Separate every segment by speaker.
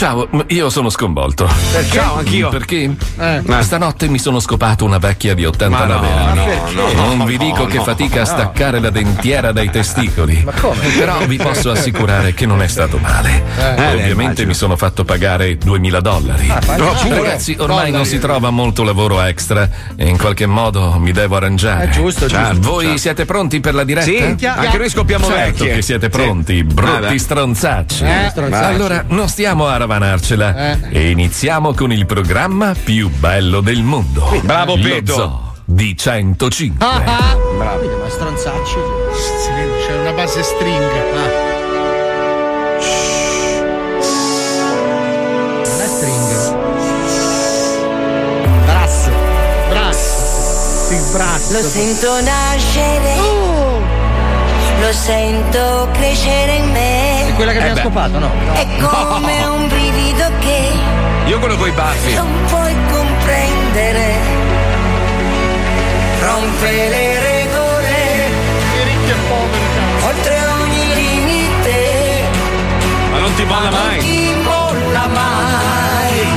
Speaker 1: Ciao, io sono sconvolto.
Speaker 2: Perché? Ciao, anch'io.
Speaker 1: Perché? Stanotte mi sono scopato una vecchia di 89
Speaker 2: Ma no,
Speaker 1: anni.
Speaker 2: ma perché?
Speaker 1: non
Speaker 2: No,
Speaker 1: vi
Speaker 2: no,
Speaker 1: dico che
Speaker 2: no,
Speaker 1: fatica a
Speaker 2: no.
Speaker 1: staccare la dentiera dai testicoli.
Speaker 2: Ma come?
Speaker 1: Però vi posso assicurare che non è stato male.
Speaker 2: Eh,
Speaker 1: Ovviamente
Speaker 2: immagino.
Speaker 1: mi sono fatto pagare 2000 dollari.
Speaker 2: Ah,
Speaker 1: No, ragazzi, ormai
Speaker 2: dollari.
Speaker 1: non si trova molto lavoro extra e in qualche modo mi devo arrangiare.
Speaker 2: È giusto, giusto.
Speaker 1: Voi
Speaker 2: Certo.
Speaker 1: siete pronti per la diretta?
Speaker 2: Sì, Chia- anche noi scoppiamo
Speaker 1: certo
Speaker 2: vecchie.
Speaker 1: che siete
Speaker 2: Sì.
Speaker 1: pronti, brutti
Speaker 2: Vabbè.
Speaker 1: stronzacci.
Speaker 2: Eh, stronzacci.
Speaker 1: Allora, non stiamo a ravanarcela e iniziamo con il programma più bello del mondo.
Speaker 2: Bravo,
Speaker 1: Lo. Zoo di 105.
Speaker 3: Ah,
Speaker 2: Bravo.
Speaker 3: Ma stronzacci. Si vede, C'è una base string.
Speaker 4: Non è string. Brasso.
Speaker 3: Brasso. Il brasso.
Speaker 5: Lo sento nascere,
Speaker 3: Oh,
Speaker 5: lo sento crescere in me.
Speaker 4: Quella che abbiamo
Speaker 2: beh.
Speaker 4: scopato, no?
Speaker 5: È come un brivido che
Speaker 2: Io quello coi baffi.
Speaker 5: non puoi comprendere. Rompe le regole,
Speaker 3: che ricchi e poveri.
Speaker 5: oltre ogni limite.
Speaker 2: Ma non ti molla
Speaker 5: Non
Speaker 2: mai.
Speaker 5: ti molla mai.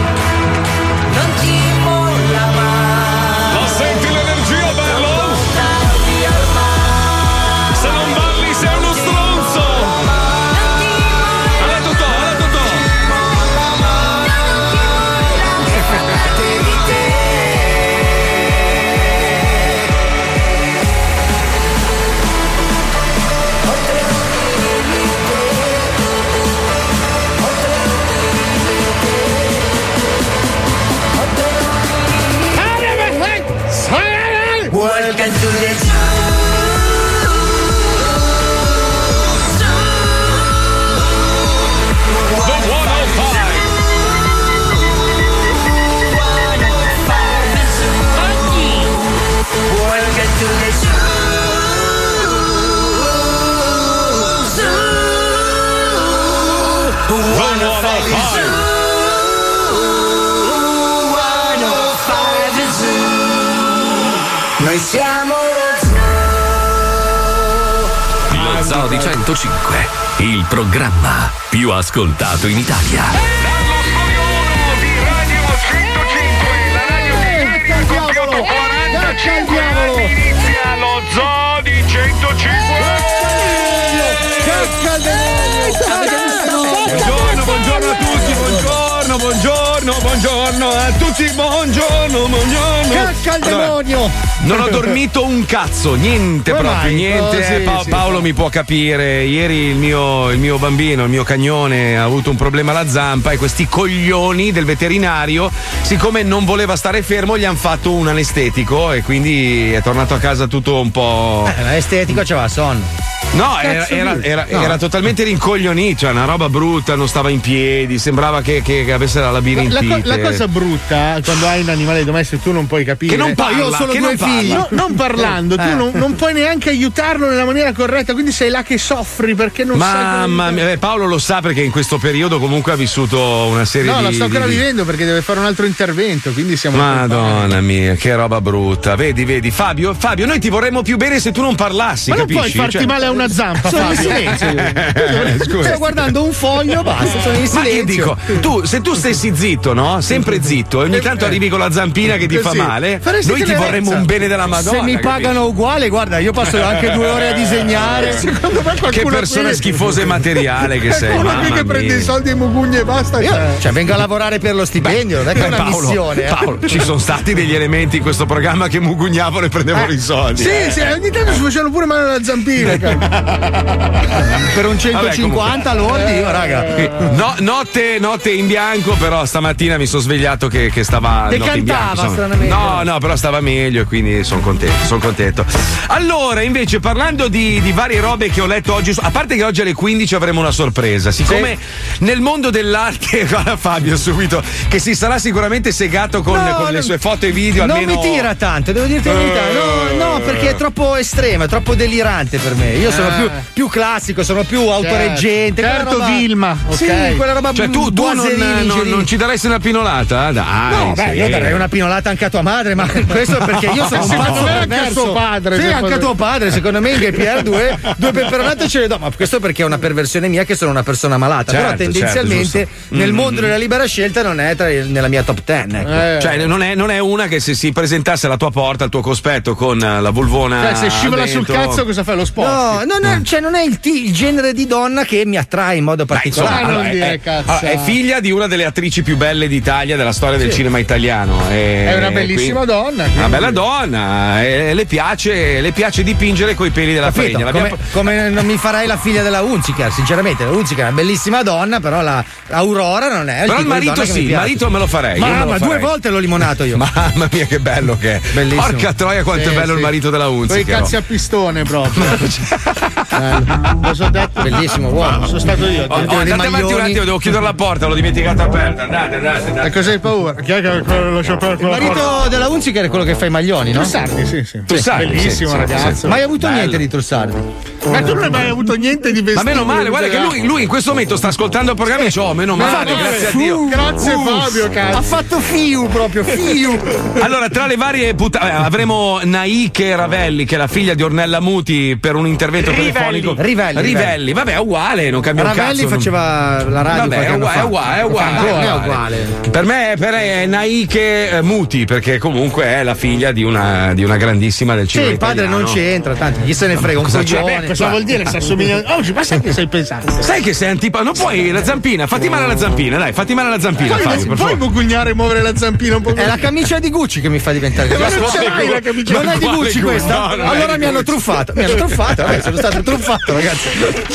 Speaker 5: Noi siamo lo zoo.
Speaker 1: Lo Zoo di 105, il programma più ascoltato in Italia.
Speaker 6: Dallo studio 1 di Radio 105, la radio che
Speaker 3: Cacca il diavolo.
Speaker 6: 845
Speaker 3: Cacca il diavolo.
Speaker 6: anni
Speaker 2: buongiorno, a tutti, buongiorno, buongiorno.
Speaker 3: Cacca il
Speaker 2: Allora,
Speaker 3: demonio.
Speaker 2: Non ho dormito un cazzo, niente
Speaker 3: Come
Speaker 2: proprio,
Speaker 3: mai?
Speaker 2: niente.
Speaker 3: Oh, sì,
Speaker 2: Eh, Pa-
Speaker 3: sì,
Speaker 2: Paolo
Speaker 3: sì.
Speaker 2: mi può capire. Ieri il mio, il mio bambino, il mio cagnone, ha avuto un problema alla zampa e questi coglioni del veterinario, siccome non voleva stare fermo, gli hanno fatto un anestetico e quindi è tornato a casa tutto un po'.
Speaker 4: Eh, ma estetico c'aveva sonno.
Speaker 2: No, era, era- era-
Speaker 3: no.
Speaker 2: era totalmente rincoglionito, cioè una roba brutta, non stava in piedi, sembrava che, che- avesse la
Speaker 3: La,
Speaker 2: labirintite.
Speaker 3: la co- la cosa brutta quando hai un animale domestico tu non puoi capire
Speaker 2: Che non parla,
Speaker 3: io ho solo
Speaker 2: che
Speaker 3: due
Speaker 2: non
Speaker 3: figli No, non parlando
Speaker 4: Eh.
Speaker 3: tu non, non puoi neanche aiutarlo nella maniera corretta quindi sei là che soffri perché non sai come
Speaker 2: Mamma mia, eh, Paolo lo sa perché in questo periodo comunque ha vissuto una serie
Speaker 3: no
Speaker 2: di.
Speaker 3: la sto ancora
Speaker 2: di-
Speaker 3: vivendo perché deve fare un altro intervento quindi siamo
Speaker 2: Madonna mia, che roba brutta. Vedi, vedi, Fabio, Fabio, noi ti vorremmo più bene se tu non parlassi,
Speaker 3: ma non
Speaker 2: capisci?
Speaker 3: puoi farti
Speaker 2: Cioè-
Speaker 3: male a una zampa
Speaker 4: Sono in
Speaker 3: Fabio.
Speaker 4: silenzio.
Speaker 2: Eh.
Speaker 4: Sto guardando un foglio, basta, sono in
Speaker 2: Ma io
Speaker 4: silenzio.
Speaker 2: dico, tu, se tu stessi zitto, no? Sempre zitto, e ogni tanto arrivi con la zampina che ti fa male,
Speaker 3: Faresti
Speaker 2: noi ti vorremmo un bene della Madonna.
Speaker 4: Se mi
Speaker 2: capisci?
Speaker 4: pagano uguale, guarda, io passo anche due ore a disegnare.
Speaker 3: secondo me qualcuno
Speaker 2: Che persona
Speaker 3: qui-
Speaker 2: schifosa e materiale che sei,
Speaker 3: qualcuno qui che prende i soldi ai mugugni e basta
Speaker 4: Io,
Speaker 3: cioè.
Speaker 4: cioè, vengo a lavorare per lo stipendio, non è che è
Speaker 2: Beh,
Speaker 4: una
Speaker 2: Paolo,
Speaker 4: missione. eh.
Speaker 2: Paolo, ci sono stati degli elementi in questo programma che mugugnavano e prendevano i soldi.
Speaker 3: Sì,
Speaker 2: eh.
Speaker 3: sì, ogni tanto si facevano pure male alla zampina.
Speaker 4: Per un 150 lordi, io, raga.
Speaker 2: No, notte, notte in bianco, però stamattina mi sono svegliato che, che stava. notte in
Speaker 4: Decantava,
Speaker 2: bianco, insomma.
Speaker 4: stranamente.
Speaker 2: No, no, però stava meglio e quindi sono contento, sono contento. Allora, invece, parlando di, di varie robe che ho letto oggi, a parte che oggi alle 15 avremo una sorpresa, siccome nel mondo dell'arte, guarda Fabio subito, che si sarà sicuramente segato con,
Speaker 4: No,
Speaker 2: con le
Speaker 4: non-
Speaker 2: sue foto e video.
Speaker 4: Non
Speaker 2: almeno...
Speaker 4: mi tira tanto, devo dirti la verità. No, no, perché è troppo estremo, è troppo delirante per me. Io sono
Speaker 3: Ah.
Speaker 4: più, più classico, sono più autoreggente.
Speaker 3: Certo,
Speaker 4: roba-
Speaker 3: Vilma,
Speaker 4: Sì,
Speaker 3: ok.
Speaker 4: quella roba
Speaker 2: Cioè, tu, tu non, non- non ci daresti una pinolata? Dai.
Speaker 4: No, beh, io darei una pinolata anche a tua madre, ma questo perché io sono un pazzo
Speaker 3: anche a suo padre,
Speaker 4: Sì, anche a tuo padre, secondo me in Gay PR due, due peperonate ce le do, ma questo perché è una perversione mia che sono una persona malata.
Speaker 2: Certo,
Speaker 4: Però tendenzialmente
Speaker 2: certo,
Speaker 4: nel
Speaker 2: Mm.
Speaker 4: mondo della libera scelta non è tra- nella mia top ten. Ecco.
Speaker 3: Eh.
Speaker 2: Cioè, non è, non è una che se si presentasse alla tua porta, al tuo cospetto con eh, la vulvona.
Speaker 3: Cioè, se scivola sul
Speaker 2: dentro-
Speaker 3: cazzo, cosa fai? Lo sport?
Speaker 4: No, non è, cioè, non è il, ti- il genere di donna che mi attrae in modo
Speaker 2: Dai, insomma,
Speaker 4: particolare.
Speaker 2: allora, è,
Speaker 3: cazzo.
Speaker 2: allora, è figlia di una delle attrici più belle d'Italia della storia del cinema italiano. e-
Speaker 3: È una bellissima
Speaker 2: quindi-
Speaker 3: donna.
Speaker 2: Una
Speaker 3: quindi-
Speaker 2: bella donna, e le piace, le piace dipingere coi peli della
Speaker 4: Capito?
Speaker 2: fregna.
Speaker 4: Come, come non mi farei la figlia della Unziker, sinceramente. La Unziker è una bellissima donna, però la Aurora non è.
Speaker 2: Però il marito sì, il marito me lo farei.
Speaker 4: Ma, ma due
Speaker 2: farei.
Speaker 4: volte l'ho limonato io.
Speaker 2: Mamma mia, che bello che è.
Speaker 4: Bellissimo.
Speaker 2: Porca troia, quanto
Speaker 3: Sì,
Speaker 2: è bello
Speaker 3: sì.
Speaker 2: il marito della
Speaker 3: Con i
Speaker 2: Unziker.
Speaker 3: cazzi a pistone proprio. Detto.
Speaker 4: Bellissimo uomo.
Speaker 3: Sono stato io.
Speaker 2: Oh, andate avanti un attimo, devo chiudere la porta, l'ho dimenticata aperta. Andate, andate, andate.
Speaker 3: Cosa hai paura? Chi è che lo lascia aperto?
Speaker 4: Il marito della Unziker è quello che fa i maglioni, no?
Speaker 3: Trussardi, sì, sì.
Speaker 2: Trussardi,
Speaker 3: Bellissimo
Speaker 2: sì,
Speaker 3: ragazzo.
Speaker 4: Mai avuto
Speaker 2: Bello.
Speaker 4: niente di Trussardi.
Speaker 3: Ma tu non hai mai avuto niente di vestito?
Speaker 2: Ma meno male, guarda che lui, lui in questo momento sta ascoltando il programma e dice: Oh, meno male, grazie a Dio.
Speaker 3: Grazie Fabio,
Speaker 4: Ha
Speaker 3: cazzo.
Speaker 4: fatto fiu proprio, fiu.
Speaker 2: Allora, tra le varie puttane, avremo Naike Ravelli, che è la figlia di Ornella Muti, per un intervento telefonico.
Speaker 4: Rivelli,
Speaker 2: Rivelli, vabbè, è uguale, non cambia un
Speaker 4: Ravelli
Speaker 2: cazzo. non-
Speaker 4: faceva la radio.
Speaker 2: Vabbè, è uguale, è uguale, è uguale.
Speaker 4: È
Speaker 2: è
Speaker 4: uguale.
Speaker 2: Per me, per è Naike eh, Muti, perché comunque è la figlia di una, di una grandissima del
Speaker 4: Sì,
Speaker 2: cinema
Speaker 4: il padre
Speaker 2: italiano.
Speaker 4: non c'entra, tanto chi se ne frega, un
Speaker 2: cosa c'è?
Speaker 4: coglione.
Speaker 3: Cosa vuol dire se assomiglia? Oh, ma sai che sei pesante?
Speaker 2: Sai che sei antipatico? Non puoi la zampina, fatti male alla zampina, dai, fatti male alla zampina, Fabio,
Speaker 3: Puoi,
Speaker 2: per
Speaker 3: puoi bugugnare e muovere la zampina un po'
Speaker 4: È la camicia di Gucci che mi fa diventare
Speaker 3: Ma non ce l'hai la camicia
Speaker 4: Non è di Gucci
Speaker 2: Gucci?
Speaker 4: questa? Allora mi hanno truffato. Mi hanno truffato, vabbè, sono stato truffato, ragazzi.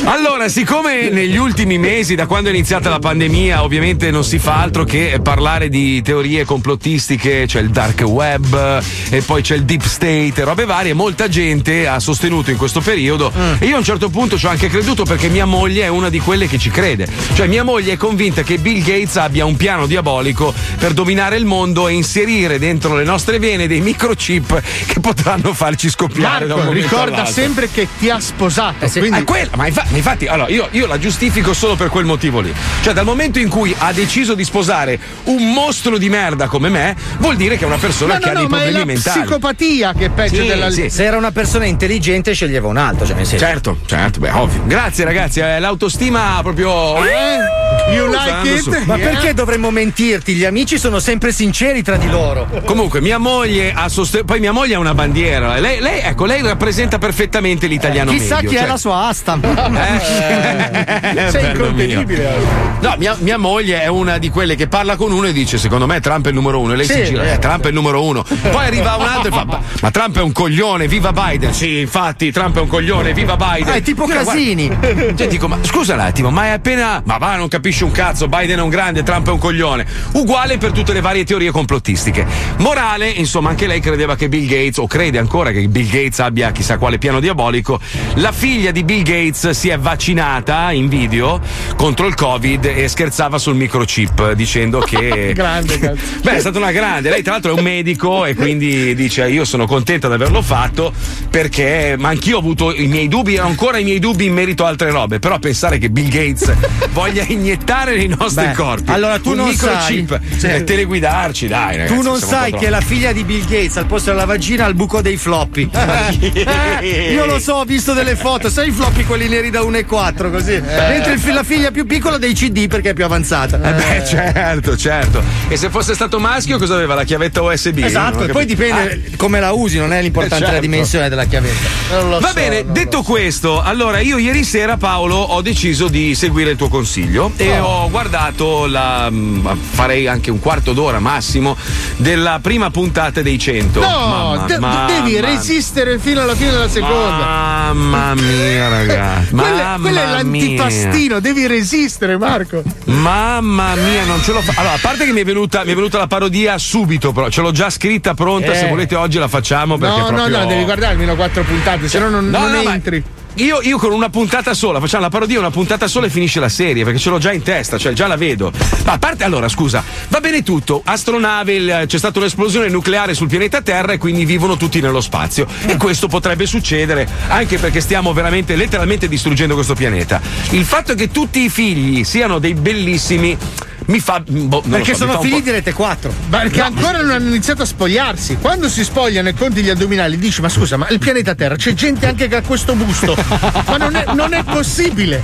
Speaker 2: Allora, siccome negli ultimi mesi, da quando è iniziata la pandemia, ovviamente non si fa altro che parlare di teorie complottistiche, c'è il dark web e poi c'è il deep state e robe varie, molta gente ha sostenuto in questo periodo e io a un certo punto ci ho anche creduto perché mia moglie è una di quelle che ci crede. Cioè mia moglie è convinta che Bill Gates abbia un piano diabolico per dominare il mondo e inserire dentro le nostre vene dei microchip che potranno farci scoppiare da un
Speaker 3: Marco, ricorda
Speaker 2: all'altro.
Speaker 3: sempre che ti ha sposato.
Speaker 4: Eh sì,
Speaker 3: quindi
Speaker 2: quella- ma, infa- ma infatti, allora, io, io la giustifico solo per quel motivo lì. Cioè, dal momento in cui ha deciso di sposare un mostro di merda come me, vuol dire che è una persona
Speaker 3: No,
Speaker 2: che
Speaker 3: no,
Speaker 2: ha
Speaker 3: no,
Speaker 2: dei
Speaker 3: ma è
Speaker 2: problemi
Speaker 3: la
Speaker 2: mentali.
Speaker 3: psicopatia che è peggio
Speaker 2: Sì,
Speaker 3: della
Speaker 2: sì.
Speaker 4: Se era una persona intelligente sceglieva un altro, cioè nel senso.
Speaker 2: Certo, certo, beh, ovvio. Grazie, ragazzi. eh, l'autostima proprio.
Speaker 3: Eh? You like it?
Speaker 2: su.
Speaker 4: Ma
Speaker 3: Yeah.
Speaker 4: perché dovremmo mentirti? Gli amici sono sempre sinceri tra di loro.
Speaker 2: Comunque, mia moglie ha sostenuto. Poi mia moglie ha una bandiera. Lei, lei, ecco, lei rappresenta perfettamente l'italiano
Speaker 4: Chissà
Speaker 2: medio.
Speaker 4: chi è
Speaker 2: cioè-
Speaker 4: la sua asta.
Speaker 2: Eh,
Speaker 3: Sei
Speaker 2: bello mio.
Speaker 3: incontenibile.
Speaker 2: No, mia, mia moglie è una di quelle che parla con uno e dice: Secondo me Trump è il numero uno. E lei
Speaker 3: Sì,
Speaker 2: si gira,
Speaker 3: eh.
Speaker 2: eh, Trump è il numero uno. Poi arriva un altro e fa: "Ma- Ma Trump è un coglione, viva Biden. Sì, infatti, Trump è un coglione, viva Biden.
Speaker 4: Ah, è tipo
Speaker 2: Io, guarda-
Speaker 4: Casini.
Speaker 2: Cioè, dico, ma scusa un attimo, ma è appena. Ma va, non capisci un cazzo, Biden è un grande, Trump è un coglione. Uguale per tutte le varie teorie complottistiche. Morale, insomma, anche lei credeva che Bill Gates, o crede ancora che Bill Gates abbia chissà quale piano diabolico. La figlia di Bill Gates si è vaccinata in video contro il Covid e scherzava sul microchip dicendo che.
Speaker 3: Grande, cazzo.
Speaker 2: Beh, è stata una grande. Lei, tra l'altro, è un medico e quindi dice: Io sono contenta di averlo fatto perché. Ma anch'io ho avuto i miei dubbi, e ho ancora i miei dubbi in merito a altre robe. Però pensare che Bill Gates voglia iniettare nei nostri
Speaker 4: Beh,
Speaker 2: corpi
Speaker 4: allora tu
Speaker 2: un
Speaker 4: non
Speaker 2: microchip
Speaker 4: sai-
Speaker 2: e teleguidarci, dai, ragazzi.
Speaker 4: Tu non sai che la figlia di Bill Gates al posto della vagina ha il buco dei floppy. Eh, io lo so, ho visto delle foto, sai i floppy quelli neri da 1,4 così. Mentre il fi- la figlia più piccola dei CD perché è più avanzata.
Speaker 2: Eh beh, certo, certo. E se fosse stato maschio, cosa aveva? La chiavetta USB?
Speaker 4: Esatto, e poi dipende come la usi, non è l'importante
Speaker 2: certo.
Speaker 4: la dimensione della chiavetta.
Speaker 3: Non lo
Speaker 2: Va
Speaker 3: so,
Speaker 2: bene, detto
Speaker 3: so.
Speaker 2: Questo, allora io ieri sera, Paolo, ho deciso di seguire il tuo consiglio e ho guardato la. farei anche un quarto d'ora massimo della prima puntata dei 100.
Speaker 3: No,
Speaker 2: Mamma-
Speaker 3: de-
Speaker 2: mamma-
Speaker 3: devi resistere fino alla fine della seconda.
Speaker 2: Mamma mia, ragazzi.
Speaker 3: Quello,
Speaker 2: Mamma
Speaker 3: quello è
Speaker 2: mia.
Speaker 3: l'antipastino, devi resistere, Marco.
Speaker 2: Mamma mia, non ce l'ho fatta. Allora, a parte che mi è, venuta, mi è venuta la parodia subito, però ce l'ho già scritta pronta.
Speaker 3: Eh.
Speaker 2: Se volete, oggi la facciamo perché
Speaker 3: No,
Speaker 2: proprio...
Speaker 3: no, no, devi guardare almeno quattro puntate, se no non,
Speaker 2: No,
Speaker 3: non
Speaker 2: no,
Speaker 3: entri.
Speaker 2: io, io con una puntata sola, facciamo la parodia, una puntata sola e finisce la serie, perché ce l'ho già in testa, cioè già la vedo. Ma a parte, allora, scusa, va bene tutto, astronave, il- c'è stata un'esplosione nucleare sul pianeta Terra e quindi vivono tutti nello spazio. E questo potrebbe succedere anche perché stiamo veramente, letteralmente distruggendo questo pianeta. Il fatto che tutti i figli siano dei bellissimi mi fa. boh,
Speaker 4: Perché
Speaker 2: so,
Speaker 4: sono
Speaker 2: fa
Speaker 4: figli di rete 4.
Speaker 3: Perché ancora non hanno iniziato a spogliarsi. Quando si spogliano e conti gli addominali, dici: Ma scusa, ma il pianeta Terra c'è gente anche che ha questo busto. ma non è, non è possibile.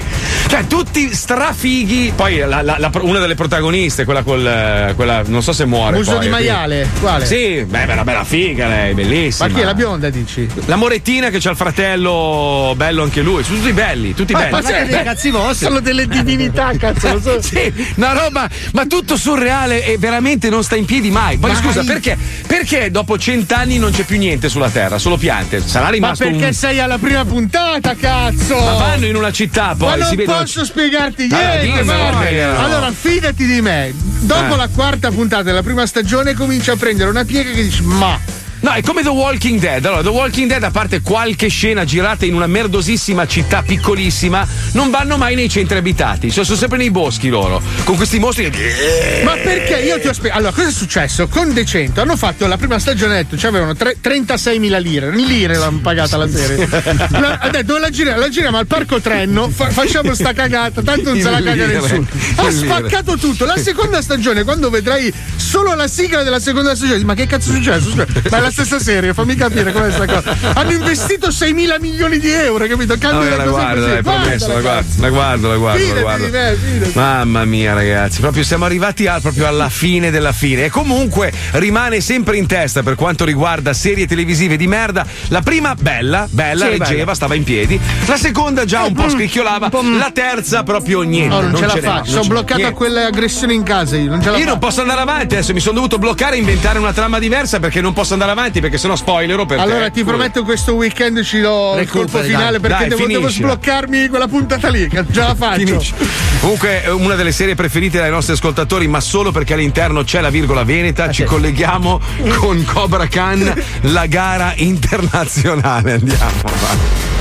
Speaker 2: Cioè, tutti strafighi. Poi la- la- la- una delle protagoniste, quella col. eh, quella, non so se muore.
Speaker 3: Muso
Speaker 2: poi,
Speaker 3: di maiale. Quale?
Speaker 2: Sì, beh, bella, bella figa lei, bellissima.
Speaker 3: Ma chi è la bionda, dici?
Speaker 2: La Morettina che c'ha il fratello bello anche lui. Sono tutti belli, tutti
Speaker 3: Ma
Speaker 2: belli.
Speaker 3: ma
Speaker 2: Beh,
Speaker 3: dei cazzi vostri. Sono delle divinità, cazzo. Lo so.
Speaker 2: Sì, una roba, ma tutto surreale e veramente non sta in piedi mai. Poi
Speaker 3: Mai.
Speaker 2: scusa, perché? Perché dopo cent'anni non c'è più niente sulla Terra, solo piante? Sarà
Speaker 3: Ma
Speaker 2: rimasto
Speaker 3: perché
Speaker 2: un.
Speaker 3: sei alla prima puntata, cazzo?
Speaker 2: Ma vanno in una città poi,
Speaker 3: Ma non
Speaker 2: si vedono.
Speaker 3: posso spiegarti
Speaker 2: Allora,
Speaker 3: niente,
Speaker 2: dimmelo.
Speaker 3: Allora, fidati di me. Dopo
Speaker 2: Eh.
Speaker 3: la quarta puntata della prima stagione comincia a prendere una piega che dici, ma.
Speaker 2: No, è come The Walking Dead. Allora, The Walking Dead, a parte qualche scena girata in una merdosissima città piccolissima, non vanno mai nei centri abitati. Cioè, sono sempre nei boschi loro. Con questi mostri che.
Speaker 3: Ma perché io ti ho spiegato? Allora, cosa è successo? Con Decento hanno fatto la prima stagione, detto, ci avevano tre- 36.000 lire. In lire l'hanno pagata la serie. La- ha detto, la giriamo, la giriamo al parco Trenno, fa- facciamo sta cagata, tanto non se la caga nessuno. Ha spaccato tutto. La seconda stagione, quando vedrai solo la sigla della seconda stagione, ma che cazzo è successo? Ma la stessa serie, fammi capire com'è sta cosa. Hanno investito 6.000 milioni di euro, capito? Cambia
Speaker 2: No,
Speaker 3: la
Speaker 2: la guardo,
Speaker 3: così.
Speaker 2: promesso, la guardo, la guardo, la guardo, la
Speaker 3: Fidati
Speaker 2: guardo.
Speaker 3: di me, fidati.
Speaker 2: Mamma mia, ragazzi, proprio siamo arrivati a- proprio alla fine della fine. E comunque rimane sempre in testa per quanto riguarda serie televisive di merda. La prima, bella, bella,
Speaker 3: Sì,
Speaker 2: reggeva,
Speaker 3: bella.
Speaker 2: stava in piedi. La seconda, già un po' scricchiolava. La terza, proprio niente.
Speaker 3: No, non, ce la
Speaker 2: n'è,
Speaker 3: faccio.
Speaker 2: non
Speaker 3: Sono
Speaker 2: ce-
Speaker 3: bloccato a quelle aggressioni in casa. Io non ce la
Speaker 2: Io non posso andare avanti adesso, mi sono dovuto bloccare e inventare una trama diversa perché non posso andare avanti perché sennò spoilero per te.
Speaker 3: Allora ti prometto questo weekend ci do il colpo finale
Speaker 2: dai.
Speaker 3: perché
Speaker 2: Dai,
Speaker 3: devo, devo sbloccarmi quella puntata lì, che già la faccio.
Speaker 2: Finisci. Comunque, è una delle serie preferite dai nostri ascoltatori, ma solo perché all'interno c'è la virgola veneta. Ci colleghiamo con Cobra Khan, la gara internazionale. Andiamo. va.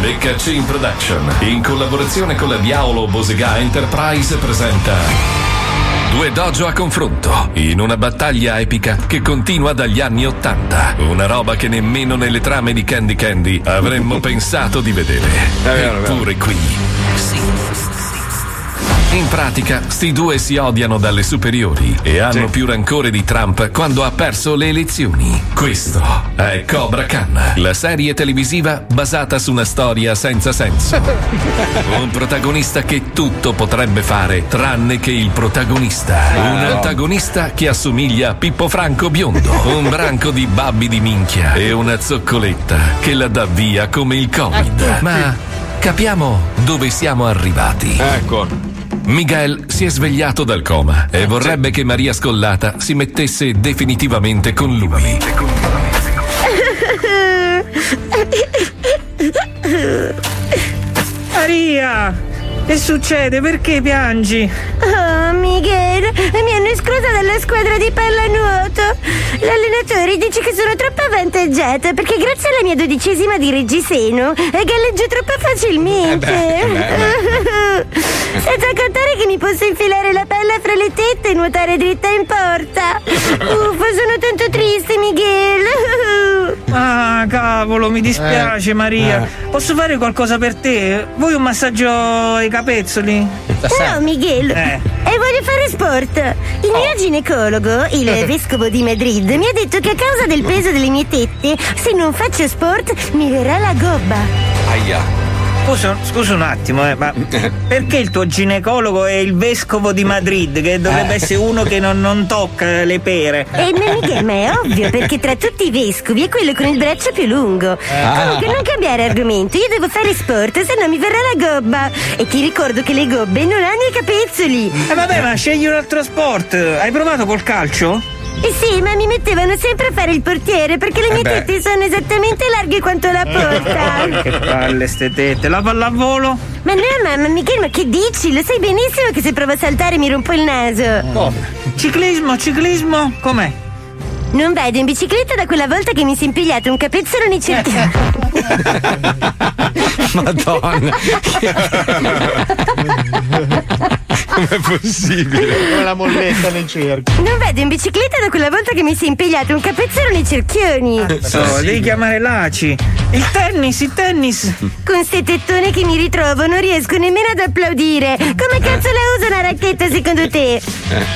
Speaker 1: Beccacin Production, in collaborazione con la Diavolo Bosega Enterprise, presenta Due dojo a confronto, in una battaglia epica che continua dagli anni Ottanta. Una roba che nemmeno nelle trame di Candy Candy avremmo pensato di vedere.
Speaker 2: vero, è vero.
Speaker 1: Eppure qui. In pratica, sti due si odiano dalle superiori e hanno più rancore di Trump quando ha perso le elezioni. Questo è Cobra Khan, la serie televisiva basata su una storia senza senso. Un protagonista che tutto potrebbe fare, tranne che il protagonista. Un antagonista che assomiglia a Pippo Franco biondo. Un branco di babbi di minchia e una zoccoletta che la dà via come il Covid. Ma capiamo dove siamo arrivati.
Speaker 2: Ecco.
Speaker 1: Miguel si è svegliato dal coma e vorrebbe che Maria Scollata si mettesse definitivamente con lui.
Speaker 7: Maria, che succede? Perché piangi?
Speaker 6: Oh, Miguel, mi hanno esclusa dalla squadra di pallanuoto. L'allenatore dice che sono troppo avvantaggiata perché grazie alla mia dodicesima di reggiseno eh, galleggio troppo facilmente. Senza contare che mi posso infilare la palla fra le tette e nuotare dritta in porta. Uffa, sono tanto triste, Miguel.
Speaker 7: Ah, cavolo, mi dispiace, Maria. Posso fare qualcosa per te? Vuoi un massaggio ai capezzoli?
Speaker 6: No, Miguel.
Speaker 7: Eh.
Speaker 6: E voglio fare sport. Il mio ginecologo, il vescovo di Madrid, mi ha detto che a causa del peso delle mie tette, se non faccio sport, mi verrà la gobba.
Speaker 2: Aia.
Speaker 7: Scusa, scusa un attimo, eh, ma perché il tuo ginecologo è il vescovo di Madrid, che dovrebbe essere uno che non, non tocca le pere?
Speaker 6: E ma Miguel, ma è ovvio, perché tra tutti i vescovi è quello con il braccio più lungo. Comunque, non cambiare argomento, io devo fare sport, se no mi verrà la gobba. E ti ricordo che le gobbe non hanno i capezzoli.
Speaker 7: Eh vabbè, ma scegli un altro sport. Hai provato col calcio?
Speaker 6: Eh sì, ma mi mettevano sempre a fare il portiere perché le mie
Speaker 2: beh.
Speaker 6: tette sono esattamente larghe quanto la porta.
Speaker 7: Che palle ste tette. La pallavolo?
Speaker 6: Ma no, mamma, Michele, ma che dici? Lo sai benissimo che se provo a saltare mi rompo il naso.
Speaker 7: Ciclismo, ciclismo? Com'è?
Speaker 6: Non vado in bicicletta da quella volta che mi si è impigliato un capezzolo nei cerchioni.
Speaker 8: Madonna. Com'è possibile?
Speaker 3: Come la molletta nel cerchio.
Speaker 6: Non vado in bicicletta da quella volta che mi si è impigliato un capezzolo nei cerchioni.
Speaker 7: So, devi chiamare l'ACI. Il tennis, il tennis.
Speaker 6: Con ste tettone che mi ritrovo non riesco nemmeno ad applaudire. Come cazzo la usa una racchetta secondo te?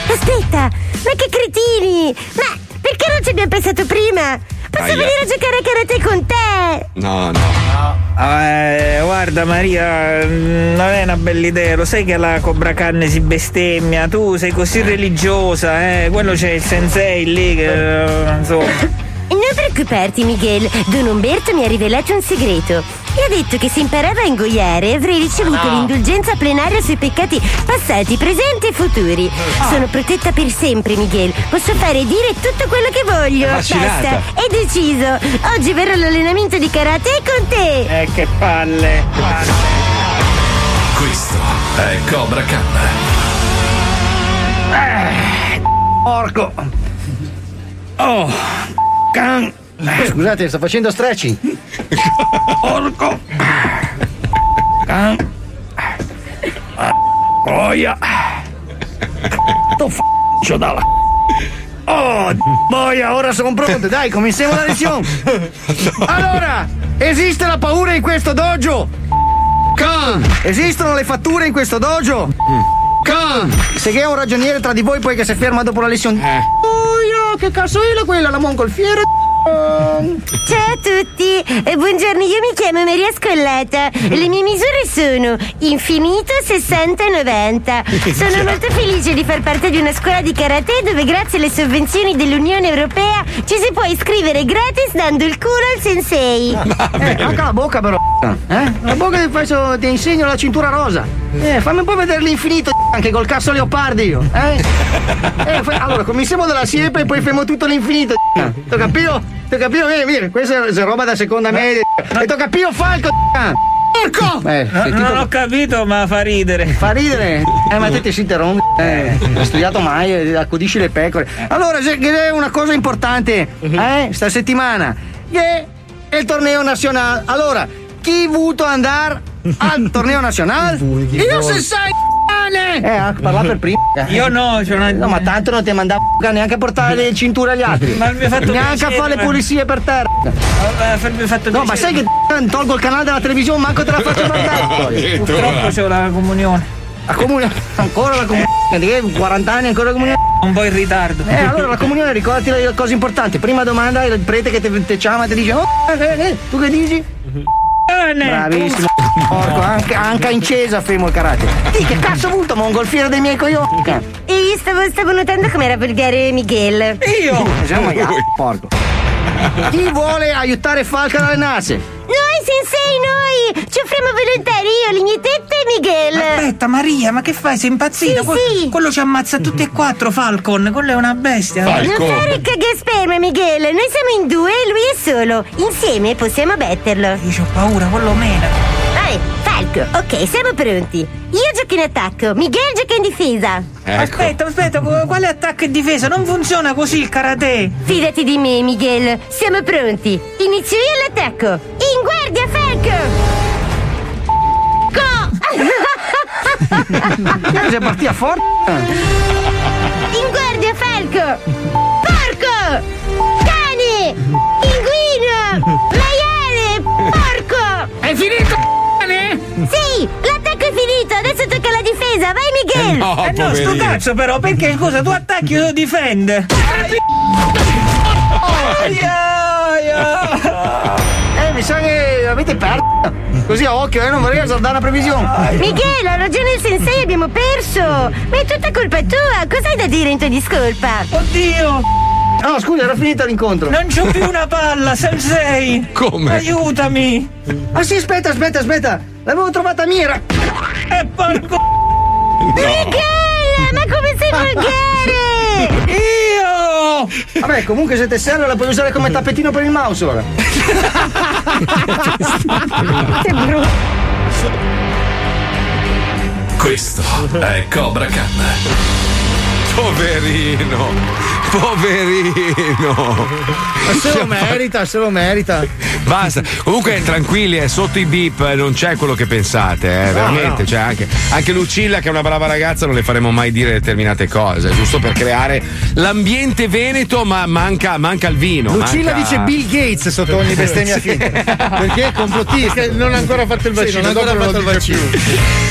Speaker 6: Aspetta, ma che cretini! Ma perché non ci abbiamo pensato prima? Posso
Speaker 8: Aia.
Speaker 6: venire a giocare a karate con te?
Speaker 8: No, no.
Speaker 7: Eh, guarda Maria, mm, non è una bella idea, lo sai che la Cobra Canne si bestemmia, tu sei così religiosa, eh, quello c'è il sensei lì che eh, insomma.
Speaker 6: Non preoccuparti, Miguel. Don Umberto mi ha rivelato un segreto. Mi ha detto che se imparava a ingoiare avrei ricevuto l'indulgenza plenaria sui peccati passati, presenti e futuri. Sono protetta per sempre, Miguel. Posso fare e dire tutto quello che voglio. Basta, è deciso. Oggi verrò all'allenamento di karate con te.
Speaker 7: Eh che palle, palle.
Speaker 1: Questo è Cobra Khan.
Speaker 4: Porco!
Speaker 7: Oh, can...
Speaker 4: Scusate, sto facendo stretching.
Speaker 7: porco. Can... Boia.
Speaker 4: To f***o dalla. Oh, boia, ora sono pronto. Dai, cominciamo la lezione. Allora, esiste la paura in questo dojo? Can. Esistono le fatture in questo dojo? Se che è un ragioniere tra di voi poi che si ferma dopo la lezione. Boia, che cazzo è la quella, la mongolfiera?
Speaker 6: Ciao a tutti, e buongiorno, io mi chiamo Maria Scollata. Le mie misure sono infinito 60 e 90. Sono molto felice di far parte di una scuola di karate dove grazie alle sovvenzioni dell'Unione Europea ci si può iscrivere gratis dando il culo al sensei.
Speaker 4: Eh, anche la bocca però. Eh? La bocca ti, faccio, ti insegno la cintura rosa. Eh, fammi un po' vedere l'infinito anche col cazzo leopardi io. Eh? Eh, fa- allora, cominciamo dalla siepe e poi fermo tutto l'infinito. Ti capito? Ti capito? Vieni, vieni, questa è roba da seconda media. E ti capito falco? Porco! Eh,
Speaker 7: No, non ho capito, ma fa ridere.
Speaker 4: Fa ridere? Eh, ma te ti si interrompe. Eh, hai studiato mai, eh, accudisci le pecore. Allora, se- che è una cosa importante, eh, sta settimana, che è il torneo nazionale. Allora, chi ha voluto andare al torneo nazionale? Io se sai! Eh, ha parlato per primo.
Speaker 7: Io no, c'è una.
Speaker 4: No, ma tanto non ti mandavo neanche a portare le cinture agli altri.
Speaker 7: Ma mi ha fatto
Speaker 4: neanche a
Speaker 7: piacere,
Speaker 4: fare le
Speaker 7: ma-
Speaker 4: pulizie per terra.
Speaker 7: Mi ha fatto
Speaker 4: No, ma sai che tolgo il canale della televisione, manco te la faccio guardare.
Speaker 7: Purtroppo c'ho la comunione.
Speaker 4: La comunione, ancora la comunione, di 40 anni ancora la comunione.
Speaker 7: Un po' in ritardo.
Speaker 4: Eh, allora la comunione ricordati le cose importanti. Prima domanda il prete che te, te chiama e ti dice, oh, eh, eh, tu che dici? Bravissimo. Porco, anche, anche in Cesa fermo il karate. Di che cazzo ho avuto mongolfiera dei miei coglioni?
Speaker 6: E io stavo, stavo notando com'era volgare Miguel.
Speaker 7: Io.
Speaker 4: Siamo porco. Chi vuole aiutare Falca ad allenarsi?
Speaker 6: Noi, sensei, noi! Ci offriamo volontari, io, Lignetetta e Miguel.
Speaker 7: Aspetta, Maria, ma che fai? Sei impazzita?
Speaker 6: Sì,
Speaker 7: Que-
Speaker 6: sì.
Speaker 7: Quello ci ammazza tutti e quattro, Falcon. Quello è una bestia.
Speaker 6: Non fare cagasperma, Miguel. Noi siamo in due e lui è solo. Insieme possiamo batterlo.
Speaker 7: Io ho paura, quello mena.
Speaker 6: Ok, siamo pronti. Io gioco in attacco, Miguel gioca in difesa.
Speaker 8: Ecco.
Speaker 7: Aspetta, aspetta, qu- quale attacco e difesa? Non funziona così il karate.
Speaker 6: Fidati di me, Miguel. Siamo pronti. Inizio io l'attacco. In guardia, Falco! Go!
Speaker 4: Se partia forte.
Speaker 6: In guardia, Falco! Porco! Cane! Pinguino! Maiale! Porco!
Speaker 4: È finito?
Speaker 6: Sì, l'attacco è finito, adesso tocca alla difesa, vai Miguel!
Speaker 8: No,
Speaker 7: eh no, sto cazzo però, perché scusa, tu attacchi io difende.
Speaker 4: Eh, mi sa che avete perso. Così a occhio, eh, non vorrei azzardare la previsione.
Speaker 6: Miguel, ha ragione il sensei, abbiamo perso! Ma è tutta colpa tua, cosa hai da dire in tua discolpa?
Speaker 7: Oddio,
Speaker 4: No, scusa, era finito l'incontro.
Speaker 7: non c'ho più una palla, sensei.
Speaker 8: Come?
Speaker 7: Aiutami.
Speaker 4: Ah sì, aspetta, aspetta, aspetta. L'avevo trovata mira.
Speaker 7: E porco
Speaker 6: Miguel, ma come sei volgare?
Speaker 7: io!
Speaker 4: Vabbè, comunque se te serve la puoi usare come tappetino per il mouse ora.
Speaker 6: Che brutto!
Speaker 1: Questo è Cobra Khan.
Speaker 2: Poverino, poverino.
Speaker 4: Ma se lo merita, se lo merita.
Speaker 2: Basta. Comunque, tranquilli, è sotto i beep, non c'è quello che pensate, eh, veramente.
Speaker 4: no.
Speaker 2: Cioè, anche, anche Lucilla, che è una brava ragazza, non le faremo mai dire determinate cose, giusto per creare l'ambiente veneto, ma manca, manca il vino.
Speaker 4: Lucilla
Speaker 2: manca-
Speaker 4: dice Bill Gates sotto ogni bestemmia finta. Perché è complottista.
Speaker 3: Non ha ancora fatto il
Speaker 4: Sì,
Speaker 3: vaccino,
Speaker 4: non ha ancora fatto il vaccino.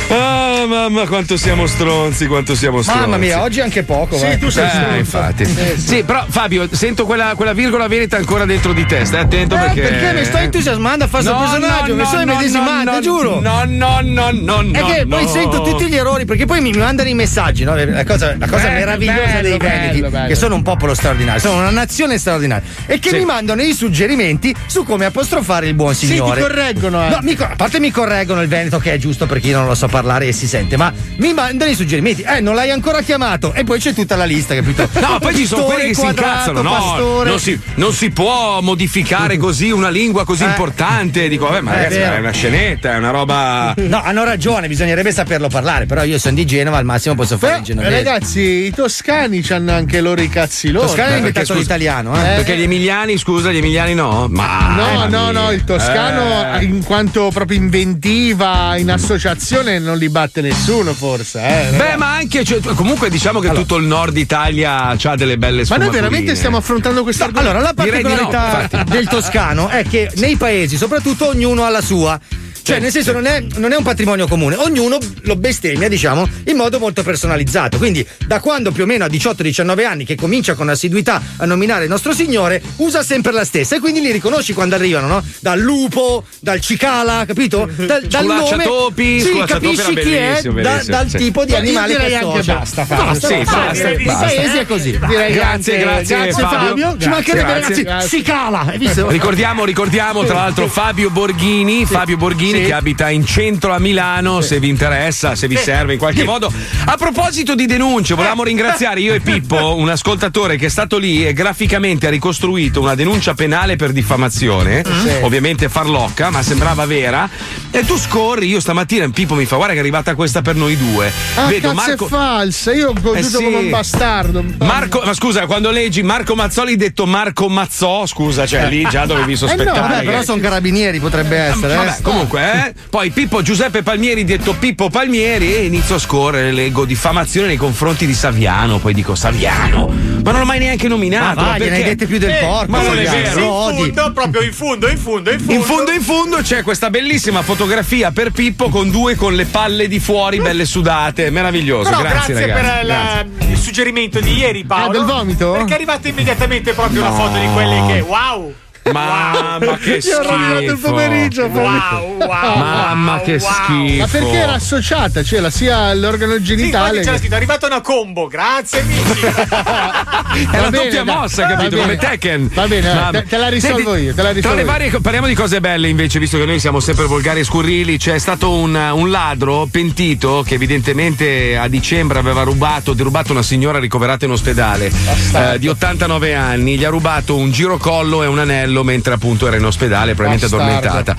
Speaker 2: Ah, mamma, quanto siamo stronzi, quanto siamo stronzi.
Speaker 4: Mamma mia, oggi anche poco.
Speaker 3: Sì,
Speaker 4: vai.
Speaker 3: tu sei
Speaker 2: Eh,
Speaker 3: stronzo.
Speaker 2: infatti.
Speaker 3: Eh,
Speaker 2: Sì, però Fabio, sento quella, quella virgola veneta ancora dentro di te. Stai attento
Speaker 4: Eh,
Speaker 2: perché.
Speaker 4: perché mi sto entusiasmando a fare questo personaggio, mi sto immedesimando,
Speaker 2: no,
Speaker 4: giuro.
Speaker 2: No, no, no, no,
Speaker 4: È
Speaker 2: no.
Speaker 4: che poi
Speaker 2: no.
Speaker 4: sento tutti gli errori, perché poi mi mandano i messaggi, no? La cosa, la cosa
Speaker 3: Bello,
Speaker 4: meravigliosa
Speaker 3: bello,
Speaker 4: dei Veneti,
Speaker 3: bello,
Speaker 4: che sono un popolo straordinario, sono una nazione straordinaria, e che
Speaker 2: Sì.
Speaker 4: mi mandano i suggerimenti su come apostrofare il buon
Speaker 3: Sì,
Speaker 4: signore.
Speaker 3: ti correggono, eh.
Speaker 4: No, mi a parte mi correggono il Veneto, che è giusto perché io non lo so parlare e si sente, ma mi mandano i suggerimenti. Eh, non l'hai ancora chiamato. E poi c'è tutta la lista, capito?
Speaker 2: No, poi ci sono quelli che si incazzano. No, non si, non si può modificare così una lingua così
Speaker 4: Eh.
Speaker 2: importante. Dico, vabbè, ma
Speaker 4: È
Speaker 2: ragazzi,
Speaker 4: vero.
Speaker 2: è una scenetta, è una roba.
Speaker 4: No, hanno ragione, bisognerebbe saperlo parlare, però io sono di Genova, al massimo posso fare
Speaker 3: Però,
Speaker 4: il genovese.
Speaker 3: ragazzi, i toscani hanno anche loro i cazzi loro.
Speaker 4: Toscano hanno inventato
Speaker 2: scusa,
Speaker 4: l'italiano, eh?
Speaker 2: Perché gli emiliani, scusa, gli emiliani no? Ma.
Speaker 3: No, no, no, il toscano
Speaker 2: Eh.
Speaker 3: in quanto proprio inventiva, in associazione non li batte nessuno forse. Eh.
Speaker 2: Beh, ma anche, cioè, comunque diciamo che tutto il nord Italia ha delle belle
Speaker 3: ma noi veramente stiamo affrontando questa
Speaker 4: Allora, la
Speaker 2: no,
Speaker 4: particolarità
Speaker 2: infatti.
Speaker 4: del toscano è che nei paesi, soprattutto, ognuno ha la sua. Cioè, nel senso, non, è, non è un patrimonio comune, ognuno lo bestemmia, diciamo, in modo molto personalizzato. Quindi, da quando più o meno a 18-19 anni, che comincia con assiduità a nominare il nostro Signore, usa sempre la stessa. E quindi li riconosci quando arrivano, no? Dal lupo, dal cicala, capito? Dal, dal nome.
Speaker 2: Sculacciatopi,
Speaker 4: Sì, capisci chi è da- dal
Speaker 2: sì.
Speaker 4: tipo di
Speaker 3: Io
Speaker 4: animale che
Speaker 3: anche
Speaker 4: associa.
Speaker 3: basta, Fabio.
Speaker 4: Basta,
Speaker 2: Sì,
Speaker 4: basta.
Speaker 2: basta,
Speaker 4: I
Speaker 2: basta.
Speaker 4: paesi è così.
Speaker 3: Direi
Speaker 2: Grazie, grazie,
Speaker 3: grazie
Speaker 2: Fabio.
Speaker 3: Fabio.
Speaker 4: Ci
Speaker 3: Grazie,
Speaker 4: mancherebbe,
Speaker 3: grazie,
Speaker 4: ragazzi,
Speaker 3: grazie.
Speaker 4: si cala, hai visto?
Speaker 2: Ricordiamo, ricordiamo tra l'altro Fabio Borghini, Fabio Borghini
Speaker 3: Sì.
Speaker 2: che abita in centro a Milano, se vi interessa, se vi serve in qualche modo. A proposito di denunce, volevamo ringraziare io e Pippo, un ascoltatore che è stato lì e graficamente ha ricostruito una denuncia penale per diffamazione, ovviamente farlocca, ma sembrava vera. E tu scorri, io stamattina Pippo mi fa guarda che è arrivata questa per noi due.
Speaker 3: Ah,
Speaker 2: Vedo Marco
Speaker 3: è falsa, io ho goduto
Speaker 2: Eh sì.
Speaker 3: come un bastardo.
Speaker 2: Marco, ma scusa, quando leggi Marco Mazzoli detto Marco Mazzò, scusa, cioè lì già dovevi sospettare.
Speaker 4: Vabbè,
Speaker 2: che-
Speaker 4: però sono carabinieri, potrebbe essere. eh.
Speaker 2: Vabbè, comunque, eh? Poi Pippo Giuseppe Palmieri, detto Pippo Palmieri, e inizio a scorrere, leggo diffamazione nei confronti di Saviano. Poi dico Saviano, ma non l'ho mai neanche
Speaker 4: Ma
Speaker 2: nominato. ma
Speaker 4: hai
Speaker 2: perché?
Speaker 4: dette più del
Speaker 9: Eh,
Speaker 4: porco.
Speaker 2: ma non è vero.
Speaker 9: in fondo, proprio in fondo, in fondo, in fondo.
Speaker 2: In fondo, in fondo c'è questa bellissima fotografia per Pippo con due con le palle di fuori, belle sudate. Meraviglioso,
Speaker 9: Però
Speaker 2: grazie,
Speaker 9: grazie,
Speaker 2: ragazzi.
Speaker 9: per la- il suggerimento di ieri, Paolo.
Speaker 3: Ah, del vomito?
Speaker 9: Perché è arrivata immediatamente proprio una foto di quelle che. Wow!
Speaker 2: Mamma che
Speaker 3: Io ho il
Speaker 2: schifo.
Speaker 3: pomeriggio.
Speaker 9: Wow, wow!
Speaker 2: Mamma
Speaker 9: wow,
Speaker 2: che
Speaker 9: wow.
Speaker 2: schifo.
Speaker 3: Ma perché era associata? Cioè, la sia l'organo
Speaker 9: Sì,
Speaker 3: genitale.
Speaker 9: c'era
Speaker 3: che-
Speaker 9: scritto, è arrivata una combo, grazie amici.
Speaker 2: È una doppia mossa,
Speaker 3: Va
Speaker 2: capito?
Speaker 3: bene.
Speaker 2: Come Tekken.
Speaker 3: Va bene,
Speaker 2: Mamma.
Speaker 3: te- te la risolvo io, te la risolvo
Speaker 2: Tra le
Speaker 3: io.
Speaker 2: varie, parliamo di cose belle invece, visto che noi siamo sempre volgari e scurrili. C'è stato un, un ladro pentito che evidentemente a dicembre aveva rubato, derubato una signora ricoverata in ospedale eh, di 89 anni. Gli ha rubato un girocollo e un anello mentre appunto era in ospedale, probabilmente
Speaker 3: Bastardo.
Speaker 2: addormentata.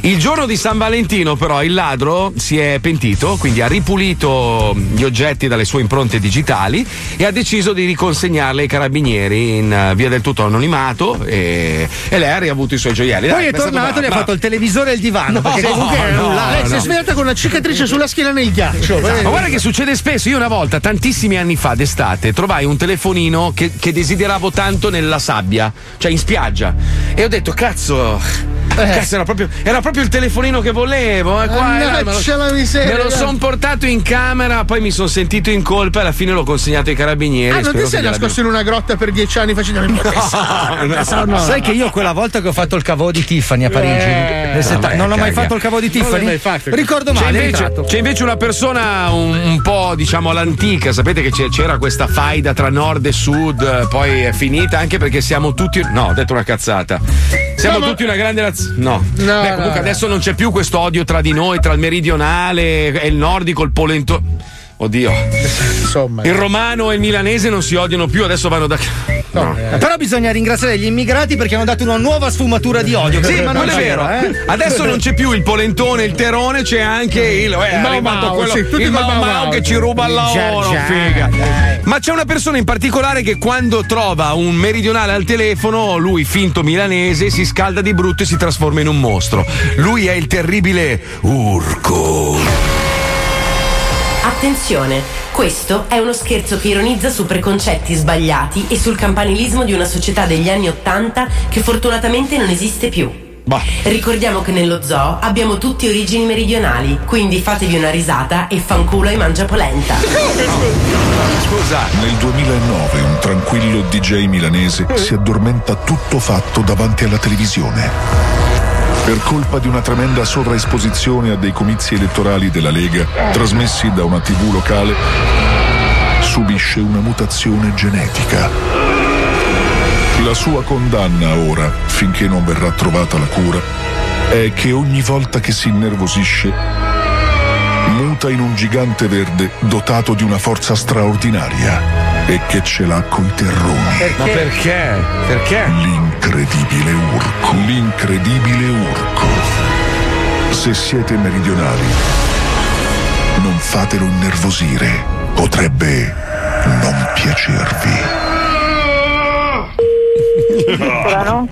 Speaker 2: Il giorno di San Valentino, però, il ladro si è pentito, quindi ha ripulito gli oggetti dalle sue impronte digitali e ha deciso di riconsegnarli ai carabinieri in eh, via del tutto anonimato e, e lei ha riavuto i suoi gioielli.
Speaker 4: Poi
Speaker 2: Dai,
Speaker 4: è tornato e gli ha fatto il televisore e il divano. perché comunque era un ladro.
Speaker 3: Lei si è svegliata con una cicatrice sulla schiena nel ghiaccio.
Speaker 2: Ma guarda che succede spesso. Io una volta, tantissimi anni fa, d'estate, trovai un telefonino che, che desideravo tanto nella sabbia, cioè in spiaggia. E ho detto, cazzo. Cazzo, era proprio, era proprio il telefonino che volevo. eh, qua, eh, me lo-
Speaker 3: miseria.
Speaker 2: Me lo sono portato in camera, poi mi sono sentito in colpa e alla fine l'ho consegnato ai carabinieri.
Speaker 3: Ah, non ti sei nascosto in una grotta per dieci anni facendo il mio tesoro?
Speaker 4: Sai che io quella volta che ho fatto il cavo di Tiffany a Parigi,
Speaker 3: Eh,
Speaker 4: setta-
Speaker 2: vabbè,
Speaker 4: non ho mai fatto il cavo di Tiffany. Ricordo
Speaker 2: C'è
Speaker 4: male, è
Speaker 2: invece, c'è invece una persona un, un po' diciamo all'antica, sapete che c'è- c'era questa faida tra nord e sud, eh, poi è finita anche perché siamo tutti. No, ho detto una cazzata. Siamo
Speaker 3: No, ma-
Speaker 2: tutti una grande nazione. No.
Speaker 3: No,
Speaker 2: Beh,
Speaker 3: no,
Speaker 2: comunque
Speaker 3: no.
Speaker 2: adesso non c'è più questo odio tra di noi, tra il meridionale e il nordico, il polento. Oddio.
Speaker 10: Insomma.
Speaker 2: Il romano e il milanese non si odiano più, adesso vanno da. No.
Speaker 4: Eh, Però bisogna ringraziare gli immigrati perché hanno dato una nuova sfumatura di odio.
Speaker 2: Sì, ma
Speaker 4: non
Speaker 2: non è vero.
Speaker 4: eh.
Speaker 2: Adesso non c'è più il polentone, il terone, c'è anche il. Eh, è
Speaker 10: Mau Mau,
Speaker 2: quello,
Speaker 10: sì,
Speaker 2: il Mau
Speaker 10: Mau
Speaker 2: che ci ruba il
Speaker 10: Il
Speaker 2: lavoro. Figa.
Speaker 10: dai.
Speaker 2: Ma c'è una persona in particolare che quando trova un meridionale al telefono, lui finto milanese, si scalda di brutto e si trasforma in un mostro. Lui è il terribile Urco.
Speaker 11: Attenzione, questo è uno scherzo che ironizza su preconcetti sbagliati e sul campanilismo di una società degli anni Ottanta che fortunatamente non esiste più. Ricordiamo che nello zoo abbiamo tutti origini meridionali, quindi fatevi una risata e fanculo ai mangiapolenta.
Speaker 2: Scusa.
Speaker 12: Nel 2009 un tranquillo DJ milanese si addormenta tutto fatto davanti alla televisione. Per colpa di una tremenda sovraesposizione a dei comizi elettorali della Lega, trasmessi da una tv locale, subisce una mutazione genetica. La sua condanna ora, finché non verrà trovata la cura, è che ogni volta che si innervosisce, muta in un gigante verde dotato di una forza straordinaria e che ce l'ha coi terroni.
Speaker 2: Ma perché? Perché?
Speaker 12: L'incredibile urco. L'incredibile urco. Se siete meridionali, non fatelo innervosire. Potrebbe non piacervi.
Speaker 13: Strano?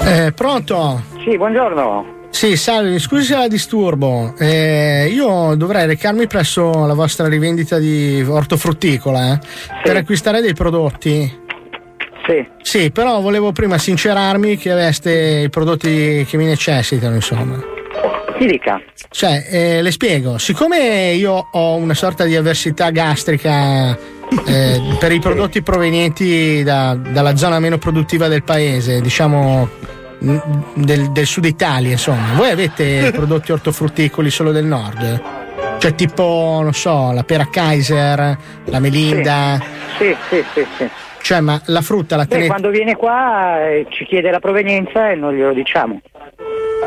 Speaker 10: Eh, pronto?
Speaker 13: Sì, buongiorno.
Speaker 10: Sì, salve, scusi se la disturbo. Eh, io dovrei recarmi presso la vostra rivendita di ortofrutticola eh, per acquistare dei prodotti.
Speaker 13: Sì.
Speaker 10: Sì, però volevo prima sincerarmi che aveste i prodotti che mi necessitano, insomma.
Speaker 13: Ti dica.
Speaker 10: Cioè, eh, le spiego, siccome io ho una sorta di avversità gastrica eh, per i prodotti provenienti da- dalla zona meno produttiva del paese, diciamo del, del sud Italia, insomma, voi avete prodotti ortofrutticoli solo del nord? Cioè tipo, non so, la pera Kaiser, la melinda,
Speaker 13: Sì, sì, sì, sì.
Speaker 10: cioè ma la frutta la tenete...
Speaker 13: quando viene qua eh, ci chiede la provenienza e non glielo diciamo.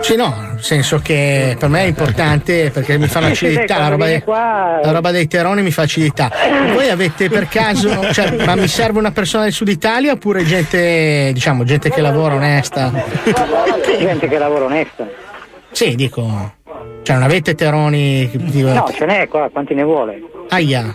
Speaker 10: Sì, no, nel senso che per me è importante perché mi fa acidità,
Speaker 13: beh,
Speaker 10: la roba, dei,
Speaker 13: eh.
Speaker 10: la roba dei teroni mi fa acidità. Voi avete per caso, cioè, ma mi serve una persona del sud Italia oppure gente, diciamo, gente che lavora onesta?
Speaker 13: Gente che lavora onesta.
Speaker 10: Sì, dico, cioè non avete teroni
Speaker 13: No, ce n'è qua, quanti ne vuole?
Speaker 10: aia.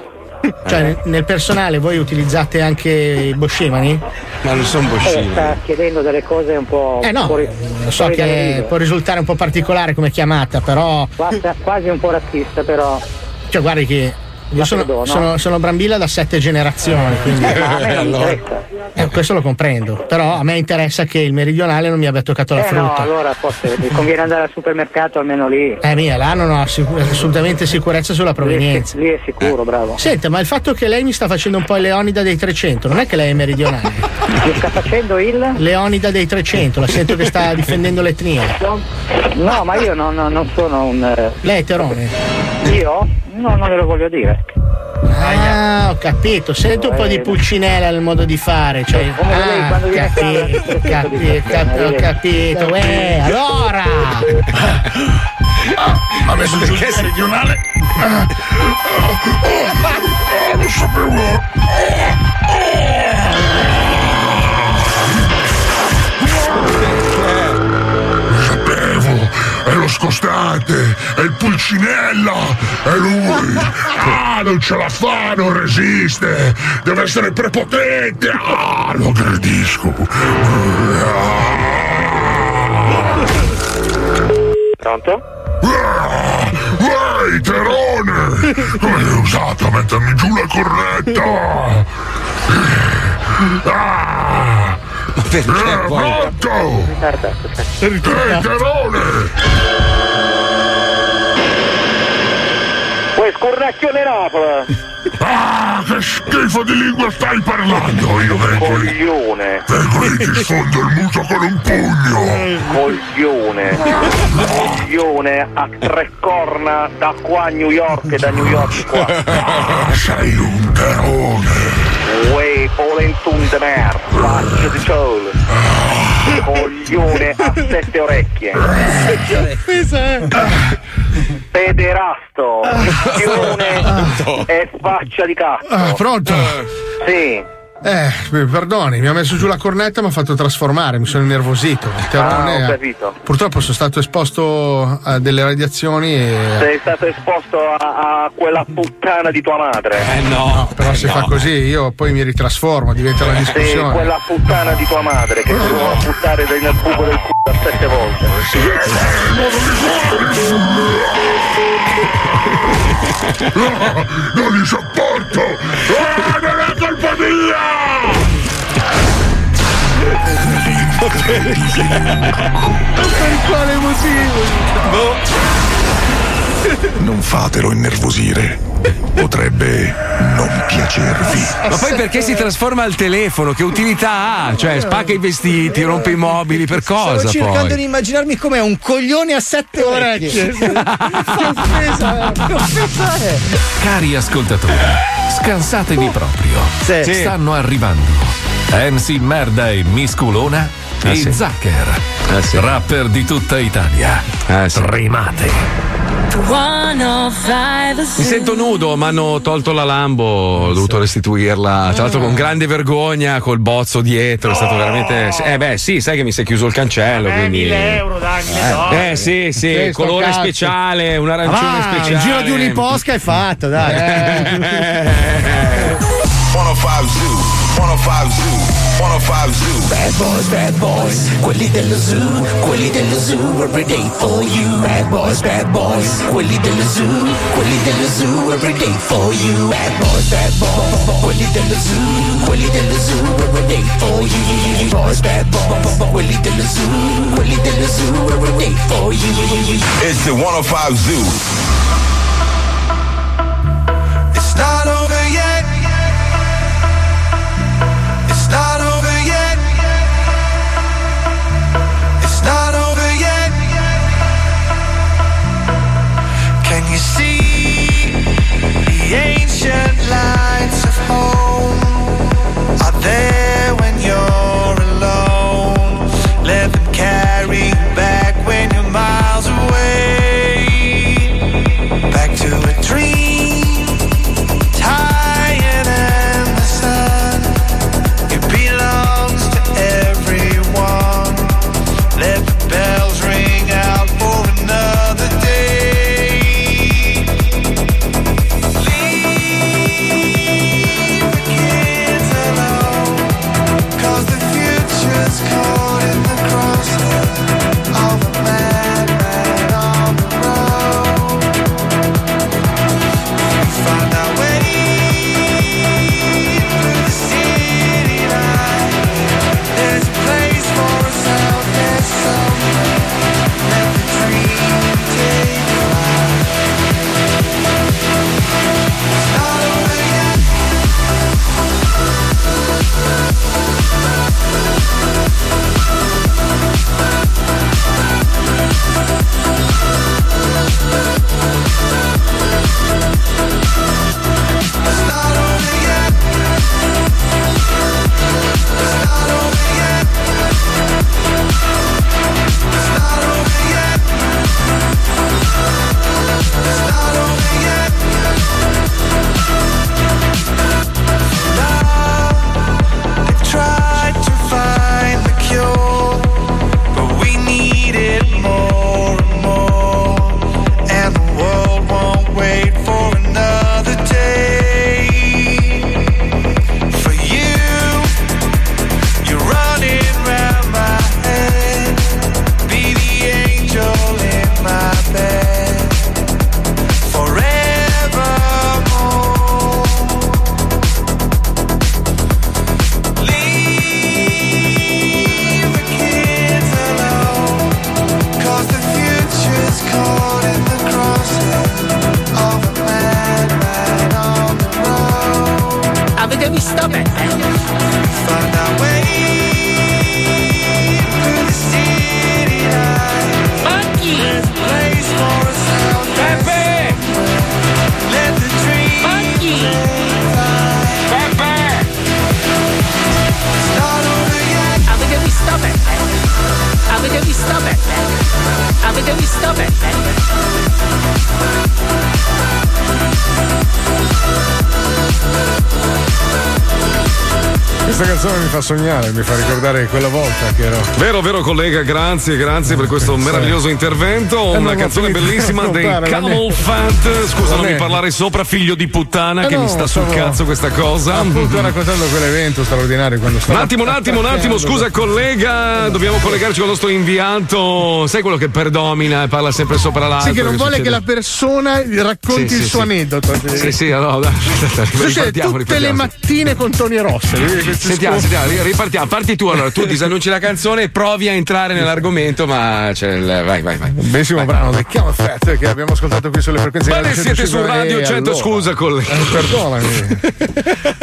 Speaker 10: Cioè nel- nel personale voi utilizzate anche i boscemani?
Speaker 2: Ma non sono
Speaker 13: Eh, sta chiedendo delle cose un po'.
Speaker 10: Eh no,
Speaker 13: fuori,
Speaker 10: lo so
Speaker 13: fuori
Speaker 10: che può risultare un po' particolare come chiamata, però
Speaker 13: Quasi, quasi un po' razzista, però.
Speaker 10: Cioè, guardi che io sono,
Speaker 13: perdono.
Speaker 10: sono, sono Brambilla da sette generazioni, quindi
Speaker 13: Eh, ma a me non interessa.
Speaker 10: Eh, questo lo comprendo. Però a me interessa che il meridionale non mi abbia toccato la
Speaker 13: Eh no,
Speaker 10: frutta.
Speaker 13: allora forse mi conviene andare al supermercato almeno lì.
Speaker 10: Eh mia, là non ho sic- assolutamente sicurezza sulla provenienza.
Speaker 13: Lì è sicuro, bravo.
Speaker 10: Senta, ma il fatto che lei mi sta facendo un po' il Leonida dei 300, non è che lei è meridionale?
Speaker 13: Mi sta facendo il?
Speaker 10: Leonida dei 300, la sento che sta difendendo l'etnia.
Speaker 13: No, ma io non, non sono un. eh,
Speaker 10: Lei è terone?
Speaker 13: Io? No, non glielo voglio dire.
Speaker 10: Ah, ho capito. Sento un po' di pulcinella nel modo di fare. Cioè, ah,
Speaker 13: quando qua,
Speaker 10: capito, capito, capito, ho capito. Eh, allora!
Speaker 12: Ha messo giù il meridionale? Ah, lo sapevo. Scostante, è il pulcinella, è lui. Ah, non ce la fa, non resiste, deve essere prepotente. Ah, lo aggredisco.
Speaker 13: Pronto?
Speaker 12: Ehi, Terone! Come hai usato a mettermi giù la cornetta? Ah!
Speaker 2: Perché
Speaker 12: Eh,
Speaker 2: poi?
Speaker 12: pronto! Ehi, Terone!
Speaker 13: Uè, scurracchione Napoli!
Speaker 12: Ah, che schifo di lingua stai parlando! Io vengo lì,
Speaker 13: Coglione!
Speaker 12: vengo lì, ti sfondo il muso con un pugno!
Speaker 13: Coglione! Coglione a tre corna da qua a New York e da New York qua!
Speaker 12: Ah, sei un terone!
Speaker 13: Uè, polentun de mer! Faccio di ciol! Coglione a sette orecchie!
Speaker 14: Pederasto, missione e faccia di cazzo.
Speaker 3: Ah, pronto?
Speaker 14: Sì.
Speaker 3: Eh, perdoni, mi ha messo giù la cornetta e mi ha fatto trasformare, mi sono innervosito. Il terrone,
Speaker 14: Ah, ho
Speaker 3: eh,
Speaker 14: capito.
Speaker 3: Purtroppo sono stato esposto a delle radiazioni e.
Speaker 14: Sei stato esposto a, a quella puttana di tua madre.
Speaker 2: Eh
Speaker 3: No, però se fa così io poi mi ritrasformo, diventa una
Speaker 14: Sì,
Speaker 3: discussione.
Speaker 14: quella puttana di tua madre che ti vuole buttare nel buco del culo sette volte.
Speaker 12: No, non li sopporto! Ah, non è colpa mia!
Speaker 3: Per quale motivo?
Speaker 12: Non fatelo innervosire. Potrebbe non piacervi.
Speaker 2: Ma poi perché si trasforma al telefono? Che utilità ha? Cioè, spacca i vestiti, rompe i mobili, per cosa
Speaker 4: Stavo cercando
Speaker 2: poi?
Speaker 4: di immaginarmi come un coglione a sette orecchie. Che offesa, che offesa è?
Speaker 1: Cari ascoltatori, scansatevi proprio.
Speaker 4: Sì. Sì.
Speaker 1: Stanno arrivando MC Merda e Miss Culona
Speaker 2: Ah,
Speaker 1: e
Speaker 2: sì.
Speaker 1: Zacker, rapper di tutta Italia.
Speaker 2: Ah,
Speaker 1: Rimate.
Speaker 2: Mi sento nudo, mi hanno tolto la Lambo, ho dovuto restituirla. Tra l'altro con grande vergogna, col bozzo dietro. È stato veramente. Eh beh, sì, sai che mi si è chiuso il cancello. quindi...
Speaker 9: 1000 euro, dai, 1000 dollari.
Speaker 2: Eh sì, sì,
Speaker 4: Sì, sto
Speaker 2: colore
Speaker 4: cazzo.
Speaker 2: speciale, un arancione
Speaker 4: Ah,
Speaker 2: speciale.
Speaker 4: il giro di un'imposca è fatto, dai.
Speaker 2: Eh.
Speaker 15: 105 Zoo, 105 Zoo, 105 Zoo. Bad boys, bad boys, quelli dello zoo, quelli dello zoo, every day for you. Bad boys, bad boys, quelli dello zoo, quelli dello zoo, every day for you. Bad boys, bad boys, quelli dello zoo, quelli dello zoo, every day for you. Boys, bad boys, quelli dello zoo, quelli dello zoo, every day for you. It's the 105 Zoo.
Speaker 3: Fa sognare, mi fa ricordare quella volta che ero.
Speaker 2: Vero, vero collega, grazie, grazie per questo meraviglioso intervento.
Speaker 3: Eh,
Speaker 2: Una canzone bellissima dei Camel Fat. Scusa, non
Speaker 3: Non
Speaker 2: mi parlare sopra, figlio di puttana,
Speaker 3: Eh
Speaker 2: che
Speaker 3: no,
Speaker 2: mi sta sul
Speaker 3: stavo-
Speaker 2: cazzo questa cosa.
Speaker 3: Appunto raccontando quell'evento straordinario quando
Speaker 2: Un
Speaker 3: stavo
Speaker 2: attimo, un attimo, un attimo, scusa collega, dobbiamo collegarci con il nostro inviato, sai quello che predomina e parla sempre sopra l'altro.
Speaker 3: Sì, che non vuole
Speaker 2: succede?
Speaker 3: che la persona racconti
Speaker 2: Sì,
Speaker 3: il
Speaker 2: sì,
Speaker 3: suo
Speaker 2: sì.
Speaker 3: aneddoto.
Speaker 2: Sì, sì, no,
Speaker 3: tutte le
Speaker 2: ripartiamo.
Speaker 3: mattine con Tony Rossa. vedi questi
Speaker 2: Sentiamo,
Speaker 3: scop-
Speaker 2: sentiamo, ri- ripartiamo. Parti tu allora, tu disannunci la canzone e provi a entrare nell'argomento, ma c'è il- vai, vai, vai.
Speaker 3: Bellissimo brano del Camel Fat che abbiamo ascoltato qui sulle frequenze
Speaker 2: Vale,
Speaker 3: di
Speaker 2: siete su Radio 100, scusa, collega.
Speaker 3: Eh, perdonami.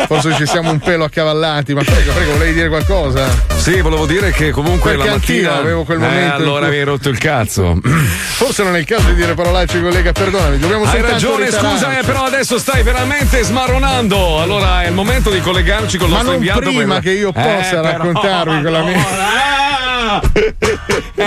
Speaker 3: Forse ci siamo un pelo accavallati, ma prego, prego, volevi dire qualcosa?
Speaker 2: Sì, volevo dire che comunque
Speaker 3: Perché
Speaker 2: la mattina
Speaker 3: avevo quel
Speaker 2: Eh,
Speaker 3: momento in
Speaker 2: allora mi hai rotto il cazzo.
Speaker 3: Forse non è il caso di dire parolacce, collega, perdonami, dobbiamo
Speaker 2: Hai ragione, scusa, eh, però adesso stai veramente smaronando. Allora è il momento di collegarci con il
Speaker 3: Ma
Speaker 2: nostro inviato.
Speaker 3: prima che io
Speaker 2: Eh,
Speaker 3: possa
Speaker 2: però,
Speaker 3: raccontarvi con la mia.
Speaker 4: È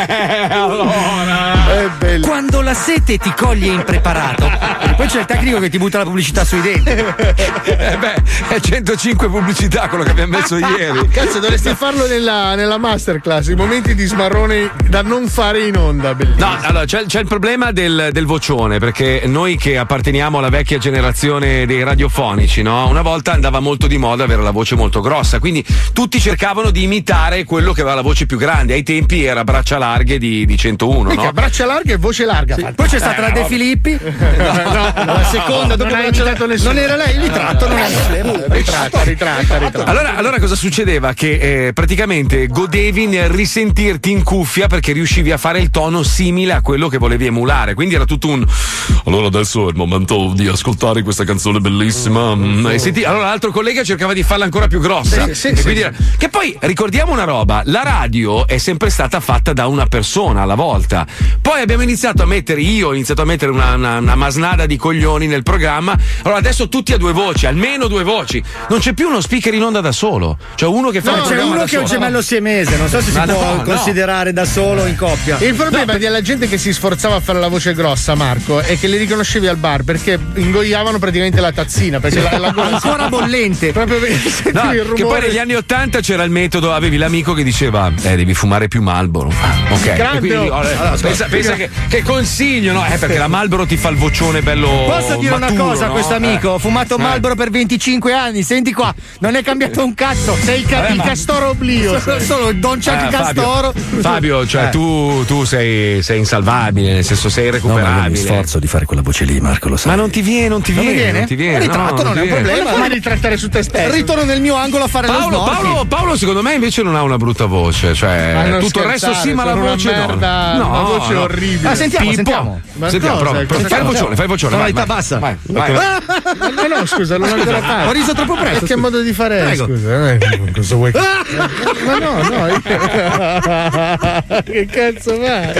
Speaker 4: bello. Quando la sete ti coglie impreparato. E poi c'è il tecnico che ti butta la pubblicità sui denti.
Speaker 2: Eh beh, è 105 pubblicità quello che abbiamo messo ieri.
Speaker 3: Cazzo, dovresti farlo nella, nella masterclass, i momenti di smarrone da non fare in onda, bellissimo.
Speaker 2: No, allora c'è, c'è il problema del, del vocione, perché noi che apparteniamo alla vecchia generazione dei radiofonici, no? Una volta andava molto di moda avere la voce molto grossa, quindi tutti cercavano di imitare quello che aveva la voce più grande. Ai tempi era braccia larghe di, di 101,
Speaker 3: Mica,
Speaker 2: no?
Speaker 3: braccia larghe e voce larga.
Speaker 4: Poi c'è stata la De Filippi.
Speaker 3: no,
Speaker 4: la seconda, dopo
Speaker 3: non
Speaker 4: braccia-
Speaker 3: nessuno.
Speaker 4: Non era lei, il ritratto, non un problema.
Speaker 3: Ritratta, ritratta, ritratta.
Speaker 2: Allora, allora cosa succedeva? Che eh, praticamente godevi nel risentirti in cuffia perché riuscivi a fare il tono simile a quello che volevi emulare. Quindi era tutto un. Allora adesso è il momento di ascoltare questa canzone bellissima. mm, E senti, allora l'altro collega cercava di farla ancora più grossa.
Speaker 3: Sì, sì,
Speaker 2: E
Speaker 3: sì,
Speaker 2: era- Che poi ricordiamo una roba: la radio è sempre stata fatta da una persona alla volta. Poi abbiamo iniziato a mettere, io ho iniziato a mettere una, una- una masnada di coglioni nel programma. Allora adesso tutti a due voci, almeno due voci. Non c'è più uno speaker in onda da solo. Cioè uno che fa il
Speaker 4: No, c'è
Speaker 2: programma
Speaker 4: uno che è un gemello siamese, non so se si
Speaker 2: Ma
Speaker 4: può
Speaker 2: no, no.
Speaker 4: considerare da solo o in coppia.
Speaker 3: Il problema della gente che si sforzava a fare la voce grossa, Marco, è che li riconoscevi al bar perché ingoiavano praticamente la tazzina. Perché la, la
Speaker 4: Ancora bollente.
Speaker 3: Proprio
Speaker 2: No,
Speaker 3: il
Speaker 2: che poi negli anni Ottanta c'era il metodo, avevi l'amico che diceva: Eh, devi fumare più Malboro. Ah, ok.
Speaker 3: Grande,
Speaker 2: quindi,
Speaker 3: oh.
Speaker 2: allora, pensa, pensa che, che consiglio, no? Eh, perché la Malboro ti fa il vocione bello.
Speaker 4: Posso dire una
Speaker 2: maturo,
Speaker 4: cosa a
Speaker 2: no?
Speaker 4: questo amico?
Speaker 2: Eh.
Speaker 4: Ho fumato
Speaker 2: Eh.
Speaker 4: Marlboro per 25 anni, senti qua, non è cambiato un cazzo. Sei il, ca-
Speaker 2: Vabbè,
Speaker 4: il
Speaker 2: ma-
Speaker 4: castoro oblio. Solo, solo il Don Chuck
Speaker 2: Eh,
Speaker 4: Castoro.
Speaker 2: Fabio, Fabio, cioè
Speaker 4: Eh.
Speaker 2: tu, tu sei, sei insalvabile, nel senso sei recuperabile.
Speaker 4: di fare quella voce lì, Marco, lo
Speaker 2: ma non ti viene, non ti
Speaker 4: Non mi
Speaker 2: viene,
Speaker 4: viene?
Speaker 2: non ti viene.
Speaker 4: Ritratto,
Speaker 2: no,
Speaker 4: non
Speaker 2: ti
Speaker 4: è un problema.
Speaker 3: Ma puoi ritrattare su te stesso.
Speaker 4: Ritorno nel mio angolo a fare
Speaker 2: Paolo,
Speaker 4: lo snorkel.
Speaker 2: Paolo, Paolo, secondo me invece non ha una brutta voce,
Speaker 3: Ma
Speaker 2: cioè tutto il resto sì, ma la voce
Speaker 3: merda,
Speaker 2: no.
Speaker 3: una voce
Speaker 2: no.
Speaker 3: orribile.
Speaker 4: Ah, sentiamo,
Speaker 2: Pippo.
Speaker 4: sentiamo.
Speaker 3: Ma
Speaker 2: Sentiamo,
Speaker 3: cosa?
Speaker 2: prova,
Speaker 3: Cosa
Speaker 2: fai il vocione, fai il vocione. vai,
Speaker 4: Tonalità
Speaker 2: vai.
Speaker 4: bassa.
Speaker 2: Vai, vai.
Speaker 3: Ma no, scusa, non ho ancora fatto.
Speaker 4: Ho riso troppo presto.
Speaker 3: Che modo di fare?
Speaker 4: Prego.
Speaker 3: Scusa, eh, cosa vuoi? Ma no, no. che cazzo fai?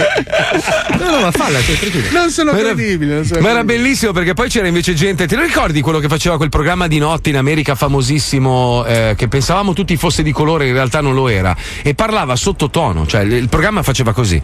Speaker 4: No, no, ma falla, sei tranquillo.
Speaker 3: Non sono
Speaker 2: Ma
Speaker 3: credibile. non sono
Speaker 2: Ma era bellissimo perché poi c'era invece gente. Te lo ricordi quello che faceva quel programma di notte in America famosissimo? eh, che pensavamo tutti fosse di colore, in realtà non lo era. E parlava sottotono, cioè il, programma faceva così.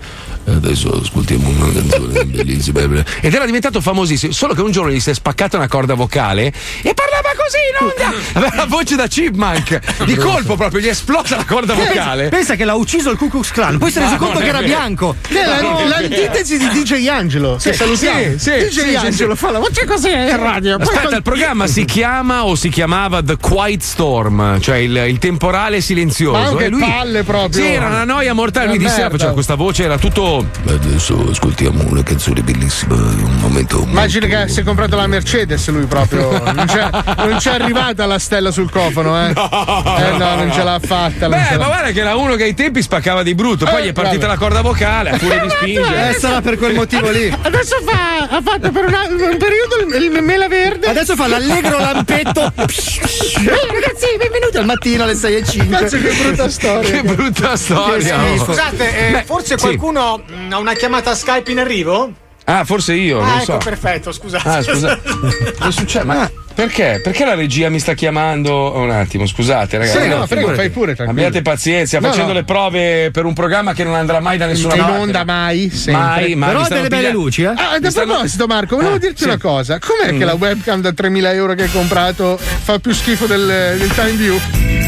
Speaker 2: Adesso ascoltiamo una canzone bellissima. Ed era diventato famosissimo. Solo che un giorno gli si è spaccata una corda vocale e parlava così in onda. Aveva la voce da chipmunk. Di colpo proprio gli è esplosa la corda vocale.
Speaker 4: Pensa che l'ha ucciso il Ku Klux Klan, poi si è reso conto che era
Speaker 2: vero.
Speaker 4: bianco.
Speaker 3: Che è la-
Speaker 2: No,
Speaker 3: l'antitesi di DJ Angelo.
Speaker 2: Sì,
Speaker 3: che salutiamo.
Speaker 2: sì, sì,
Speaker 3: DJ
Speaker 2: sì,
Speaker 3: Angelo
Speaker 2: sì.
Speaker 3: fa la voce così in radio. Poi
Speaker 2: Aspetta,
Speaker 3: con-
Speaker 2: il programma si chiama o si chiamava The Quiet Storm, cioè il, il temporale silenzioso.
Speaker 3: Ma anche
Speaker 2: e lui,
Speaker 3: palle proprio.
Speaker 2: Sì, era una noia mortale. Lui
Speaker 3: Una
Speaker 2: disse: faceva questa voce, era tutto. Adesso ascoltiamo una canzone bellissima. Un momento.
Speaker 3: Immagino che si è comprato la Mercedes lui proprio. Non c'è, non c'è arrivata la stella sul cofano, eh? Eh no, non ce l'ha fatta.
Speaker 2: Beh,
Speaker 3: ce
Speaker 2: ma guarda che era uno che ai tempi spaccava di brutto, poi
Speaker 3: Eh,
Speaker 2: gli è partita
Speaker 3: vabbè.
Speaker 2: la corda vocale, a furia di spingere.
Speaker 4: Eh, sarà per quel motivo lì.
Speaker 3: Adesso fa, ha fatto per una- un periodo il, il mela verde.
Speaker 4: Adesso fa l'allegro lampetto. Eh, ragazzi, benvenuti al mattino alle 6 e 5.
Speaker 3: Cazzo, che brutta storia.
Speaker 2: Che brutta storia. oh.
Speaker 9: Scusate, eh,
Speaker 2: Beh,
Speaker 9: forse
Speaker 2: sì.
Speaker 9: qualcuno mh, ha una chiamata Skype in arrivo?
Speaker 2: Ah, forse io,
Speaker 9: ah,
Speaker 2: non
Speaker 9: ecco,
Speaker 2: so.
Speaker 9: perfetto, scusate.
Speaker 2: Ah, scusa. Cosa succede? Ma perché? Perché la regia mi sta chiamando? Un attimo, scusate, ragazzi.
Speaker 3: Sì, no,
Speaker 2: No,
Speaker 3: prego, fai pure, tranquillo.
Speaker 2: Abbiate pazienza,
Speaker 3: No,
Speaker 2: facendo
Speaker 3: no.
Speaker 2: le prove per un programma che non andrà mai da nessuna
Speaker 3: in
Speaker 2: parte.
Speaker 3: onda mai, sempre.
Speaker 2: Mai, mai.
Speaker 4: Però ha delle belle luci, eh?
Speaker 3: Ah, a
Speaker 2: Mi stanno-
Speaker 3: proposito, Marco, volevo
Speaker 2: Ah,
Speaker 3: dirti
Speaker 2: sì.
Speaker 3: una cosa. Com'è
Speaker 2: Mm.
Speaker 3: che la webcam da 3000 euro che hai comprato fa più schifo del, del time view?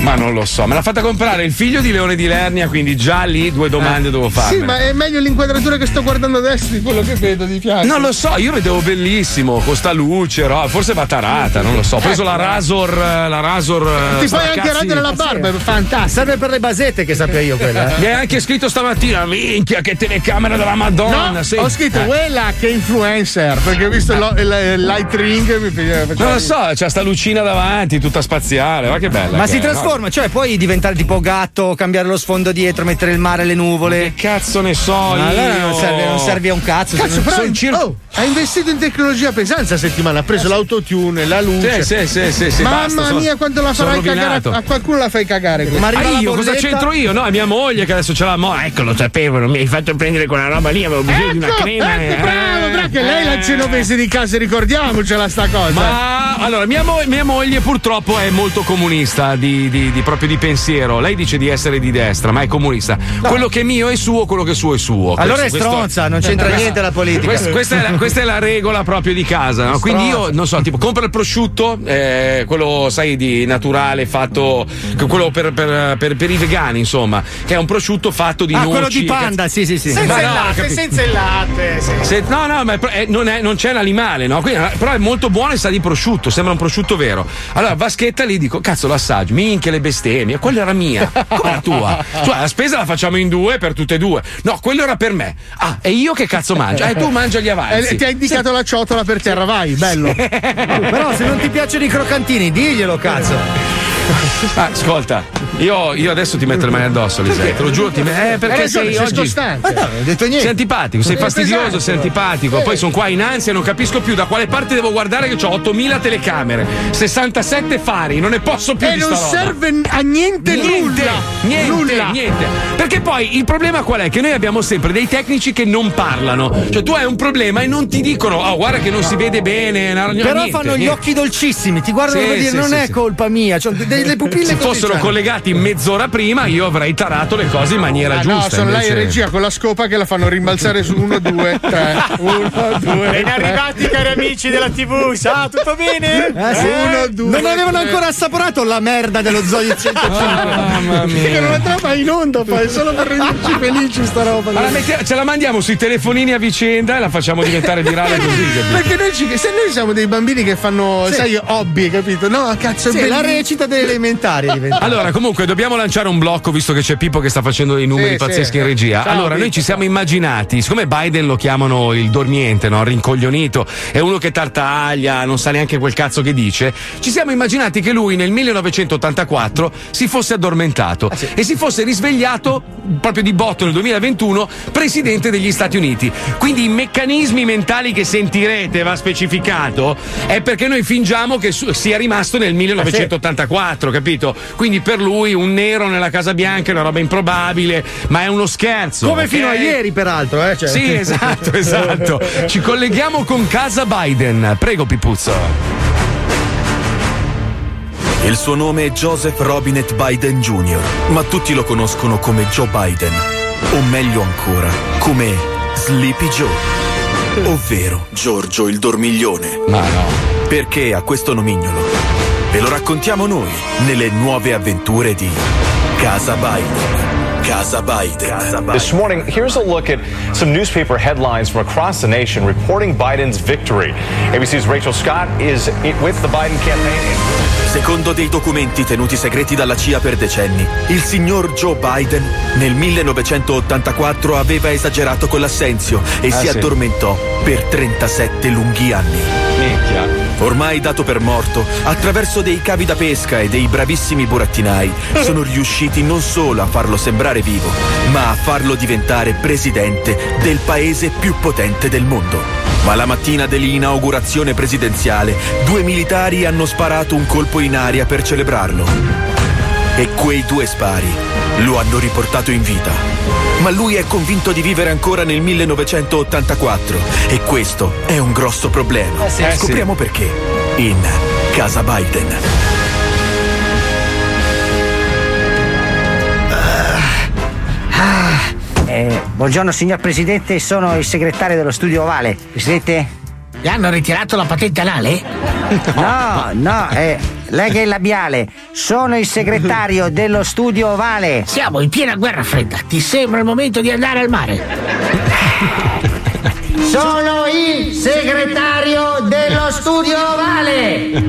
Speaker 2: Ma non lo so, me l'ha fatta comprare il figlio di Leone di Lernia, quindi già lì due domande devo farmi.
Speaker 3: Sì, ma è meglio l'inquadratura che sto guardando adesso di quello che vedo di fianco.
Speaker 2: Non lo so, io vedevo bellissimo, con sta luce, no? forse va tarata, non lo so. Ho preso la Razor, eh, la Razor. eh,
Speaker 3: Ti puoi anche
Speaker 2: cazzi-
Speaker 3: rendere la barba, è fantastico.
Speaker 4: Serve per le basette che sappia io quella. eh.
Speaker 2: Mi hai anche scritto stamattina, minchia, che telecamera della Madonna.
Speaker 3: No,
Speaker 2: sì.
Speaker 3: ho scritto
Speaker 2: Eh.
Speaker 3: quella che influencer perché ho visto il, il- il light ring mi
Speaker 2: Non lo so, c'è sta lucina davanti, tutta spaziale, ma che bella.
Speaker 4: Ma
Speaker 2: che
Speaker 4: si
Speaker 2: è, no?
Speaker 4: trasforma, cioè puoi diventare tipo gatto, cambiare lo sfondo dietro, mettere il mare e le nuvole.
Speaker 2: Che cazzo ne so
Speaker 4: Ma allora
Speaker 2: io?
Speaker 4: non serve, non serve a un cazzo.
Speaker 3: Cazzo,
Speaker 4: non-
Speaker 3: però
Speaker 4: cir-
Speaker 3: oh, ha investito in tecnologia pesante sta settimana, ha preso l'autotune, la luce.
Speaker 2: Sì, sì, sì, sì, sì,
Speaker 3: Mamma
Speaker 2: basta, sono-
Speaker 3: mia, quando la
Speaker 2: sono
Speaker 3: farai cagare a, qualcuno la fai cagare. questa.
Speaker 4: Ma arriva la
Speaker 2: io cosa c'entro io? No, è mia moglie che adesso ce l'ha. Mo- ecco, lo sapevo, non mi hai fatto prendere quella roba lì, avevo bisogno di una
Speaker 3: Ecco,
Speaker 2: crema.
Speaker 3: ecco,
Speaker 2: eh.
Speaker 3: bravo, bravo, che lei è la genovese di casa, ricordiamocela sta cosa.
Speaker 2: Ma allora, mia, mo- mia moglie purtroppo è molto comunista, di, di- di- proprio di pensiero. Lei dice di essere di destra, ma è comunista. Quello che è mio è suo, quello che è suo è suo.
Speaker 4: Allora è
Speaker 2: Questo-
Speaker 4: stronza, non c'entra
Speaker 2: questo-
Speaker 4: niente la politica.
Speaker 2: Questa, questa è la, questa è la regola proprio di casa. no? Quindi io non so, tipo, compro il prosciutto, eh, quello, sai, di naturale, fatto. quello per, per- per- per i vegani, insomma, che è un prosciutto fatto di
Speaker 4: Ah,
Speaker 2: noci.
Speaker 4: quello di panda, sì, sì, sì.
Speaker 9: Senza
Speaker 2: Ma
Speaker 9: il
Speaker 2: no,
Speaker 9: latte,
Speaker 2: capi-
Speaker 9: senza il latte. sì.
Speaker 2: se- no, no, ma è non, è- non c'è l'animale, no? Quindi, però è molto buono e sa di prosciutto, sembra un prosciutto vero. Allora, vaschetta lì dico, cazzo, l'assaggio, minchia le bestemmie, quella era mia, come la tua? Cioè, la spesa la facciamo in due per tutte e due. No, quello era per me. Ah, e io che cazzo mangio? Eh, tu mangia gli avanzi.
Speaker 3: Eh, ti ha indicato la ciotola per terra, vai, bello.
Speaker 4: Però se non ti piacciono i crocantini, diglielo, cazzo.
Speaker 2: Ah, ascolta, io, io adesso ti metto le mani addosso, Lisei, te lo giuro, ti me- eh, perché
Speaker 3: ragione,
Speaker 2: sei,
Speaker 3: sei
Speaker 2: oggi.
Speaker 3: scostante.
Speaker 4: Ho detto niente.
Speaker 2: Sei antipatico, sei
Speaker 3: Eh,
Speaker 2: fastidioso,
Speaker 3: pesante.
Speaker 2: sei antipatico.
Speaker 3: Eh.
Speaker 2: Poi sono qua in ansia, non capisco più da quale parte devo guardare che ho 8000 telecamere, 67 fari, non ne posso più
Speaker 3: E
Speaker 2: di
Speaker 3: non serve a niente,
Speaker 2: Niente,
Speaker 3: nulla.
Speaker 2: niente,
Speaker 3: nulla.
Speaker 2: niente. Perché poi il problema qual è? Che noi abbiamo sempre dei tecnici che non parlano. Cioè, tu hai un problema e non ti dicono, oh, guarda che non si vede bene. no,
Speaker 4: Però
Speaker 2: niente,
Speaker 4: fanno gli
Speaker 2: niente.
Speaker 4: occhi dolcissimi, ti guardano
Speaker 2: Sì,
Speaker 4: per dire
Speaker 2: sì,
Speaker 4: non
Speaker 2: sì,
Speaker 4: è colpa mia, cioè delle pupille
Speaker 2: Se fossero
Speaker 4: cioè.
Speaker 2: collegati mezz'ora prima, io avrei tarato le cose in maniera
Speaker 3: Ah,
Speaker 2: giusta.
Speaker 3: no, sono là in
Speaker 2: invece-
Speaker 3: regia con la scopa che la fanno rimbalzare su 1, 2, 3. 1, 2,
Speaker 9: Ben arrivati cari amici della TV, sa tutto bene?
Speaker 4: Eh, sì.
Speaker 3: Uno, due,
Speaker 4: non avevano
Speaker 3: tre.
Speaker 4: ancora assaporato la merda dello Zoe 105.
Speaker 2: Mamma
Speaker 3: Che non
Speaker 2: mia.
Speaker 3: andrà mai in onda, poi solo per renderci felici sta roba.
Speaker 2: Ma la metti- ce la mandiamo sui telefonini a vicenda e la facciamo diventare virale così. capito?
Speaker 3: Perché noi, ci, se noi siamo dei bambini che fanno, sai, hobby, capito? No, cazzo, è
Speaker 4: Sì, la
Speaker 3: bellissimo.
Speaker 4: recita delle elementari.
Speaker 2: Allora, comunque, dobbiamo lanciare un blocco visto che c'è Pippo che sta facendo dei numeri
Speaker 3: Sì,
Speaker 2: pazzeschi
Speaker 3: sì.
Speaker 2: in regia.
Speaker 3: Ciao,
Speaker 2: allora, noi
Speaker 3: Pippo.
Speaker 2: ci siamo immaginati, siccome Biden lo chiamano il dormiente, no? Il rincoglionito, è uno che tartaglia, non sa neanche quel cazzo che dice. Ci siamo immaginati che lui nel 1984 si fosse addormentato e si fosse risvegliato proprio di botto nel 2021 presidente degli Stati Uniti. Quindi i meccanismi mentali che sentirete, va specificato, è perché noi fingiamo che su- sia rimasto nel 1984, capito? Quindi per lui un nero nella Casa Bianca è una roba improbabile, ma è uno scherzo.
Speaker 4: Come
Speaker 2: ok?
Speaker 4: fino a ieri, peraltro, eh? Cioè.
Speaker 2: Sì, esatto, esatto. Ci colleghiamo con Casa Biden. Prego, Pipuzzo.
Speaker 16: Il suo nome è Joseph Robinette Biden Jr., ma tutti lo conoscono come Joe Biden, o meglio ancora, come Sleepy Joe, ovvero Giorgio il dormiglione.
Speaker 2: Ma no.
Speaker 16: Perché a questo nomignolo? Ve lo raccontiamo noi nelle nuove avventure di Casa Biden. Casa Biden.
Speaker 17: This morning, here's a look at some newspaper headlines from across the nation reporting Biden's victory. ABC's Rachel Scott is with the Biden campaign.
Speaker 16: Secondo dei documenti tenuti segreti dalla CIA per decenni, il signor Joe Biden nel 1984 aveva esagerato con l'assenzio e
Speaker 2: Ah,
Speaker 16: si
Speaker 2: sì.
Speaker 16: addormentò per 37 lunghi anni.
Speaker 2: Minchia.
Speaker 16: Ormai dato per morto, attraverso dei cavi da pesca e dei bravissimi burattinai, sono riusciti non solo a farlo sembrare vivo, ma a farlo diventare presidente del paese più potente del mondo. Ma la mattina dell'inaugurazione presidenziale, due militari hanno sparato un colpo in aria per celebrarlo. E quei due spari lo hanno riportato in vita. Ma lui è convinto di vivere ancora nel 1984 e questo è un grosso problema.
Speaker 2: Eh sì. Eh sì.
Speaker 16: Scopriamo perché in Casa Biden.
Speaker 18: Eh, buongiorno signor Presidente, sono il segretario dello studio ovale. Presidente?
Speaker 15: Gli hanno ritirato la patente anale?
Speaker 18: No, no, eh, Lei che è il labiale, sono il segretario dello studio ovale.
Speaker 15: Siamo in piena guerra fredda. Ti sembra il momento di andare al mare?
Speaker 18: Sono il segretario dello studio ovale.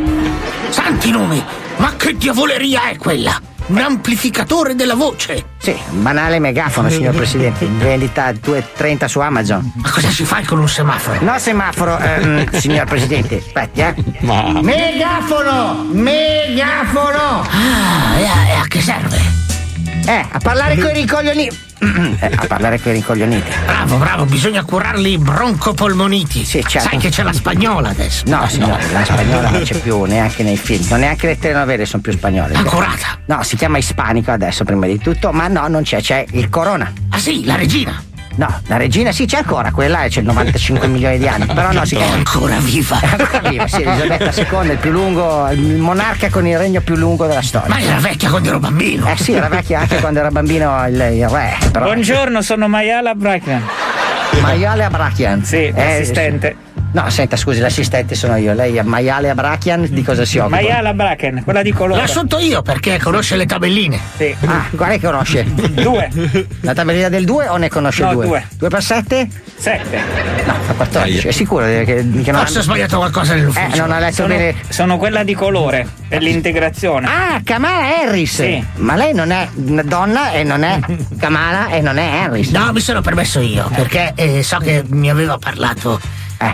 Speaker 15: Santi nomi! Ma che diavoleria è quella? Un amplificatore della voce!
Speaker 18: Sì, un banale megafono, signor Presidente, in vendita a 2,30 su Amazon.
Speaker 15: Ma cosa ci fai con un semaforo?
Speaker 18: No semaforo, ehm, signor Presidente, aspetti, eh.
Speaker 15: Ma-
Speaker 18: Megafono! Megafono!
Speaker 15: Ah, e a, e a che serve?
Speaker 18: Eh, a parlare con i ricoglioniti. Eh, a parlare con i ricoglioniti.
Speaker 15: Bravo, bravo, bisogna curarli i broncopolmoniti.
Speaker 18: Sì, certo.
Speaker 15: Sai che c'è la spagnola adesso.
Speaker 18: No, signore, la spagnola non c'è più neanche nei film, non neanche le telenovele sono più spagnole.
Speaker 15: Curata?
Speaker 18: No, si chiama ispanico adesso prima di tutto, ma no, non c'è, c'è il corona.
Speaker 15: Ah sì, la regina.
Speaker 18: No, la regina sì, c'è ancora, quella c'è 95 milioni di anni, però no, si
Speaker 15: È
Speaker 18: chiama.
Speaker 15: ancora viva.
Speaker 18: È ancora viva, sì, Elisabetta II, il più lungo, il monarca con il regno più lungo della storia.
Speaker 15: Ma era vecchia quando ero bambino.
Speaker 18: Eh sì, era vecchia anche quando era bambino il, il re. Però...
Speaker 7: Buongiorno, sono Mayala Brackman.
Speaker 18: Maiale Abrachian.
Speaker 7: Sì, assistente.
Speaker 18: No, senta, scusi, l'assistente sono io. Lei è Maiale Abrachian, di cosa si occupa?
Speaker 7: Mayala Bracken, quella di colore.
Speaker 15: L'assunto io perché conosce le tabelline.
Speaker 7: Sì.
Speaker 18: Ah, quale che conosce?
Speaker 7: Due.
Speaker 18: La tabellina del 2 o ne conosce
Speaker 7: No,
Speaker 18: due?
Speaker 7: due.
Speaker 18: 2 per 7?
Speaker 7: Sette.
Speaker 18: No, fa 14. È sicuro che, che non
Speaker 15: Forse ho sbagliato qualcosa nell'ufficio.
Speaker 18: Eh, non ha letto
Speaker 7: Sono,
Speaker 18: bene.
Speaker 7: sono quella di colore, per l'integrazione.
Speaker 18: Ah, Kamala Harris!
Speaker 7: Sì.
Speaker 18: Ma lei non è una donna e non è Kamala e non è Harris.
Speaker 15: No, mi sono permesso io, perché eh, so che mi aveva parlato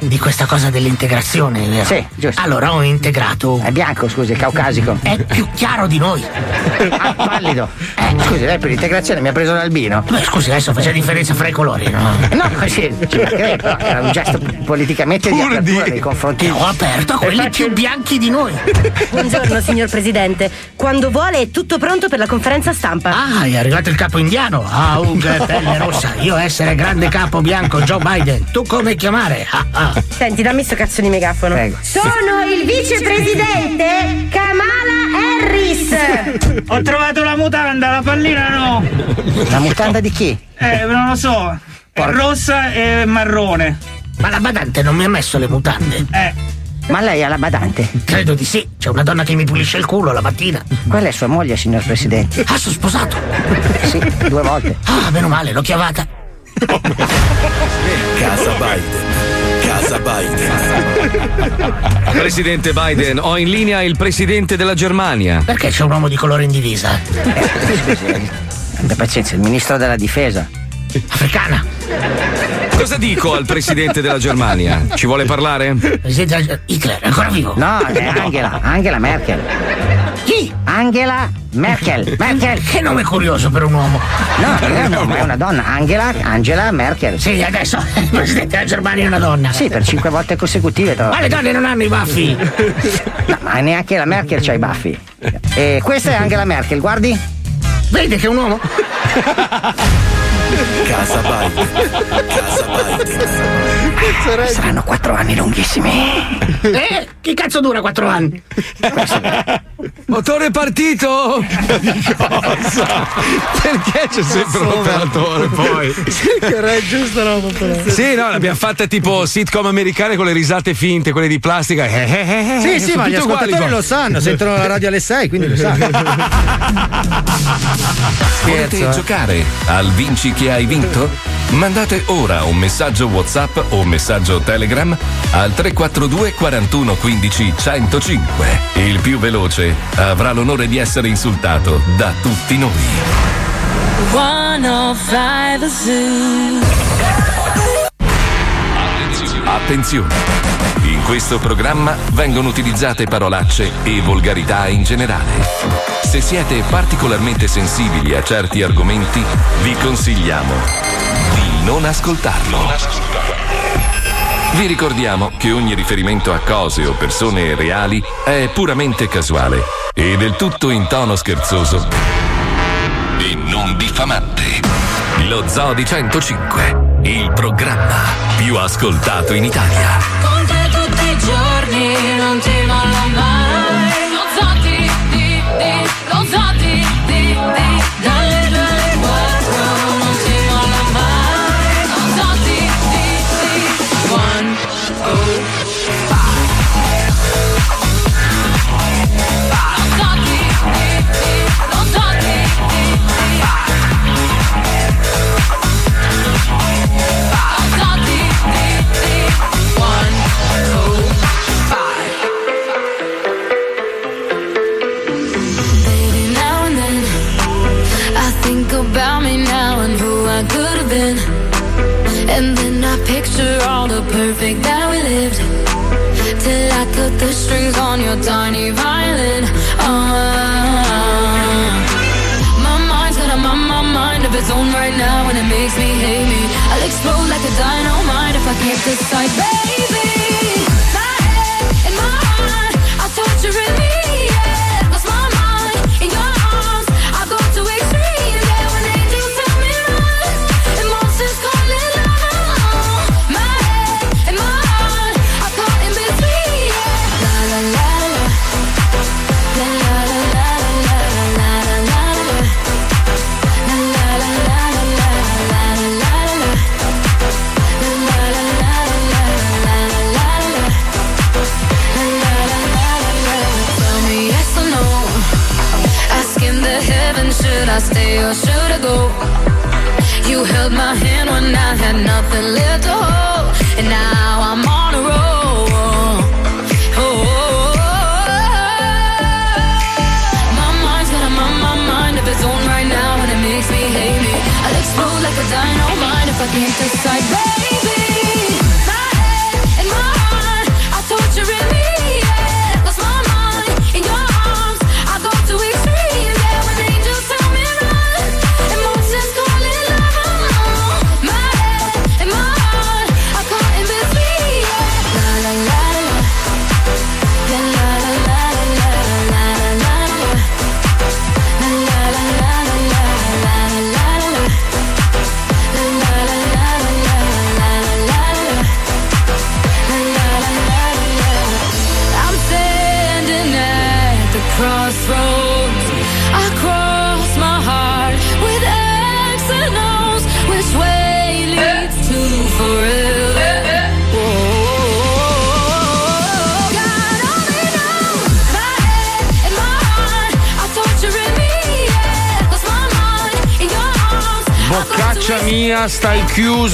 Speaker 15: di questa cosa dell'integrazione, vero?
Speaker 18: Sì, giusto.
Speaker 15: Allora ho integrato.
Speaker 18: È bianco, scusi, è caucasico.
Speaker 15: È più chiaro di noi.
Speaker 18: Ah, pallido. Scusi, lei per l'integrazione mi ha preso l'albino.
Speaker 15: Beh, scusi, adesso faccia differenza fra i colori, no?
Speaker 18: No, così, ci mancherebbe, però era un gesto politicamente di apertura nei confronti.
Speaker 15: Che ho aperto a quelli più bianchi di noi.
Speaker 11: Buongiorno, signor Presidente. Quando vuole è tutto pronto per la conferenza stampa.
Speaker 15: Ah, è arrivato il capo indiano. Ah, Aung pelle rossa. Io essere grande capo bianco Joe Biden. Tu come chiamare? Ah, ah.
Speaker 11: Senti, dammi sto cazzo di megafono.
Speaker 18: Prego.
Speaker 11: Sono il vicepresidente Kamala Harris.
Speaker 7: Ho trovato la mutanda, la pallina no.
Speaker 18: La mutanda di chi?
Speaker 7: Eh, non lo so. È rossa e marrone.
Speaker 15: Ma la badante non mi ha messo le mutande.
Speaker 7: Eh.
Speaker 18: Ma lei ha la badante?
Speaker 15: Credo di sì. C'è una donna che mi pulisce il culo la mattina.
Speaker 18: Quella è sua moglie, signor Presidente.
Speaker 15: Ah, sono sposato.
Speaker 18: Sì, due volte.
Speaker 15: Ah, meno male, l'ho chiamata.
Speaker 16: Casa Biden. Casa Biden.
Speaker 2: Presidente Biden, ho in linea il presidente della Germania.
Speaker 15: Perché c'è un uomo di colore in divisa?
Speaker 18: Scusi, abbia pazienza, il ministro della difesa.
Speaker 15: Africana.
Speaker 2: Cosa dico al presidente della Germania? Ci vuole parlare?
Speaker 15: Presidente Hitler, è ancora vivo?
Speaker 18: No, è Angela, Angela Merkel.
Speaker 15: Chi?
Speaker 18: Angela Merkel. Merkel.
Speaker 15: Che nome curioso per un uomo.
Speaker 18: No, non è un uomo, è una donna. Angela, Angela Merkel.
Speaker 15: Sì, adesso il presidente della Germania è una donna.
Speaker 18: Sì, per cinque volte consecutive. tra
Speaker 15: Ma le donne non hanno i baffi.
Speaker 18: No, ma neanche la Merkel c'ha i baffi. E questa è Angela Merkel, guardi.
Speaker 15: Vedi che è un uomo?
Speaker 16: Casa Biden. Casa Biden.
Speaker 18: Saranno quattro anni lunghissimi.
Speaker 15: Eh? Chi cazzo dura quattro anni?
Speaker 2: Motore partito! Di cosa? Perché c'è sempre un operatore poi?
Speaker 3: che regge sta roba però.
Speaker 2: Sì, no, l'abbiamo fatta tipo sitcom americane con le risate finte, quelle di plastica. Eh, eh, eh,
Speaker 4: Sì,
Speaker 2: eh,
Speaker 4: sì, ma gli
Speaker 2: uguali
Speaker 4: ascoltatori
Speaker 2: qua.
Speaker 4: lo sanno, sentono la radio alle 6, quindi lo sanno.
Speaker 1: Volete
Speaker 4: eh.
Speaker 1: giocare al Vinci che hai vinto? Mandate ora un messaggio WhatsApp o un messaggio Telegram al 342 41 15 105. Il più veloce avrà l'onore di essere insultato da tutti noi.
Speaker 19: 105 Zoo.
Speaker 1: Attenzione! In questo programma vengono utilizzate parolacce e volgarità in generale. Se siete particolarmente sensibili a certi argomenti, vi consigliamo di non ascoltarlo. Vi ricordiamo che ogni riferimento a cose o persone reali è puramente casuale e del tutto in tono scherzoso e non diffamante. Lo Zoo di 105, il programma più ascoltato in Italia.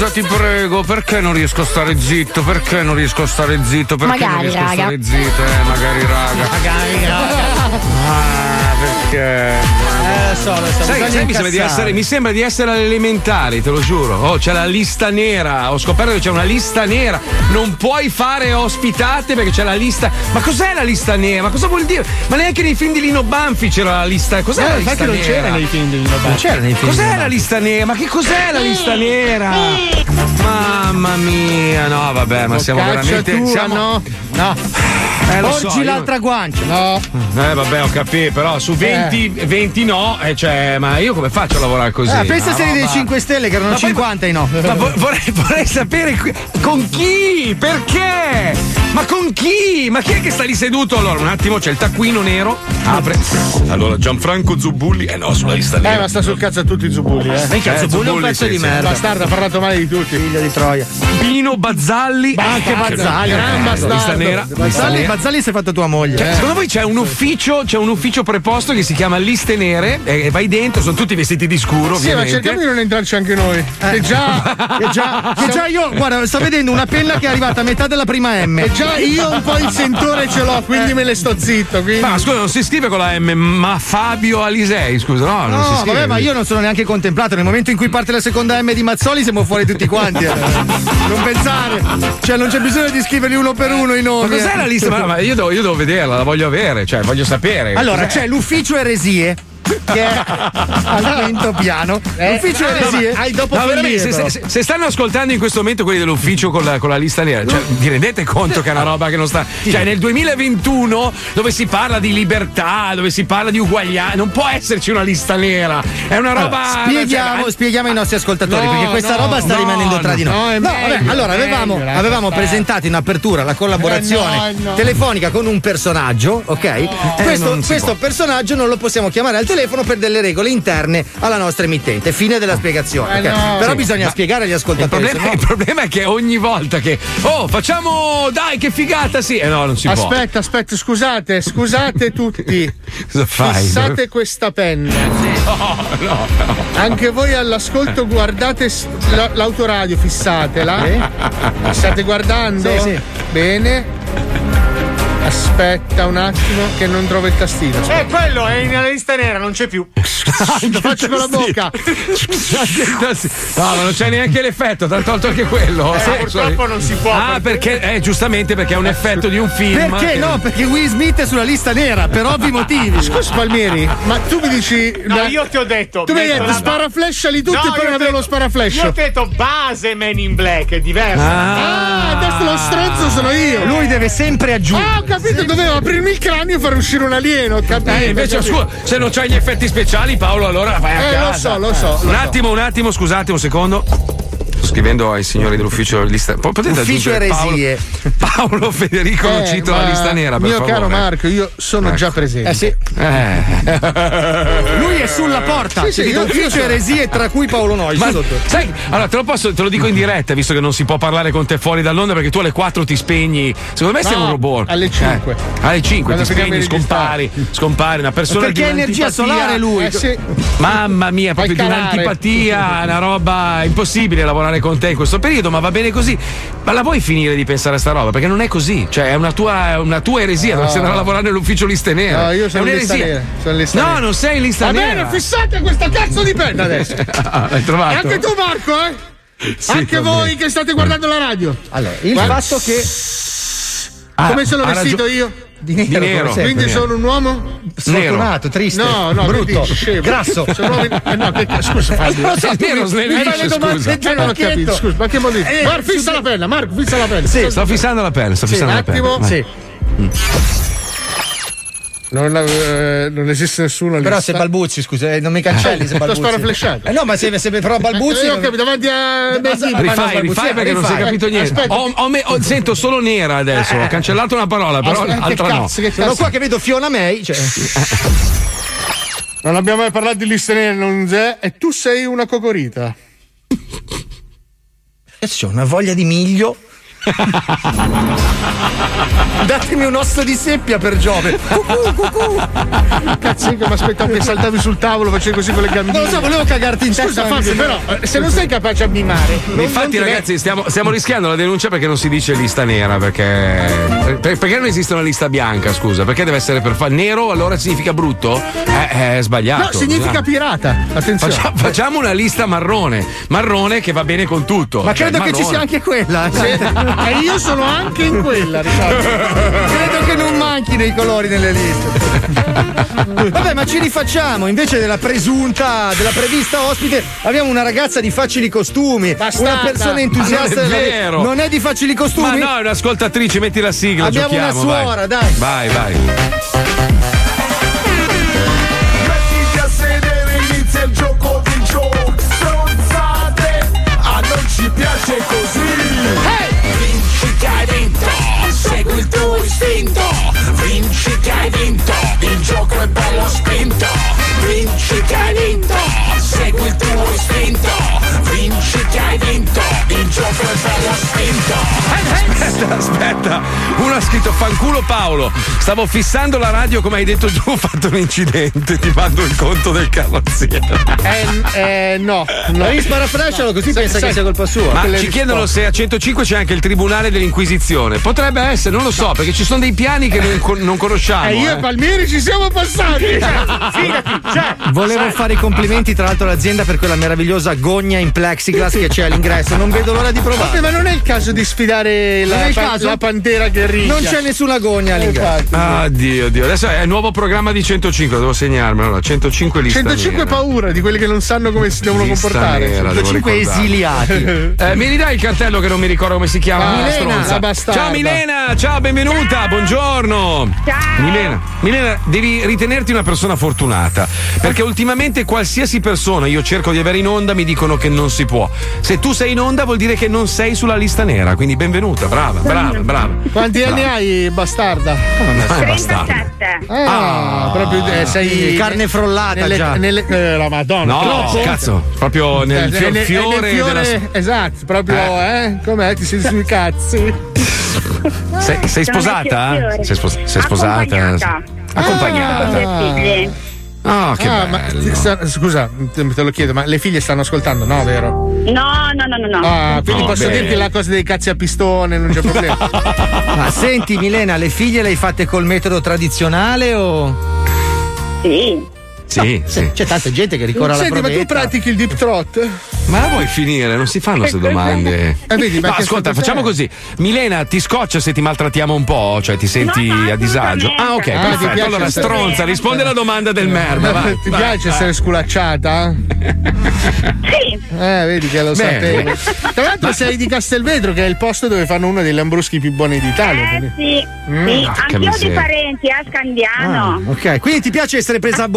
Speaker 2: Stai chiusa, ti prego. Perché non riesco a stare zitto? Perché non riesco a stare zitto? Perché non
Speaker 20: Magari,
Speaker 2: riesco a
Speaker 20: raga.
Speaker 2: stare zitto? Eh, magari raga.
Speaker 4: Magari, raga.
Speaker 2: Ah, perché?
Speaker 4: Eh, lo so, lo so.
Speaker 2: Sai, sai, mi, sembra di essere, mi sembra di essere alle elementari, te lo giuro. Oh, c'è la lista nera. Ho scoperto che c'è una lista nera. Non puoi fare ospitate perché c'è la lista. Ma cos'è la lista nera? Ma cosa vuol dire? Ma neanche nei film di Lino Banfi c'era la lista. Cos'è
Speaker 4: Eh,
Speaker 2: la lista
Speaker 4: infatti non
Speaker 2: nera?
Speaker 4: c'era nei film di Lino Banfi.
Speaker 2: Non c'era nei film. Cos'è la lista nera? Ma che cos'è la lista nera? Mamma mia, no, vabbè, ma siamo veramente.
Speaker 3: tua,
Speaker 2: siamo...
Speaker 3: no?
Speaker 4: No.
Speaker 2: Eh, lo
Speaker 4: Oggi
Speaker 2: so, io-
Speaker 4: l'altra guancia.
Speaker 3: No.
Speaker 2: Eh, vabbè, ho capito, però su 20, 20 no, eh, cioè, ma io come faccio a lavorare così?
Speaker 4: Eh, pensa
Speaker 2: Una
Speaker 4: se eri dei
Speaker 2: roba-
Speaker 4: 5 Stelle che erano
Speaker 2: Ma poi-
Speaker 4: 50 i no.
Speaker 2: Ma vo- vorrei, vorrei sapere con chi? Perché? Ma con chi? Ma chi è che sta lì seduto? Allora, un attimo, c'è il taccuino nero. Apre. Allora, Gianfranco Zubbulli. Eh no, sulla lista
Speaker 3: Eh,
Speaker 2: nera.
Speaker 3: ma sta sul cazzo a tutti Zubulli, eh.
Speaker 4: Minchia,
Speaker 2: Eh,
Speaker 4: Zubulli è un
Speaker 2: Zubulli,
Speaker 4: pezzo
Speaker 2: sì,
Speaker 4: di
Speaker 2: sì.
Speaker 4: merda.
Speaker 3: Bastardo, ha parlato male di tutti.
Speaker 4: Figlio di Troia.
Speaker 2: Pino Bazzalli.
Speaker 4: Anche Bazzali.
Speaker 3: Gran bastardo.
Speaker 2: Lista nera. Lista
Speaker 4: Bazzali,
Speaker 2: nera.
Speaker 4: Bazzali si è fatta tua moglie.
Speaker 2: Cioè,
Speaker 4: eh.
Speaker 2: secondo voi c'è un ufficio, c'è un ufficio preposto che si chiama Liste Nere e vai dentro, sono tutti vestiti di scuro,
Speaker 3: Sì, ma
Speaker 2: ovviamente.
Speaker 3: cerchiamo di non entrarci anche noi. Che già.
Speaker 4: Che già, che già io, guarda, sto vedendo una penna che è arrivata a metà della prima M.
Speaker 3: E già io un po' il sentore ce l'ho, quindi me ne sto zitto. Quindi...
Speaker 2: Ma scusa, non si scrive con la M, ma Fabio Alisei, scusa, no, non si
Speaker 4: No,
Speaker 2: scrive.
Speaker 4: vabbè, ma io non sono neanche contemplato. Nel momento in cui parte la seconda M di Mazzoli, siamo fuori tutti quanti. eh. Non pensare, cioè, non c'è bisogno di scriverli uno per uno i nomi.
Speaker 2: Ma cos'è
Speaker 4: eh.
Speaker 2: la lista? Ma, ma io, devo, io devo vederla, la voglio avere, cioè voglio sapere.
Speaker 4: Allora, c'è l'ufficio eresie. Che è al quinto piano. L'ufficio
Speaker 2: Eh, no,
Speaker 4: eresie.
Speaker 3: Hai dopo
Speaker 2: No, se, se- se stanno ascoltando in questo momento quelli dell'ufficio con la, con la lista nera, cioè, vi rendete conto che è una roba che non sta. Cioè, nel 2021, dove si parla di libertà, dove si parla di uguaglianza, non può esserci una lista nera. È una roba.
Speaker 4: Allora, spieghiamo,
Speaker 2: cioè,
Speaker 4: spieghiamo ai nostri ascoltatori
Speaker 3: No,
Speaker 4: perché questa
Speaker 3: no,
Speaker 4: roba sta
Speaker 2: no,
Speaker 4: rimanendo tra di noi.
Speaker 3: no, è
Speaker 4: vabbè,
Speaker 3: meglio,
Speaker 4: allora
Speaker 3: meglio,
Speaker 4: avevamo,
Speaker 3: lascia
Speaker 4: avevamo
Speaker 3: stare.
Speaker 4: presentato in apertura la collaborazione
Speaker 3: Eh, no, no.
Speaker 4: telefonica con un personaggio, ok? questo questo personaggio non lo possiamo chiamare al telefono per delle regole interne alla nostra emittente. Fine della spiegazione.
Speaker 3: Eh,
Speaker 4: ok?
Speaker 3: no.
Speaker 4: Però
Speaker 3: Sì,
Speaker 4: bisogna
Speaker 2: ma-
Speaker 4: spiegare agli
Speaker 2: Il
Speaker 4: ascoltatori.
Speaker 2: problema,
Speaker 4: se no-
Speaker 2: il problema è che ogni volta che. Oh, facciamo. Dai, che figata, sì. Eh no, non si può.
Speaker 3: Aspetta, aspetta, scusate, scusate tutti.
Speaker 2: Cosa fai?
Speaker 3: Fissate questa penna.
Speaker 2: No, no, no.
Speaker 3: Anche voi all'ascolto guardate l'autoradio, fissatela. Mi state guardando?
Speaker 4: Sì, sì.
Speaker 3: Bene. Aspetta un attimo che non trovo il tastino.
Speaker 9: Eh, quello è nella lista nera, non c'è più.
Speaker 3: Lo faccio con la bocca.
Speaker 2: No, ma non c'è neanche l'effetto, ti hanno tolto anche quello.
Speaker 3: Eh,
Speaker 2: Eh,
Speaker 3: purtroppo non si può,
Speaker 2: Ah, perché, eh, giustamente perché è un effetto di un film.
Speaker 4: Perché
Speaker 2: che-
Speaker 4: no? Perché Will Smith è sulla lista nera, per ovvi motivi.
Speaker 3: Scusa Palmieri, ma tu mi dici.
Speaker 9: No, io ti ho detto.
Speaker 3: Tu mi hai detto
Speaker 9: la-
Speaker 3: sparaflesciali tutti
Speaker 9: No,
Speaker 3: e poi non avevo lo sparaflash.
Speaker 9: Io ti ho detto base Man in Black, è diverso.
Speaker 3: Ah, adesso lo stronzo sono io.
Speaker 4: Lui deve sempre aggiungere.
Speaker 3: Ah, ho capito, dovevo aprirmi il cranio e far uscire un alieno. Ho capito.
Speaker 2: Eh, invece, scusa, se non c'hai gli effetti speciali, Paolo, allora vai a
Speaker 3: Eh, lo
Speaker 2: casa.
Speaker 3: so, lo so, lo
Speaker 2: un
Speaker 3: so.
Speaker 2: attimo, un attimo, scusate un secondo. Sto scrivendo ai signori dell'ufficio lista. po- Potete
Speaker 4: Ufficio
Speaker 2: aggiungere Paolo,
Speaker 4: eresie.
Speaker 2: Paolo Federico
Speaker 3: Eh,
Speaker 2: lo cito la lista nera, per
Speaker 3: Mio
Speaker 2: favore.
Speaker 3: caro Marco, io sono
Speaker 2: Ecco.
Speaker 3: già presente.
Speaker 4: Eh sì.
Speaker 2: Eh.
Speaker 4: Lui è sulla porta.
Speaker 3: Sì, sì, io-
Speaker 4: Ufficio
Speaker 3: so.
Speaker 4: eresie, tra cui Paolo Noi.
Speaker 2: Ma
Speaker 4: sotto.
Speaker 2: sai, allora te lo, posso, te lo dico in diretta, visto che non si può parlare con te fuori dall'onda perché tu alle 4 ti spegni. Secondo me sei
Speaker 3: No,
Speaker 2: un robot.
Speaker 3: alle 5.
Speaker 2: Eh, alle 5
Speaker 3: Quando
Speaker 2: ti spegni, scompari, scompari. Una persona
Speaker 4: Perché
Speaker 2: di
Speaker 4: ha energia solare lui.
Speaker 3: Eh sì.
Speaker 2: Mamma mia, proprio di un'antipatia, una roba impossibile lavorare con te in questo periodo, ma va bene così. Ma la vuoi finire di pensare a sta roba? Perché non è così, cioè è una tua, è una tua eresia, dovresti andare a lavorare nell'ufficio liste nere.
Speaker 3: No, io sono lista nera. Sono lista
Speaker 2: no,
Speaker 3: nera.
Speaker 2: non sei in lista
Speaker 3: Va
Speaker 2: nera.
Speaker 3: bene, fissate questa cazzo di penna adesso.
Speaker 2: Ah, L'hai trovato?
Speaker 3: E anche tu, Marco, eh?
Speaker 2: Sì,
Speaker 3: anche
Speaker 2: va
Speaker 3: voi
Speaker 2: bene.
Speaker 3: che state guardando la radio.
Speaker 4: Allora, il
Speaker 3: Guarda.
Speaker 4: fatto che.
Speaker 2: Ah,
Speaker 3: Come sono vestito
Speaker 2: ragio-
Speaker 3: io?
Speaker 4: Di nero,
Speaker 2: Di nero.
Speaker 4: come sempre.
Speaker 3: Quindi sono un uomo?
Speaker 4: Sfortunato, triste,
Speaker 3: No, no,
Speaker 4: brutto,
Speaker 3: scemo.
Speaker 4: grasso.
Speaker 3: Sono eh, no, che, scusa, Fabio.
Speaker 4: So, fai le domande
Speaker 2: scusa.
Speaker 3: non ho capito, scusa, ma che vuol dire?
Speaker 4: Eh,
Speaker 3: Marco, fissa la penna, Marco, fissa la penna.
Speaker 4: Sì,
Speaker 2: Sto fissando la penna, sto fissando
Speaker 3: un
Speaker 2: la penna.
Speaker 3: attimo.
Speaker 2: Vai.
Speaker 4: Sì.
Speaker 3: Non, eh, non esiste nessuno lì.
Speaker 4: Però se balbuzzi, scusa, eh, non mi cancelli se
Speaker 3: T'ho
Speaker 4: balbuzzi.
Speaker 3: sparaflesciato.
Speaker 4: Eh no, ma se, se però balbuzzi.
Speaker 3: Eh, io ho capito, davanti a
Speaker 4: ma-
Speaker 2: Rifai, rifai perché non si è
Speaker 4: rifai.
Speaker 2: capito niente. Ho- ho me- ho- sento solo nera adesso. Ho cancellato una parola, però
Speaker 3: Aspetta, che
Speaker 2: l'altra no.
Speaker 3: cazzo, che
Speaker 4: Sono
Speaker 3: cazzo.
Speaker 4: qua che vedo Fiona May. Cioè,
Speaker 3: Non abbiamo mai parlato di liste nere, non c'è. E tu sei una cocorita.
Speaker 4: adesso ho una voglia di miglio. Datemi un osso di seppia per Giove. Cucù, cucù.
Speaker 3: Cazzo, che mi aspettavo che saltavi sul tavolo, facevi così con le gambine.
Speaker 4: Non lo so, volevo cagarti in testa.
Speaker 3: Fabio, però, eh, se non sei capace a mimare.
Speaker 2: Infatti, ragazzi, stiamo, stiamo rischiando la denuncia perché non si dice lista nera. Perché, per- perché non esiste una lista bianca? Scusa, perché deve essere per fa- nero? Allora significa brutto? Eh, è sbagliato.
Speaker 3: No, significa pirata. Attenzione.
Speaker 2: Faccia- facciamo una lista marrone, marrone che va bene con tutto.
Speaker 4: Ma
Speaker 2: Cioè,
Speaker 4: credo che ci
Speaker 2: marrone.
Speaker 4: sia anche quella. eh.
Speaker 3: E io sono anche in quella, Riccardo.
Speaker 4: Credo che non manchino i colori nelle liste. Vabbè, ma ci rifacciamo. Invece della presunta, della prevista ospite, abbiamo una ragazza di facili costumi.
Speaker 3: Bastarda.
Speaker 4: Una persona entusiasta.
Speaker 2: Ma non è
Speaker 4: della-
Speaker 2: vero.
Speaker 4: Non è di facili costumi?
Speaker 2: Ma no, è un'ascoltatrice, metti la sigla.
Speaker 4: Abbiamo una
Speaker 2: giochiamo, vai.
Speaker 4: suora, dai.
Speaker 2: Vai, vai.
Speaker 15: Istinto. Vinci che hai vinto, il gioco è bello spinto. Vinci che hai vinto, segui il tuo istinto. Vinci che hai vinto, il gioco è bello spinto.
Speaker 2: Aspetta, aspetta. Uno ha scritto fanculo Paolo. Stavo fissando la radio come hai detto tu, ho fatto un incidente. Ti mando il conto del carrozziere.
Speaker 3: Eh, eh, no. no.
Speaker 4: Sparaflascialo così pensa
Speaker 3: sai-
Speaker 4: che sia colpa sua.
Speaker 2: Ma ci chiedono se a 105 c'è anche il tribunale dell'Inquisizione. Potrebbe essere, non lo so, perché ci sono dei piani che non, non conosciamo.
Speaker 3: E io
Speaker 2: eh.
Speaker 3: e Palmieri ci siamo passati. Fidati, cioè.
Speaker 4: Volevo fare i complimenti tra l'altro all'azienda per quella meravigliosa gogna in plexiglass che c'è all'ingresso. Non vedo l'ora di provare.
Speaker 3: ma non è il caso di sfidare
Speaker 4: Non è
Speaker 3: la,
Speaker 4: il
Speaker 3: pa-
Speaker 4: caso?
Speaker 3: la pantera che ricchia.
Speaker 4: Non c'è nessuna gogna all'ingresso.
Speaker 2: Ah, Dio, Dio. Adesso è il nuovo programma di 105, devo segnarmelo. Allora, 105 lista
Speaker 3: 105
Speaker 2: nera.
Speaker 3: paura di quelli che non sanno come si devono
Speaker 2: Lista
Speaker 3: comportare.
Speaker 2: nera, devo
Speaker 4: 105
Speaker 2: ricordarmi.
Speaker 4: esiliati.
Speaker 2: Eh, mi ridai il cartello che non mi ricordo come si chiama?
Speaker 3: Ah, Milena.
Speaker 2: Ciao Milena, ciao, benvenuta, buongiorno.
Speaker 8: Ciao.
Speaker 2: Milena, Milena, devi ritenerti una persona fortunata. Perché ultimamente qualsiasi persona io cerco di avere in onda mi dicono che non si può. Se tu sei in onda vuol dire che non sei sulla lista nera. Quindi benvenuta, brava, brava, brava.
Speaker 3: Quanti anni
Speaker 2: Brava.
Speaker 3: hai, bastarda?
Speaker 2: Non è bastardo.
Speaker 8: 37.
Speaker 3: Ah, proprio eh, sei
Speaker 4: carne frollata
Speaker 3: nelle,
Speaker 4: già.
Speaker 3: nelle- eh, la Madonna.
Speaker 2: No,
Speaker 3: troppo?
Speaker 2: cazzo, proprio nel
Speaker 3: Eh,
Speaker 2: fior-
Speaker 3: nel-
Speaker 2: fiore,
Speaker 3: nel fiore-
Speaker 2: della.
Speaker 3: esatto, proprio, eh. Com'è? Ti sei sui cazzi.
Speaker 2: Sei, sei sposata? Sei, spos- sei sposata?
Speaker 8: Accompagnata.
Speaker 2: Accompagnata.
Speaker 8: Con
Speaker 2: Ah, che
Speaker 3: Ah, ma
Speaker 2: bello.
Speaker 3: scusa, te lo chiedo, ma le figlie stanno ascoltando, no, vero?
Speaker 8: No, no, no, no, no.
Speaker 3: Ah, quindi
Speaker 2: No,
Speaker 3: posso
Speaker 2: bene.
Speaker 3: dirti la cosa dei cazzi a pistone, non c'è problema.
Speaker 4: Ma senti, Milena, le figlie le hai fatte col metodo tradizionale o.
Speaker 8: Sì.
Speaker 2: Sì, sì.
Speaker 4: C'è tanta gente che ricorre alla
Speaker 3: Senti, ma tu pratichi il deep throat?
Speaker 2: Ma la vuoi finire? Non si fanno queste domande.
Speaker 3: Eh, vedi,
Speaker 2: No,
Speaker 3: perché
Speaker 2: ascolta, facciamo così. Milena, ti scoccia se ti maltrattiamo un po'? Cioè, ti senti a disagio? Ah, ok,
Speaker 3: Ah, ti
Speaker 2: perfetto.
Speaker 3: piace
Speaker 2: Allora,
Speaker 3: essere-
Speaker 2: stronza, risponde alla domanda del merda. vai,
Speaker 3: Ti
Speaker 2: vai,
Speaker 3: piace
Speaker 2: vai.
Speaker 3: essere sculacciata?
Speaker 8: Sì.
Speaker 3: Eh, vedi che lo
Speaker 2: Bene.
Speaker 3: sapevo. Tra l'altro sei di Castelvetro, che è il posto dove fanno uno dei lambruschi più buoni d'Italia. quindi-
Speaker 8: Sì,
Speaker 3: Mm,
Speaker 8: sì. anch'io ho dei
Speaker 3: miseria.
Speaker 8: parenti a Scandiano.
Speaker 4: Ok, quindi ti piace essere presa a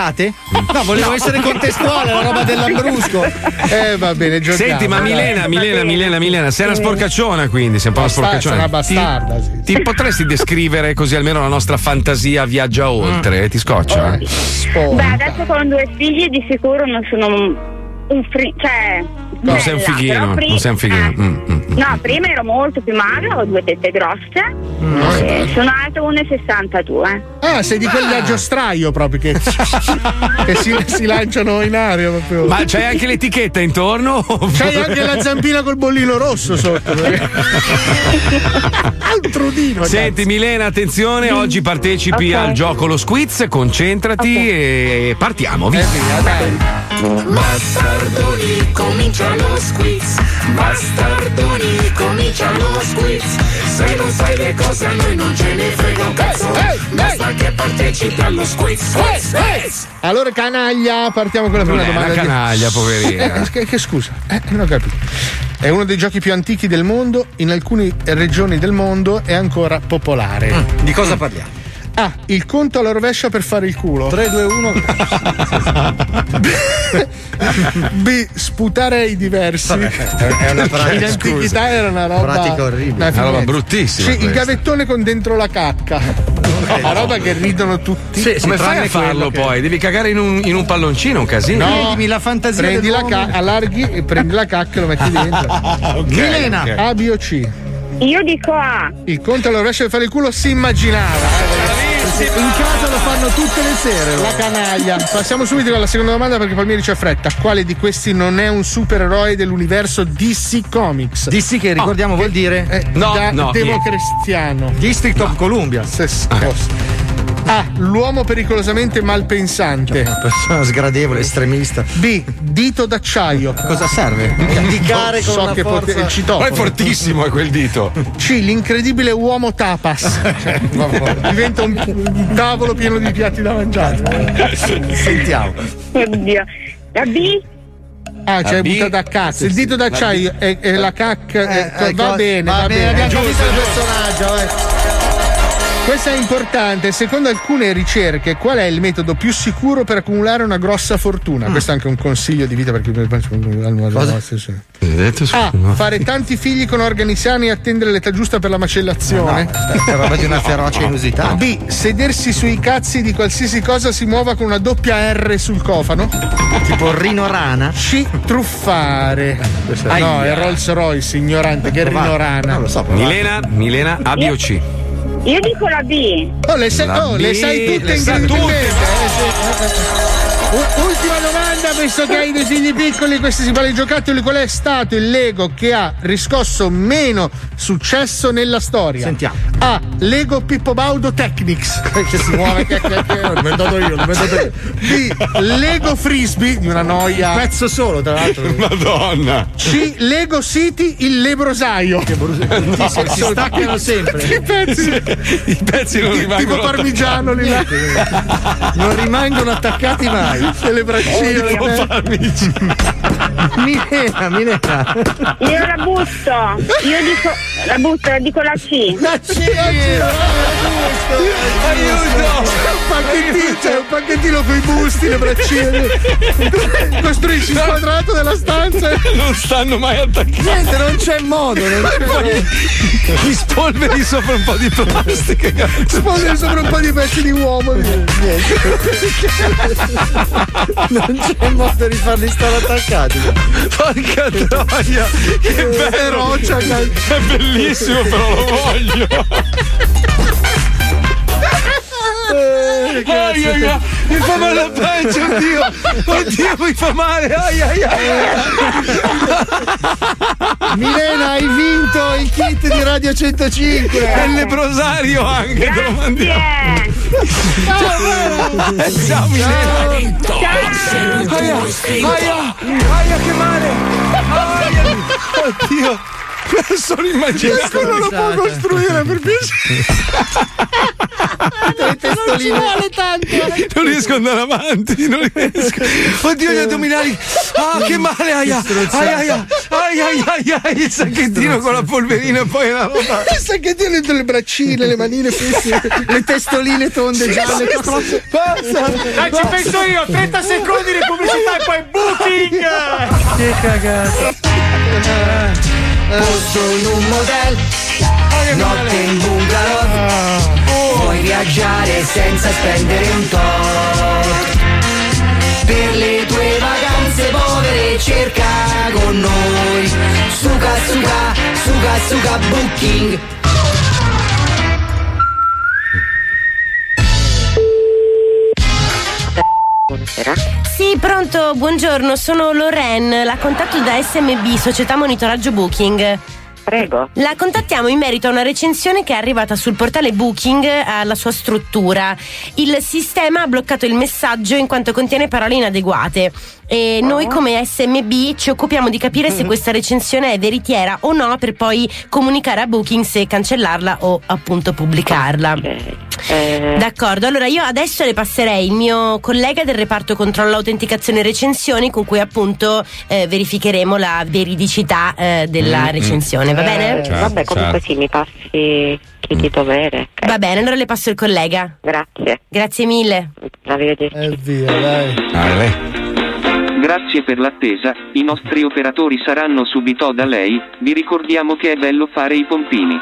Speaker 4: bottigliate? No, volevo essere contestuale, la roba dell'ambrusco.
Speaker 3: Eh, va bene, giochiamo.
Speaker 2: Senti, ma. Milena, Milena, Milena, Milena, sei una sporcacciona quindi, sei un po' una sporcacciona.
Speaker 3: sei una bastarda,
Speaker 2: Ti,
Speaker 3: sì.
Speaker 2: ti potresti descrivere così almeno la nostra fantasia viaggia oltre? Ti scoccia?
Speaker 8: Beh, adesso con due figli di sicuro non sono un, un fri- cioè.
Speaker 2: Non sei un
Speaker 8: bella,
Speaker 2: fighino,
Speaker 8: pri-
Speaker 2: non sei un fighino.
Speaker 8: eh,
Speaker 2: Mm, mm.
Speaker 8: No, prima ero molto più magra, ho due tette grosse.
Speaker 2: Mm.
Speaker 8: e sono alta 1,62.
Speaker 3: Ah, sei di quelli a giostraio proprio che, che si, si lanciano in aria proprio.
Speaker 2: Ma c'hai anche l'etichetta intorno?
Speaker 3: C'hai anche la zampina col bollino rosso sotto. Altrudino.
Speaker 2: Senti Milena, attenzione, oggi partecipi
Speaker 8: Ok.
Speaker 2: al gioco Lo Squiz, concentrati e partiamo. Via.
Speaker 15: Bastardoni, comincia lo squiz. Bastardoni, comincia lo squiz. Se non sai le cose a noi non ce ne frega un cazzo. Basta che partecipi allo squiz.
Speaker 3: Allora, canaglia, partiamo con la
Speaker 2: Non
Speaker 3: prima
Speaker 2: è
Speaker 3: domanda.
Speaker 2: una canaglia, poverina.
Speaker 3: Eh, che, che scusa, eh, non ho capito. È uno dei giochi più antichi del mondo, in alcune regioni del mondo è ancora popolare.
Speaker 4: Mm, Di cosa parliamo?
Speaker 3: A. Il conto alla rovescia per fare il culo.
Speaker 4: 3, 2, 1.
Speaker 3: B. Sputare ai diversi.
Speaker 4: è una pratica-
Speaker 3: In antichità era una roba.
Speaker 4: Pratica orribile.
Speaker 3: una
Speaker 2: roba bruttissima
Speaker 3: Sì, il gavettone con dentro la cacca. Una roba che ridono tutti.
Speaker 2: Come fai a farlo poi? Devi cagare in un, in un palloncino, un casino.
Speaker 3: No,
Speaker 4: la fantasia
Speaker 3: prendi la ca- allarghi e prendi la cacca e lo metti dentro.
Speaker 4: Milena.
Speaker 2: ok.
Speaker 3: A, B o C?
Speaker 8: Io dico A.
Speaker 3: Il conto alla rovescia per fare il culo si immaginava.
Speaker 4: In casa lo fanno tutte le sere.
Speaker 3: La canaglia. Passiamo subito alla seconda domanda perché Palmieri c'è fretta. Quale di questi non è un supereroe dell'universo DC Comics?
Speaker 4: Dissi che ricordiamo vuol dire
Speaker 3: Eh,
Speaker 2: No,
Speaker 3: da
Speaker 2: no,
Speaker 3: democristiano.
Speaker 4: District of Columbia.
Speaker 3: Stessa cosa. A. L'uomo pericolosamente malpensante.
Speaker 4: Una persona sgradevole, estremista.
Speaker 3: B. Dito d'acciaio.
Speaker 4: Cosa serve? Indicare con
Speaker 3: so
Speaker 4: una
Speaker 3: che
Speaker 4: forza...
Speaker 3: pote- il citofono.
Speaker 2: è fortissimo è quel dito.
Speaker 3: C. L'incredibile uomo tapas. Cioè, diventa un, un tavolo pieno di piatti da mangiare.
Speaker 4: Sentiamo.
Speaker 8: Oddio. La B?
Speaker 3: Ah,
Speaker 2: B?
Speaker 3: buttata a cazzo. Il dito d'acciaio è, è la cacca.
Speaker 4: Eh,
Speaker 3: eh,
Speaker 4: eh,
Speaker 3: va
Speaker 4: co-
Speaker 3: bene, va,
Speaker 4: va bene,
Speaker 3: bene.
Speaker 4: abbiamo
Speaker 3: Giusto,
Speaker 4: capito il personaggio. eh.
Speaker 3: Questa è importante. Secondo alcune ricerche, qual è il metodo più sicuro per accumulare una grossa fortuna? Questo è anche un consiglio di vita perché
Speaker 4: Cosa?
Speaker 3: A. Fare tanti figli con organi sani e attendere l'età giusta per la macellazione.
Speaker 4: È roba di una ferocia inusitata.
Speaker 3: B. Sedersi sui cazzi di qualsiasi cosa si muova con una doppia R sul cofano.
Speaker 4: Tipo Rino Rana.
Speaker 3: C. Truffare.
Speaker 4: è-
Speaker 3: no, è Rolls Royce, ignorante, che
Speaker 4: Va.
Speaker 3: rinorana.
Speaker 4: Non lo so.
Speaker 2: Milena, Milena, A, B o C?
Speaker 8: Io dico la B.
Speaker 3: Oh, le sai,
Speaker 2: La
Speaker 3: oh, le sai tutte
Speaker 2: le sa
Speaker 3: incredibilmente. eh, sì. U- Ultima domanda, visto che hai dei figli piccoli, questi si parla di giocattoli, qual è stato il Lego che ha riscosso meno successo nella storia?
Speaker 4: Sentiamo.
Speaker 3: A. Lego Pippo Baudo Technics, che si muove, che, che, che l'ho inventato io, l'ho inventato io. B. Lego Frisbee, di una noia.
Speaker 4: Un pezzo solo, tra l'altro.
Speaker 2: Madonna.
Speaker 3: C. Lego City, il lebrosaio.
Speaker 4: Si, si staccano sempre.
Speaker 3: I pezzi,
Speaker 2: I pezzi non
Speaker 3: tipo
Speaker 2: rimangono
Speaker 3: parmigiano lì.
Speaker 4: Non rimangono attaccati mai.
Speaker 3: Delle braccine.
Speaker 2: Tipo
Speaker 3: le-
Speaker 2: parmigiano.
Speaker 4: Milena, Milena.
Speaker 8: Io la butto. Io dico la butto, dico la C.
Speaker 3: La C, Aiuto! Un pacchettino, c'è un pacchettino con i busti, le braccine. Costruisci il quadrato della stanza.
Speaker 2: Non stanno mai attaccati.
Speaker 4: Niente, non c'è modo. Non c'è
Speaker 2: Poi gli spolveri sopra un po' di plastica.
Speaker 3: Sposi sopra un po' di pezzi di uomo. Niente.
Speaker 4: Non c'è modo di farli stare attaccati.
Speaker 2: Porca troia, che bello! È bellissimo, però lo voglio! Ai, ai, mi fa male la pancia, oddio! Oddio, mi fa male! Ai, ai, ai.
Speaker 10: Milena, hai vinto il kit di Radio 105.
Speaker 8: E il leprosario anche, te lo mandiamo. Ciao Milena. Aia, aia, aia, che male. Aia. Oddio. Me lo sono immaginato.
Speaker 3: Questo non lo può costruire per piacere.
Speaker 10: Non
Speaker 3: ci vuole tanto.
Speaker 8: Non riesco ad andare avanti, non riesco. Oddio, gli addominali. Ah, che male, aia. Aia, aia, aia, aia, aia, il sacchettino con la polverina e poi la roba.
Speaker 3: Il sacchettino dentro le braccine, le manine le testoline tonde gialle. Basta.
Speaker 9: Dai, ci penso io, 30 secondi di pubblicità e poi booking!
Speaker 10: Che cagata.
Speaker 21: Posto in un motel, notte in bungalow. Vuoi viaggiare senza spendere un tot. Per le tue vacanze povere cerca con noi. Suga, suga, suga, suga, booking.
Speaker 11: Sì, pronto, buongiorno, sono Loren, la contatto da SMB, Società Monitoraggio Booking.
Speaker 22: Prego.
Speaker 11: La contattiamo in merito a una recensione che è arrivata sul portale Booking alla sua struttura. Il sistema ha bloccato il messaggio in quanto contiene parole inadeguate. E noi come SMB ci occupiamo di capire se questa recensione è veritiera o no per poi comunicare a Booking se cancellarla o appunto pubblicarla. D'accordo, allora io adesso le passerei il mio collega del reparto controllo autenticazione e recensioni con cui appunto eh, verificheremo la veridicità eh, della
Speaker 22: Mm, mm.
Speaker 11: recensione, va bene?
Speaker 22: Eh, vabbè, comunque sì, mi passi chi di dovere.
Speaker 11: Va bene, allora le passo il collega.
Speaker 22: Grazie.
Speaker 11: Grazie mille.
Speaker 22: Arrivederci.
Speaker 10: E via, dai.
Speaker 23: Grazie per l'attesa, i nostri operatori saranno subito da lei, vi ricordiamo che è bello fare i pompini.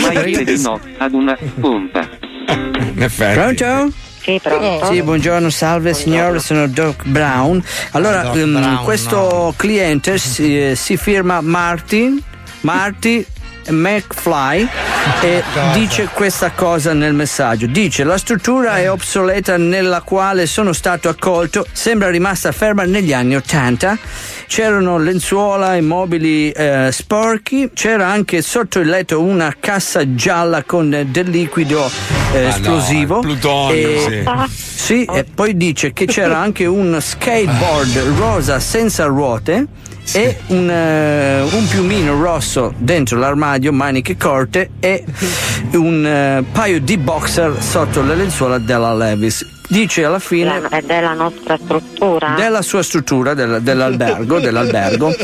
Speaker 23: Mai dire di no ad una pompa.
Speaker 8: In effetti.
Speaker 24: Pronto?
Speaker 22: Sì, pronto.
Speaker 24: Sì, buongiorno, salve signore, sono Doc Brown. Allora,
Speaker 22: Doc
Speaker 24: ehm,
Speaker 22: Brown,
Speaker 24: questo cliente si, si firma Martin, Marty McFly e dice questa cosa nel messaggio. Dice la struttura è obsoleta nella quale sono stato accolto, sembra rimasta ferma negli anni 80. C'erano lenzuola e mobili eh, sporchi, c'era anche sotto il letto una cassa gialla con del liquido eh,
Speaker 8: Ah, no,
Speaker 24: esplosivo.
Speaker 8: il plutonio,
Speaker 24: E- sì, e poi dice che c'era anche un skateboard rosa senza ruote e un, eh, un piumino rosso dentro l'armadio, maniche corte e un eh, paio di boxer sotto le lenzuola della Levis. Dice alla fine
Speaker 22: La- È della nostra struttura?
Speaker 24: della sua struttura, del- dell'albergo, dell'albergo,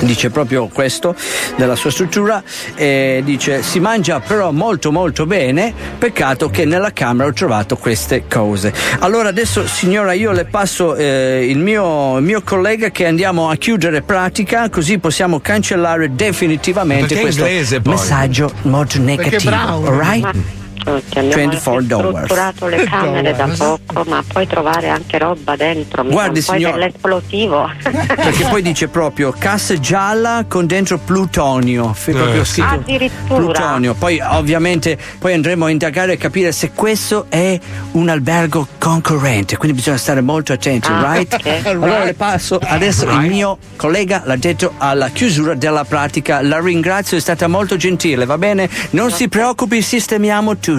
Speaker 24: dice proprio questo, della sua struttura, e dice si mangia però molto molto bene, peccato che nella camera ho trovato queste cose. Allora adesso signora io le passo eh, il, mio, il mio collega che andiamo a chiudere pratica, così possiamo cancellare definitivamente
Speaker 8: Perché
Speaker 24: questo
Speaker 8: inglese, poi?
Speaker 24: messaggio molto negativo.
Speaker 22: Brown.
Speaker 24: alright?
Speaker 22: Tutti, abbiamo
Speaker 24: 24
Speaker 22: anche
Speaker 24: dollars.
Speaker 22: strutturato le camere da poco, ma puoi trovare anche roba dentro. Mi
Speaker 24: Guardi, signora.
Speaker 22: dell'esplosivo.
Speaker 24: Perché poi dice proprio cassa gialla con dentro plutonio. F- proprio
Speaker 22: Eh.
Speaker 24: scritto
Speaker 22: Addirittura.
Speaker 24: plutonio. Poi ovviamente poi andremo a indagare e capire se questo è un albergo concorrente. Quindi bisogna stare molto attenti,
Speaker 22: Ah,
Speaker 24: right?
Speaker 22: ok.
Speaker 24: Allora le passo adesso il mio collega l'ha detto alla chiusura della pratica. La ringrazio, è stata molto gentile, va bene? Non si preoccupi, sistemiamo tutto.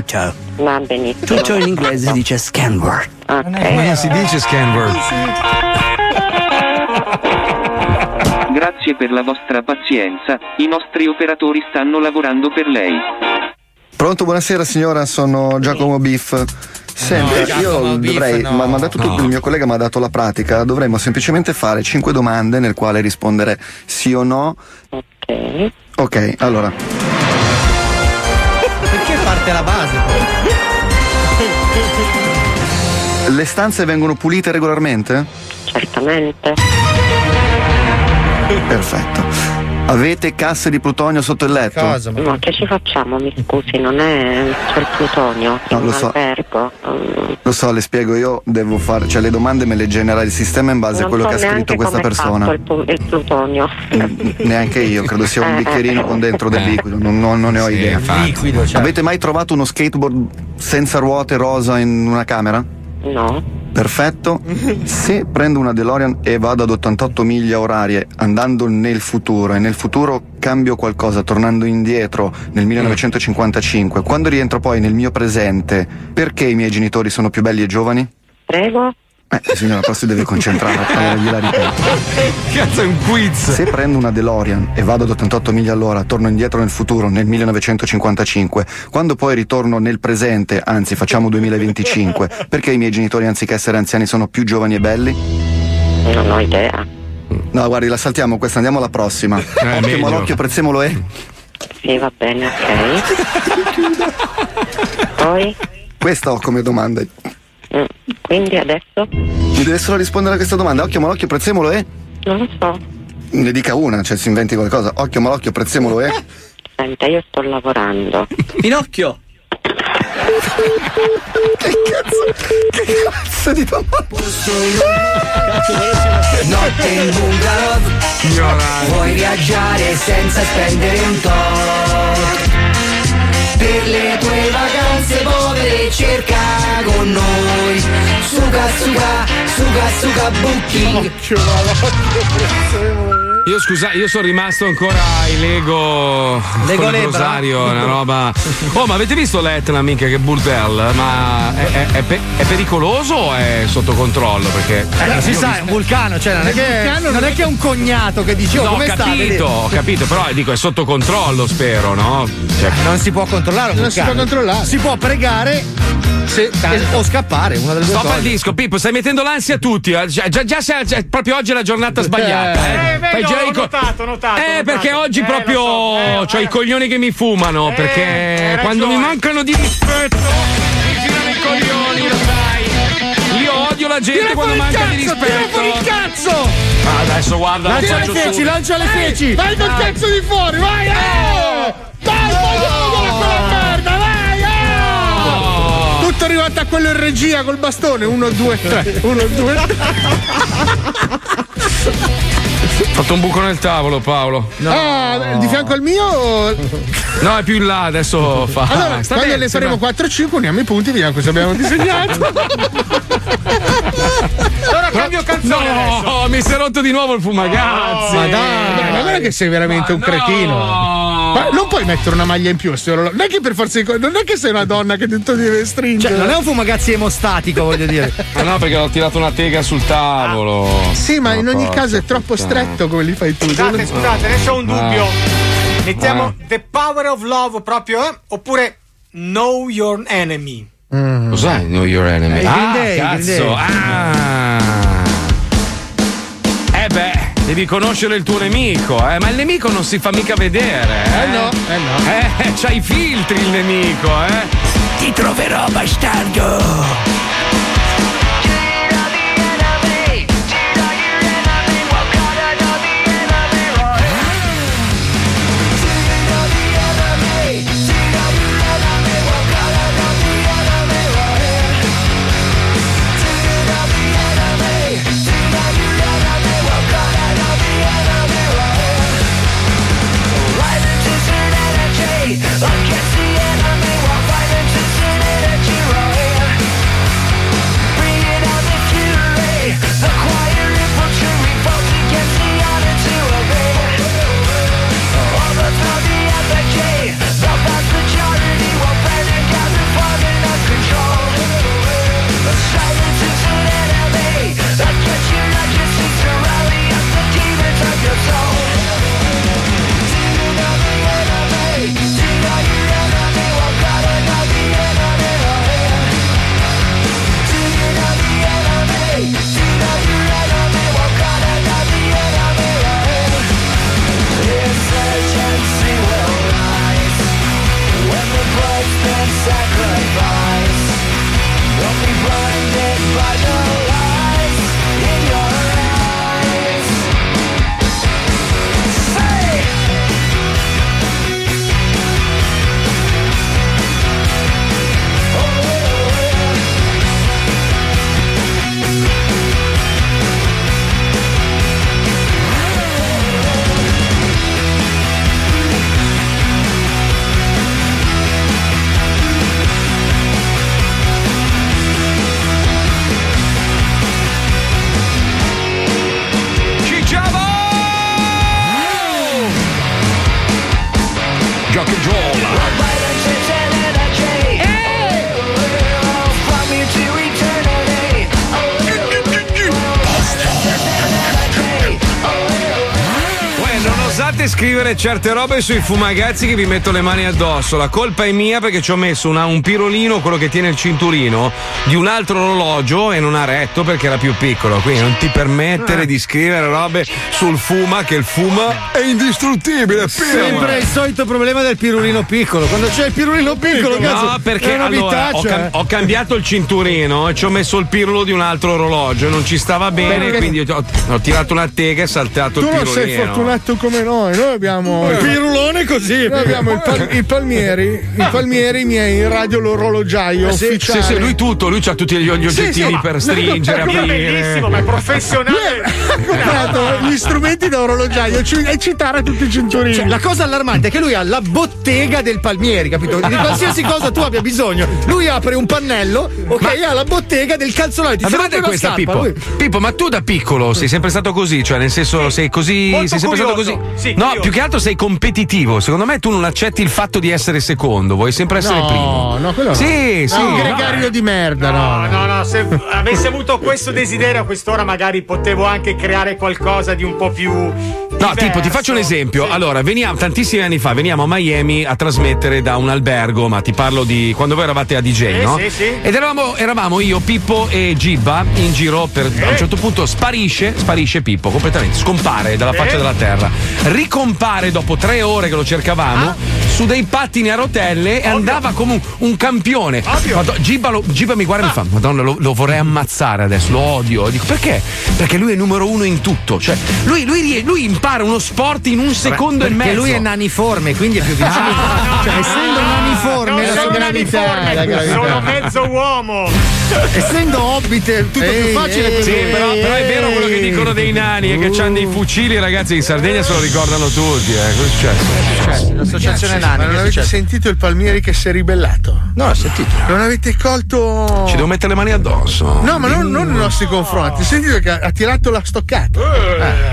Speaker 22: Va benissimo.
Speaker 24: Tutto in inglese dice scan word.
Speaker 8: Ma non si dice scanword.
Speaker 23: Grazie per la vostra pazienza, i nostri operatori stanno lavorando per lei.
Speaker 25: Pronto, buonasera signora, sono Giacomo Biff. Senta,
Speaker 23: No,
Speaker 25: io dovrei,
Speaker 23: no.
Speaker 25: ma mi ha dato tutto,
Speaker 23: No.
Speaker 25: il mio collega mi ha dato la pratica, dovremmo semplicemente fare cinque domande nel quale rispondere sì o no.
Speaker 22: Ok.
Speaker 25: Ok, allora.
Speaker 10: Parte la base?
Speaker 25: Le stanze vengono pulite regolarmente?
Speaker 22: Certamente.
Speaker 25: Perfetto. Avete casse di plutonio sotto il letto?
Speaker 22: Ma che ci facciamo? Mi scusi, non è c'è il plutonio
Speaker 25: No, lo so.
Speaker 22: albergo. Mm,
Speaker 25: Lo so, le spiego, io devo fare, cioè le domande me le genera il sistema in base a
Speaker 22: non
Speaker 25: quello
Speaker 22: so
Speaker 25: che ha scritto questa persona.
Speaker 22: Il, pu- il plutonio.
Speaker 25: Neanche io, credo sia un
Speaker 22: Eh,
Speaker 25: bicchierino
Speaker 22: eh.
Speaker 25: con dentro del liquido, non, non- non ne ho
Speaker 8: Sì,
Speaker 25: idea.
Speaker 8: Liquido, certo.
Speaker 25: Avete mai trovato uno skateboard senza ruote rosa in una camera?
Speaker 22: No.
Speaker 25: Perfetto. Se prendo una DeLorean e vado ad 88 miglia orarie andando nel futuro e nel futuro cambio qualcosa tornando indietro nel 1955, quando rientro poi nel mio presente, perché i miei genitori sono più belli e giovani?
Speaker 22: Prego.
Speaker 25: Eh, signora, però si deve concentrare, allora gliela ripeto.
Speaker 2: Cazzo, è un quiz.
Speaker 25: Se prendo una DeLorean e vado ad 88 miglia all'ora, torno indietro nel futuro, nel 1955, quando poi ritorno nel presente, anzi facciamo 2025, perché i miei genitori anziché essere anziani sono più giovani e belli?
Speaker 22: Non ho idea.
Speaker 25: No, guardi, la saltiamo questa, andiamo alla prossima. occhio
Speaker 22: Eh, meglio.
Speaker 25: malocchio, prezzemolo e.
Speaker 22: Sì, va bene, ok. Poi?
Speaker 25: Questa ho come domanda.
Speaker 22: Mm, Quindi adesso?
Speaker 25: Mi deve solo rispondere a questa domanda. Occhio malocchio, prezzemolo e.
Speaker 22: Non lo so.
Speaker 25: Ne dica una, cioè si inventi qualcosa. Occhio malocchio, prezzemolo e.
Speaker 22: Senta, io sto lavorando.
Speaker 26: Pinocchio!
Speaker 25: che cazzo? Che cazzo di domanda?
Speaker 24: Notte in bungalow Vuoi viaggiare senza spendere un tot Per le tue vacanze povere cerca con noi. Suga suga, suga suga booking
Speaker 2: Io scusa, io sono rimasto ancora ai Lego.
Speaker 26: Lego
Speaker 2: con? Rosario, una roba. Oh, ma avete visto l'Etna, minchia, che burdel? Ma è, è- è pe- è pericoloso o è sotto controllo? Perché.
Speaker 4: Eh, non si sa, è un vulcano, cioè non è, che, non è che è un cognato che dice oh,
Speaker 2: No, ho capito, ho capito, però dico è sotto controllo, spero, no? Cioè,
Speaker 4: Non si può controllare un
Speaker 3: Non si
Speaker 4: vulcano.
Speaker 3: può controllare.
Speaker 4: Si può pregare e- o scappare, una delle due
Speaker 2: Stop al disco, Pippo, stai mettendo l'ansia a tutti. eh. Già, già, già sei- già- proprio oggi è la giornata sbagliata. Eh,
Speaker 9: Eh,
Speaker 2: Fai
Speaker 9: vedo,
Speaker 2: c'è
Speaker 9: ho,
Speaker 2: ho
Speaker 9: notato, notato.
Speaker 2: Eh,
Speaker 9: notato.
Speaker 2: perché oggi
Speaker 9: eh,
Speaker 2: proprio
Speaker 9: so. eh,
Speaker 2: ho eh. i coglioni che mi fumano. Eh,
Speaker 9: perché
Speaker 2: quando mi mancano di rispetto, mi girano i coglioni, lo sai. Io odio la gente
Speaker 4: tira
Speaker 2: quando manca
Speaker 4: cazzo, di
Speaker 2: rispetto.
Speaker 4: Tira fuori il cazzo!
Speaker 2: Ma adesso guarda,
Speaker 4: lancia le feci,
Speaker 2: fuori.
Speaker 4: lancia le eh, feci!
Speaker 3: Vai dal cazzo di fuori, vai! Oh! Dai, voglio vedere quella merda, vai! tutto arrivato a quello in regia col bastone. 1, 2, 3. 1, 2,
Speaker 2: 3 fatto un buco nel tavolo, Paolo.
Speaker 3: Ah, di fianco al mio.
Speaker 2: No, è più in là, adesso fa.
Speaker 3: Allora,
Speaker 2: Sta
Speaker 3: quando
Speaker 2: bene,
Speaker 3: ne faremo
Speaker 2: sembra-
Speaker 3: 4-5, uniamo i punti, vediamo cosa abbiamo disegnato.
Speaker 9: Allora cambio canzone adesso.
Speaker 2: No, mi si è rotto di nuovo il fumagazzi.
Speaker 3: Ma dai, ma guarda che sei veramente un cretino. Ma non puoi mettere una maglia in più orologio. Non è che per forza non è che sei una donna che dentro deve stringere.
Speaker 4: Cioè, non è un fumagazzi emostatico, voglio dire.
Speaker 2: Ma no, perché ho tirato una tega sul tavolo.
Speaker 3: Sì, ma in ogni caso è troppo
Speaker 2: puttana.
Speaker 3: Stretto come li fai tu.
Speaker 9: Scusate, scusate, adesso ho un dubbio.
Speaker 2: Ah.
Speaker 9: Mettiamo The Power of Love proprio, eh? Oppure Know Your Enemy.
Speaker 2: Cos'è Know Your Enemy?
Speaker 9: Eh,
Speaker 2: ah,
Speaker 9: Day,
Speaker 2: cazzo. Ah. Eh beh, devi conoscere il tuo nemico, eh, ma il nemico non si fa mica vedere. Eh,
Speaker 3: Eh no, eh no.
Speaker 2: Eh, c'ha i filtri il nemico, eh.
Speaker 24: Ti troverò bastardo
Speaker 2: certe robe sui fumagazzi che vi metto le mani addosso. La colpa è mia perché ci ho messo una- un pirolino, quello che tiene il cinturino, di un altro orologio e non ha retto perché era più piccolo. Quindi non ti permettere di scrivere robe sul fuma, che il fuma è indistruttibile.
Speaker 4: Sempre il solito problema del pirulino piccolo. Quando c'è il pirulino piccolo, cazzo,
Speaker 2: No, perché allora, ho, cam-
Speaker 4: eh.
Speaker 2: ho cambiato il cinturino e ci ho messo il pirulo di un altro orologio. Non ci stava bene,
Speaker 3: Perché-
Speaker 2: quindi ho, ho tirato una tega e saltato
Speaker 3: Tu
Speaker 2: il
Speaker 3: non
Speaker 2: pirulino.
Speaker 3: sei fortunato come noi, noi abbiamo
Speaker 4: Il pirulone così.
Speaker 3: Noi abbiamo il pal- i palmieri, i palmieri miei in radio l'orologiaio
Speaker 2: Sì,
Speaker 3: ufficiale.
Speaker 2: sì, sì, lui tutto, lui ha tutti gli, gli
Speaker 3: Sì,
Speaker 2: oggettini
Speaker 3: sì, ma-
Speaker 2: per stringere,
Speaker 3: Lui è
Speaker 9: bellissimo, ma è professionale.
Speaker 3: Ha comprato gli strumenti da orologiaio ci- e citare tutti i cinturini.
Speaker 4: Cioè, la cosa allarmante è che lui ha la bottega del palmieri, capito? Di qualsiasi cosa tu abbia bisogno. Lui apre un pannello, ok, ha la bottega del calzolaio. Ti
Speaker 2: La domanda è questa,
Speaker 4: scarpa,
Speaker 2: Pippo.
Speaker 4: lui-
Speaker 2: Pippo, ma tu da piccolo sei sempre stato così? Cioè, nel senso, sei così.
Speaker 9: Molto
Speaker 2: sei sempre stato
Speaker 9: curioso.
Speaker 2: così?
Speaker 9: Sì,
Speaker 2: no,
Speaker 9: curioso.
Speaker 2: più che altro sei competitivo. Secondo me tu non accetti il fatto di essere secondo, vuoi sempre essere
Speaker 3: No,
Speaker 2: primo.
Speaker 3: no, quello no.
Speaker 2: Sì,
Speaker 3: No,
Speaker 2: sì.
Speaker 3: un gregario di merda, no.
Speaker 9: No, no, se avessi avuto questo desiderio a quest'ora magari potevo anche creare qualcosa di un po' più.
Speaker 2: No, tipo, ti faccio un esempio. Allora, veniamo, tantissimi anni fa veniamo a Miami a trasmettere da un albergo, ma ti parlo di quando voi eravate a DJ,
Speaker 9: Sì,
Speaker 2: no?
Speaker 9: sì, sì.
Speaker 2: Ed eravamo, eravamo io, Pippo e Gibba in giro per a un certo punto sparisce, sparisce Pippo completamente, scompare dalla
Speaker 9: Sì.
Speaker 2: faccia della terra. Ricompare dopo tre ore che lo cercavamo.
Speaker 9: Ah.
Speaker 2: Su dei pattini a rotelle e andava come un, un campione. Madonna, Gibba, lo- Gibba mi guarda e mi fa: Madonna, lo, lo vorrei ammazzare adesso, lo odio. Dico perché? Perché lui è numero uno in tutto. Cioè, lui, lui rie- lui impara uno sport in un secondo e
Speaker 4: Perché
Speaker 2: mezzo.
Speaker 4: lui è naniforme, quindi è più vicino. cioè, essendo naniforme,
Speaker 9: Non
Speaker 4: la
Speaker 9: sono
Speaker 4: gravità.
Speaker 9: sono mezzo uomo.
Speaker 4: Essendo hobbit è tutto più facile per
Speaker 2: Sì, però, però è vero quello che dicono dei nani e che hanno dei fucili, ragazzi, in Sardegna se lo ricordano tutti. Eh. Cosa è successo?
Speaker 4: L'associazione
Speaker 3: Ma
Speaker 4: nani.
Speaker 3: non
Speaker 4: che è
Speaker 3: avete
Speaker 4: successo?
Speaker 3: sentito il Palmieri che si è ribellato?
Speaker 4: No, ho sentito.
Speaker 3: Non avete colto.
Speaker 2: Ci devo mettere le mani addosso.
Speaker 3: No, ma non, non nei nostri confronti. Sentite che ha, tirato la stoccata.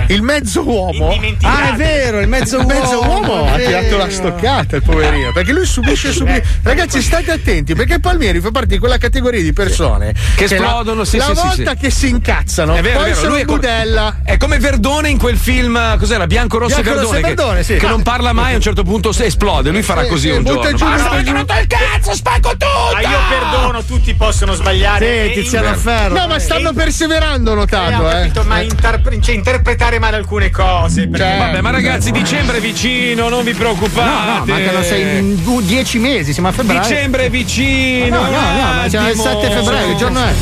Speaker 3: Eh, Il mezzo uomo.
Speaker 4: Ah, è vero, il mezzo
Speaker 3: Il mezzo uomo ha
Speaker 4: è
Speaker 3: tirato la stoccata, il poverino. Perché lui subisce subito. Ragazzi, state attenti, perché Palmieri fa parte di quella categoria di persone
Speaker 2: Che
Speaker 3: la-
Speaker 2: esplodono, sì,
Speaker 3: La
Speaker 2: sì,
Speaker 3: volta
Speaker 2: sì.
Speaker 3: che si incazzano,
Speaker 2: È vero,
Speaker 3: poi
Speaker 2: è vero,
Speaker 3: sono
Speaker 2: lui
Speaker 3: budella.
Speaker 2: è come Verdone in quel film, cos'era? Bianco, Rosso
Speaker 4: Bianco,
Speaker 2: e
Speaker 4: Rosso
Speaker 2: Verdone.
Speaker 4: e
Speaker 2: che-
Speaker 4: Verdone, sì.
Speaker 2: che, non parla mai, a un certo punto se esplode. Lui farà
Speaker 3: Sì,
Speaker 2: così
Speaker 3: sì,
Speaker 2: un
Speaker 3: butta
Speaker 2: giorno.
Speaker 3: giù,
Speaker 2: Basta,
Speaker 3: giù.
Speaker 2: rotto il cazzo, spacco tutto!
Speaker 9: Ma io perdono, tutti possono sbagliare.
Speaker 4: Sì, Tiziano
Speaker 9: in-
Speaker 4: Ferro.
Speaker 3: No, ma stanno perseverando, ho
Speaker 9: Eh,
Speaker 3: notato,
Speaker 9: ho
Speaker 3: eh.
Speaker 9: capito, ma interpre- cioè, interpretare male alcune cose. perché-
Speaker 3: Cioè,
Speaker 2: Vabbè, ma ragazzi, dicembre è vicino, non vi preoccupate.
Speaker 4: No, no, mancano sei, du- dieci mesi, siamo a febbraio.
Speaker 2: Dicembre è vicino.
Speaker 4: No, no, no, ma siamo il 7 febbraio, che giorno è?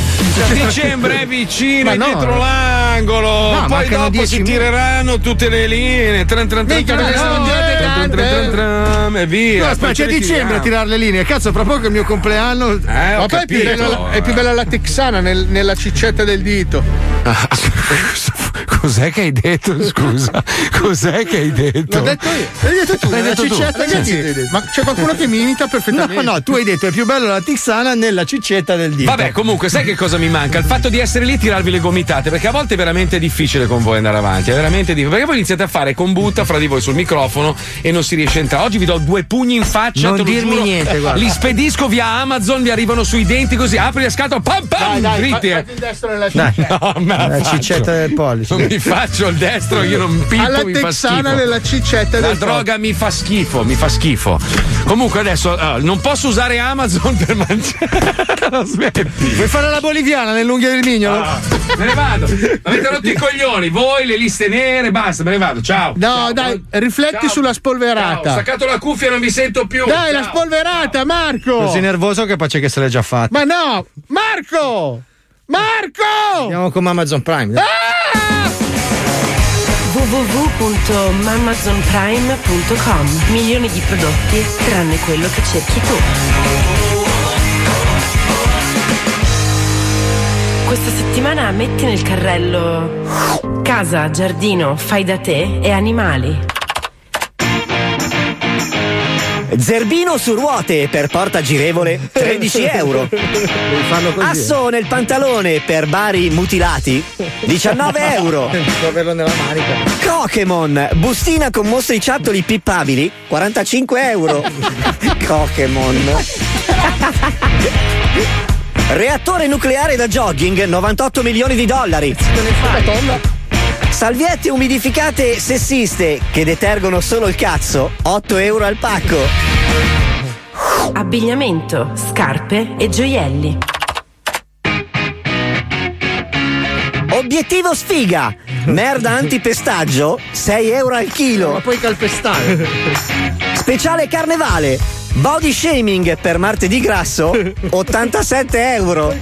Speaker 2: Dicembre è vicino,
Speaker 4: Ma
Speaker 2: è
Speaker 4: no.
Speaker 2: dietro l'angolo.
Speaker 4: No,
Speaker 2: Poi dopo si tireranno tutte le linee. Tran, tran, tran,
Speaker 3: Minchia,
Speaker 2: tran, tran, tran, tran,
Speaker 3: tante.
Speaker 2: tran, E via.
Speaker 4: No, aspetta, c'è dicembre a tirare le linee. Cazzo, fra poco è il mio compleanno.
Speaker 2: Eh, ho
Speaker 3: Ma poi è più, bella, è più bella la texana nel- nella ciccetta del dito.
Speaker 2: Ah, Cos'è che hai detto? Scusa, cos'è che hai detto?
Speaker 3: L'ho detto io. L'hai detto tu,
Speaker 4: L'hai detto tu.
Speaker 3: ciccetta.
Speaker 4: Ragazzi,
Speaker 3: Ragazzi, ma c'è qualcuno che mi imita
Speaker 4: No,
Speaker 3: perfettamente.
Speaker 4: no, tu hai detto è più bello la tixana nella ciccetta del dito.
Speaker 2: Vabbè, comunque, sai che cosa mi manca? Il fatto di essere lì e tirarvi le gomitate, perché a volte è veramente difficile con voi andare avanti. È veramente difficile. Perché voi iniziate a fare combutta fra di voi sul microfono e non si riesce a entrare. Oggi vi do due pugni in faccia.
Speaker 4: Non
Speaker 2: te lo
Speaker 4: dirmi
Speaker 2: giuro.
Speaker 4: niente, guarda.
Speaker 2: Li spedisco via Amazon, vi arrivano sui denti così. Apri la scatola, pam pam,
Speaker 3: Dai, dai,
Speaker 2: dritti.
Speaker 3: fa-
Speaker 2: eh.
Speaker 3: fatti il destro nella
Speaker 4: Dai.
Speaker 3: ciccetta.
Speaker 2: No, la
Speaker 4: La
Speaker 2: faccio.
Speaker 4: ciccetta del pollice.
Speaker 2: Non mi faccio il destro, io non pippo,
Speaker 3: Alla
Speaker 2: mi fa schifo.
Speaker 3: texana nella ciccetta
Speaker 2: La
Speaker 3: del
Speaker 2: droga mi fa schifo, mi fa schifo. Comunque adesso ah, non posso usare Amazon per mangiare. No, Smetti.
Speaker 4: Vuoi fare la boliviana nell'unghia del mignolo?
Speaker 2: Ah, me ne vado. Avete rotto i coglioni, voi, le liste nere, basta, me ne vado. Ciao.
Speaker 3: No,
Speaker 2: Ciao.
Speaker 3: dai, rifletti
Speaker 2: Ciao.
Speaker 3: sulla
Speaker 2: Ciao, ho
Speaker 3: spolverata.
Speaker 2: staccato la cuffia e non vi sento più.
Speaker 3: Dai, la
Speaker 2: Ciao.
Speaker 3: spolverata, Marco!
Speaker 4: Così nervoso che pace che se l'è già fatta.
Speaker 3: Ma no! Marco! Marco!
Speaker 4: Andiamo con Amazon Prime. dai.
Speaker 11: www.mamazonprime.com Milioni di prodotti tranne quello che cerchi tu. Questa settimana metti nel carrello casa, giardino, fai da te e animali.
Speaker 27: Zerbino su ruote per porta girevole 13 euro. Asso nel pantalone per bari mutilati 19 euro.
Speaker 4: Devo averlo nella manica.
Speaker 27: Pokémon, bustina con mostriciattoli pippabili 45 euro. Pokémon. Reattore nucleare da jogging 98 milioni di dollari. Salviette umidificate sessiste che detergono solo il cazzo, 8 euro al pacco.
Speaker 11: Abbigliamento, scarpe e gioielli.
Speaker 27: Obiettivo sfiga, merda antipestaggio, 6 euro al chilo.
Speaker 3: Ma puoi calpestare.
Speaker 27: Speciale carnevale, body shaming per martedì grasso, 87 euro.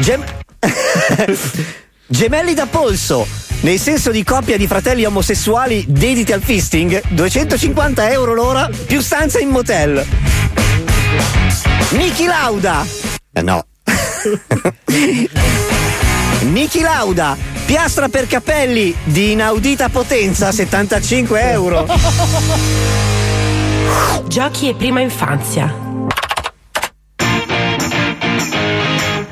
Speaker 27: Gem- Gemelli da polso, nel senso di coppia di fratelli omosessuali dediti al fisting, 250 euro l'ora più stanza in motel. Niki Lauda. Eh, no. Niki Lauda, piastra per capelli di inaudita potenza, 75 euro.
Speaker 11: Giochi e prima infanzia.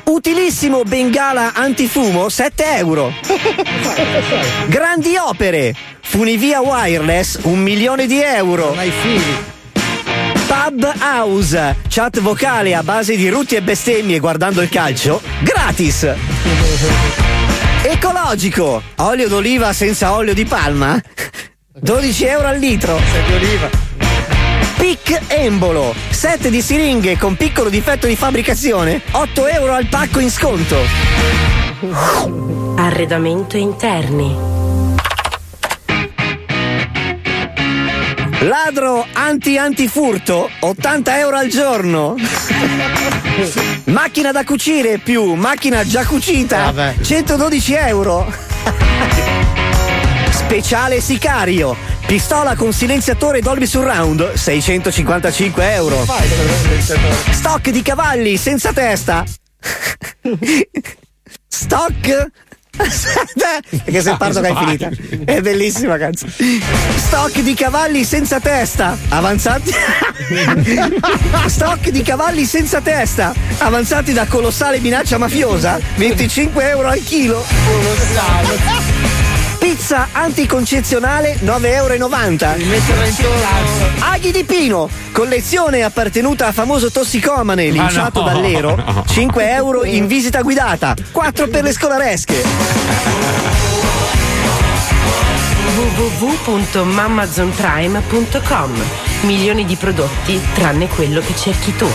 Speaker 27: Utilissimo bengala antifumo, 7 euro. Grandi opere, funivia wireless, un milione di euro.
Speaker 10: Non hai fili.
Speaker 27: Pub House, chat vocale a base di rutti e bestemmie guardando il calcio, gratis. Ecologico, olio d'oliva senza olio di palma, 12 euro al litro. Pic Embolo, set di siringhe con piccolo difetto di fabbricazione, 8 euro al pacco in sconto.
Speaker 11: Arredamento interni.
Speaker 27: Ladro anti-antifurto, 80 euro al giorno. Macchina da cucire più macchina già cucita, 112 euro. Speciale sicario, pistola con silenziatore Dolby Surround, 655 euro. Stock di cavalli senza testa. Stock. Aspetta, Perché se parto che è finita. È bellissima canzone. Stock di cavalli senza testa. Avanzati. Stock di cavalli senza testa. Avanzati da colossale minaccia mafiosa. 25 euro al chilo. Pizza anticoncezionale 9,90 euro. Aghi di Pino, collezione appartenuta a famoso tossicomane linciato
Speaker 21: no.
Speaker 27: dall'Ero, 5 euro in visita guidata, 4 per le scolaresche.
Speaker 11: www.mamazonprime.com Milioni di prodotti tranne quello che cerchi tu.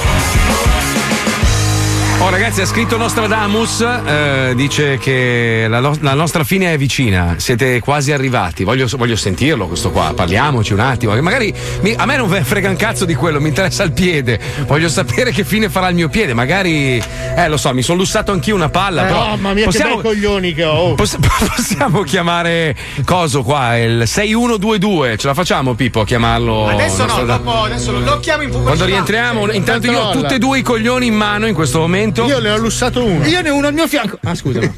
Speaker 2: Oh ragazzi, ha scritto Nostradamus, eh, dice che la, no- la nostra fine è vicina, siete quasi arrivati, voglio, voglio sentirlo questo qua, parliamoci un attimo, che magari mi- a me non frega un cazzo di quello, mi interessa il piede, voglio sapere che fine farà il mio piede, magari, eh lo so, mi sono lussato anch'io una palla,
Speaker 3: Eh,
Speaker 2: però
Speaker 3: mamma mia,
Speaker 2: possiamo,
Speaker 3: che bei coglioni che ho.
Speaker 2: poss- possiamo chiamare Coso qua, il 6122, ce la facciamo Pippo a chiamarlo?
Speaker 9: Adesso no, dopo adesso lo, lo chiamo in pubblicità.
Speaker 2: Quando rientriamo, intanto io ho tutti e due i coglioni in mano in questo momento.
Speaker 3: Io ne ho lussato uno.
Speaker 10: Io ne ho uno al mio fianco. Ah, scusa.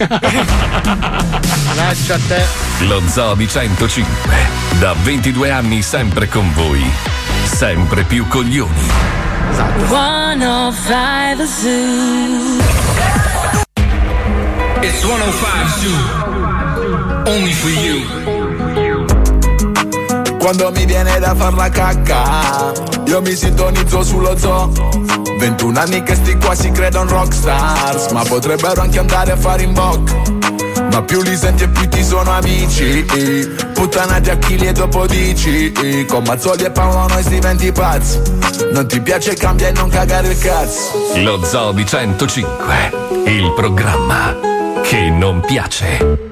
Speaker 3: Lascia te.
Speaker 1: Lo Zoo di 105. Da 22 anni sempre con voi. Sempre più coglioni.
Speaker 19: 105 Zoo.
Speaker 21: It's 105 Zoo. Only for you.
Speaker 28: Quando mi viene da far la cacca, io mi sintonizzo sullo zoo. 21 anni che sti qua si credono rockstars, ma potrebbero anche andare a fare in bocca. Ma più li senti e più ti sono amici Puttanati a chi e dopo dici Con Mazzoli e Paolo noi si diventi pazzi Non ti piace cambia e non cagare il cazzo
Speaker 1: Lo Zoo di 105. Il programma che non piace.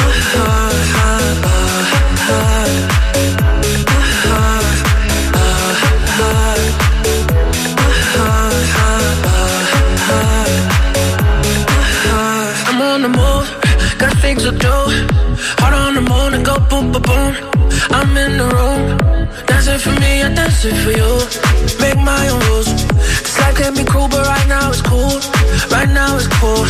Speaker 29: to do. Heart on the moon and go boom, boom, boom. I'm in the room, dancing for me, I dance it for you. Make my own rules. This life can be cruel, but right now it's cool. Right now it's cool.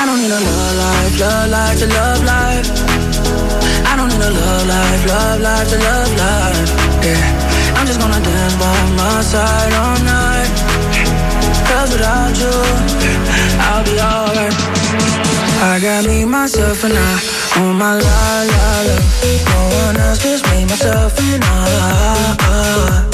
Speaker 29: I don't need a love life, love life to love life. I don't need a love life, love life to love life. Yeah, I'm just gonna dance by my side all night. Cause without you, I'll be alright. I got me, myself, and I. Oh my la la la. No one else, just me, myself, and I.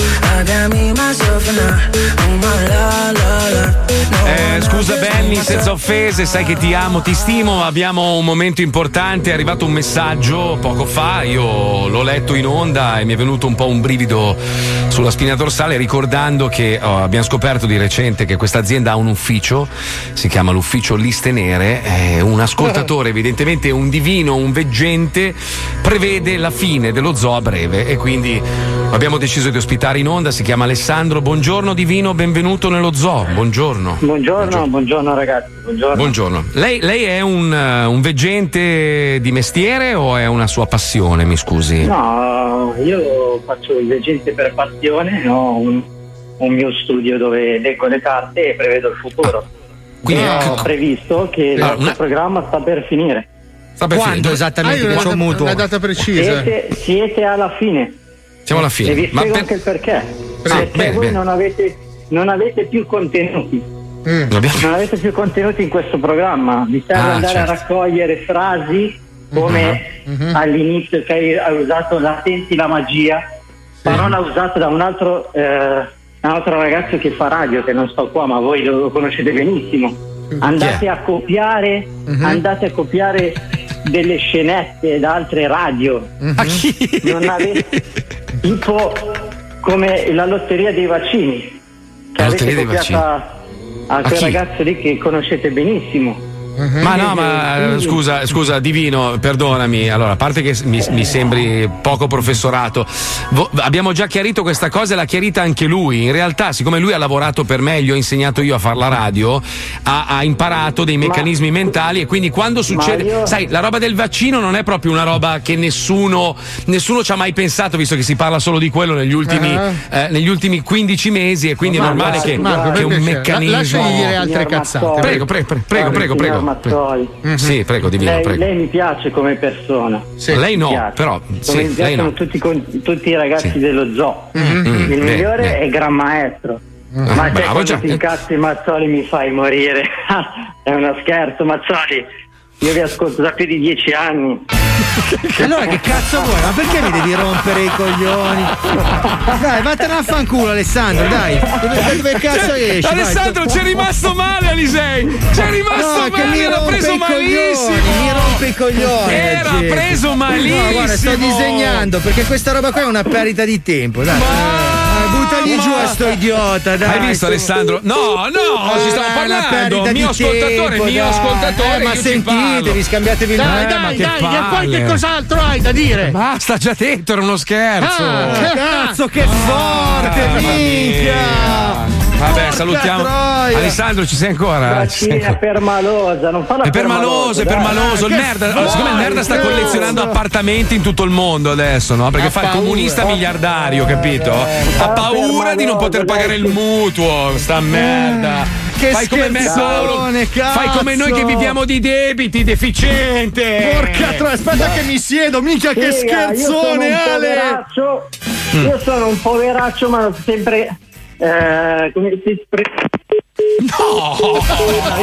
Speaker 29: Oh.
Speaker 2: Eh, scusa Benny, senza offese, sai che ti amo, ti stimo, abbiamo un momento importante, è arrivato un messaggio poco fa, io l'ho letto in onda e mi è venuto un po' un brivido sulla spina dorsale ricordando che oh, abbiamo scoperto di recente che questa azienda ha un ufficio, si chiama l'ufficio Liste Nere, eh, un ascoltatore, evidentemente un divino, un veggente, prevede la fine dello zoo a breve e quindi abbiamo deciso di ospitare in onda, si chiama Alessandro, buongiorno divino, benvenuto nello zoo, buongiorno.
Speaker 13: Buongiorno, buongiorno, ragazzi. Buongiorno.
Speaker 2: Buongiorno. Lei, lei è un, eh, un veggente di mestiere o è una sua passione, mi scusi?
Speaker 13: No, io faccio il veggente per passione, ho un, un mio studio dove leggo le carte e prevedo il futuro.
Speaker 2: Quindi
Speaker 13: E
Speaker 2: ecco-
Speaker 13: ho previsto che il
Speaker 2: Ah,
Speaker 13: nostro
Speaker 2: una-
Speaker 13: programma sta per finire.
Speaker 2: Sta per
Speaker 10: Quando
Speaker 2: finire.
Speaker 10: esattamente?
Speaker 3: Ah, una-
Speaker 10: mutuo.
Speaker 3: una data precisa.
Speaker 13: Siete, siete alla fine.
Speaker 2: Siamo alla fine.
Speaker 13: E vi
Speaker 2: Ma
Speaker 13: spiego
Speaker 2: per-
Speaker 13: anche il perché.
Speaker 2: Ah,
Speaker 13: Perché
Speaker 2: bene,
Speaker 13: voi
Speaker 2: bene.
Speaker 13: Non, avete, non avete più contenuti.
Speaker 3: Mm.
Speaker 13: Non avete più contenuti in questo programma. Vi serve
Speaker 2: Ah,
Speaker 13: andare
Speaker 2: certo.
Speaker 13: a raccogliere frasi come
Speaker 3: Mhm.
Speaker 13: all'inizio che hai, hai usato la senti la magia, parola usata da un altro, eh, un altro ragazzo che fa radio, che non sto qua, ma voi lo, lo conoscete benissimo. Andate a copiare,
Speaker 3: Mhm.
Speaker 13: andate a copiare delle scenette da altre radio. Non avete tipo come la lotteria dei vaccini. Che
Speaker 2: La
Speaker 13: avete
Speaker 2: lotteria dei
Speaker 13: copiata a
Speaker 2: A
Speaker 13: quel ragazzo lì che conoscete benissimo.
Speaker 2: Ma no, ma eh, scusa, scusa, Divino, perdonami. Allora, a parte che mi, mi sembri poco professorato, vo- abbiamo già chiarito questa cosa e l'ha chiarita anche lui. In realtà, siccome lui ha lavorato per me, gli ho insegnato io a fare la radio, ha, ha imparato dei meccanismi mentali e quindi quando succede.
Speaker 13: io-
Speaker 2: Sai, la roba del vaccino non è proprio una roba che nessuno, nessuno ci ha mai pensato, visto che si parla solo di quello negli ultimi,
Speaker 3: Ah.
Speaker 2: eh, negli ultimi 15 mesi e quindi è
Speaker 13: Ma
Speaker 2: normale
Speaker 13: guarda,
Speaker 2: che,
Speaker 13: Marco,
Speaker 2: che un meccanismo.
Speaker 3: lasciagli dire altre cazzate.
Speaker 2: Prego, prego, prego, prego, prego,
Speaker 13: Mazzoli.
Speaker 2: Sì, prego, Divino,
Speaker 13: lei,
Speaker 2: prego.
Speaker 13: lei mi piace come persona.
Speaker 2: Lei
Speaker 13: Mi
Speaker 2: no,
Speaker 13: piace.
Speaker 2: però,
Speaker 13: Come
Speaker 2: sì,
Speaker 13: mi
Speaker 2: lei no.
Speaker 13: tutti, tutti i ragazzi
Speaker 2: Sì.
Speaker 13: dello zoo.
Speaker 2: Mm,
Speaker 13: il
Speaker 2: bene,
Speaker 13: migliore
Speaker 2: bene.
Speaker 13: è Gran Maestro.
Speaker 2: Ah,
Speaker 13: Ma te
Speaker 2: bravo, già.
Speaker 13: ti incazzi Mazzoli mi fai morire. è uno scherzo, Mazzoli. Io vi ascolto da più di dieci anni.
Speaker 10: Allora che cazzo vuoi? Ma perché mi devi rompere i coglioni? Dai, vattene a fanculo Alessandro, dai. Dove, dove cazzo
Speaker 2: Cioè,
Speaker 10: esci?
Speaker 2: Alessandro, c'è rimasto male, Alisei! C'è rimasto
Speaker 10: No, che
Speaker 2: male,
Speaker 10: mi
Speaker 2: era preso
Speaker 10: i coglioni,
Speaker 2: malissimo!
Speaker 10: mi rompe i coglioni.
Speaker 2: Era
Speaker 10: gente.
Speaker 2: preso malissimo!
Speaker 10: No, guarda, sto disegnando perché questa roba qua è una perdita di tempo. Dai. Eh, buttagli giù a sto idiota, dai.
Speaker 2: Hai visto, Alessandro? No, no, ci stiamo
Speaker 10: è
Speaker 2: parlando! Mio ascoltatore,
Speaker 10: tempo,
Speaker 2: mio
Speaker 10: dai.
Speaker 2: ascoltatore!
Speaker 10: Eh, ma sentitevi, scambiatevi il
Speaker 3: Dai, dai, dai, che poi che cos'altro hai da dire?
Speaker 2: Basta, già detto, era uno scherzo!
Speaker 3: Ah,
Speaker 10: Cazzo, che forte,
Speaker 2: Mamma
Speaker 10: minchia!
Speaker 2: Vabbè,
Speaker 10: Porca
Speaker 2: salutiamo.
Speaker 10: troia.
Speaker 2: Alessandro, ci sei ancora? Ci sei
Speaker 13: Vaccina
Speaker 2: ancora?
Speaker 13: permalosa, non farla
Speaker 2: È permaloso, è permaloso. Il nerd,
Speaker 10: fai,
Speaker 2: siccome il nerd sta
Speaker 10: cazzo?
Speaker 2: collezionando appartamenti in tutto il mondo adesso, no? Perché
Speaker 3: Ha
Speaker 2: fa il
Speaker 3: paura.
Speaker 2: comunista miliardario, capito? Ha paura di non poter pagare il mutuo, sta merda.
Speaker 10: Che
Speaker 2: Fai come me solo. Fai come noi che viviamo di debiti, deficiente.
Speaker 10: Porca troia, aspetta che mi siedo, minchia che scherzone, Ale!
Speaker 2: Mm.
Speaker 13: Io sono un poveraccio, ma sempre. Eh, come si
Speaker 10: No!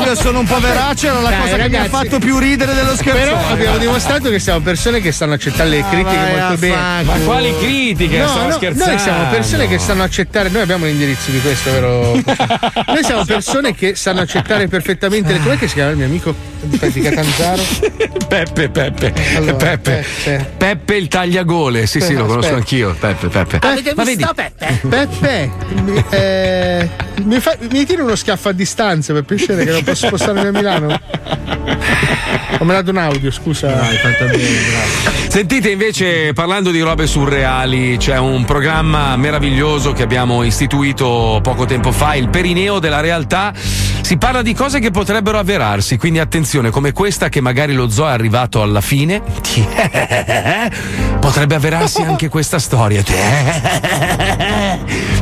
Speaker 10: Io sono un poveraccio, era la
Speaker 3: Dai,
Speaker 10: cosa che mi ha
Speaker 3: ragazzi.
Speaker 10: fatto più ridere dello scherzo.
Speaker 3: Però abbiamo dimostrato che siamo persone che sanno accettare le critiche
Speaker 10: vai a
Speaker 3: molto bene.
Speaker 10: Ma quali
Speaker 2: critiche?
Speaker 3: No,
Speaker 2: Stiamo
Speaker 3: no,
Speaker 2: scherzando.
Speaker 3: Noi siamo persone che sanno accettare. Noi abbiamo l'indirizzo di questo, vero? noi siamo persone che sanno accettare perfettamente. le- Com'è che si chiama il mio amico di Catanzaro?
Speaker 2: Peppe, Peppe.
Speaker 3: Allora,
Speaker 2: Peppe. Peppe il tagliagole. Sì, sì, lo conosco
Speaker 3: Aspetta.
Speaker 2: anch'io. Peppe, Peppe.
Speaker 3: Avete
Speaker 2: Ma vedi-
Speaker 3: Peppe? Peppe, mi, eh, mi, fa- mi tiri uno schiaffo a distanza per piacere che non posso spostarmi a Milano? Ho mandato un audio, scusa. Dai, fatto bene,
Speaker 2: Sentite invece, parlando di robe surreali, c'è un programma meraviglioso che abbiamo istituito poco tempo fa, il Perineo della realtà. Si parla di cose che potrebbero avverarsi, quindi attenzione, come questa che magari lo zoo è arrivato alla fine. Potrebbe avverarsi anche questa storia.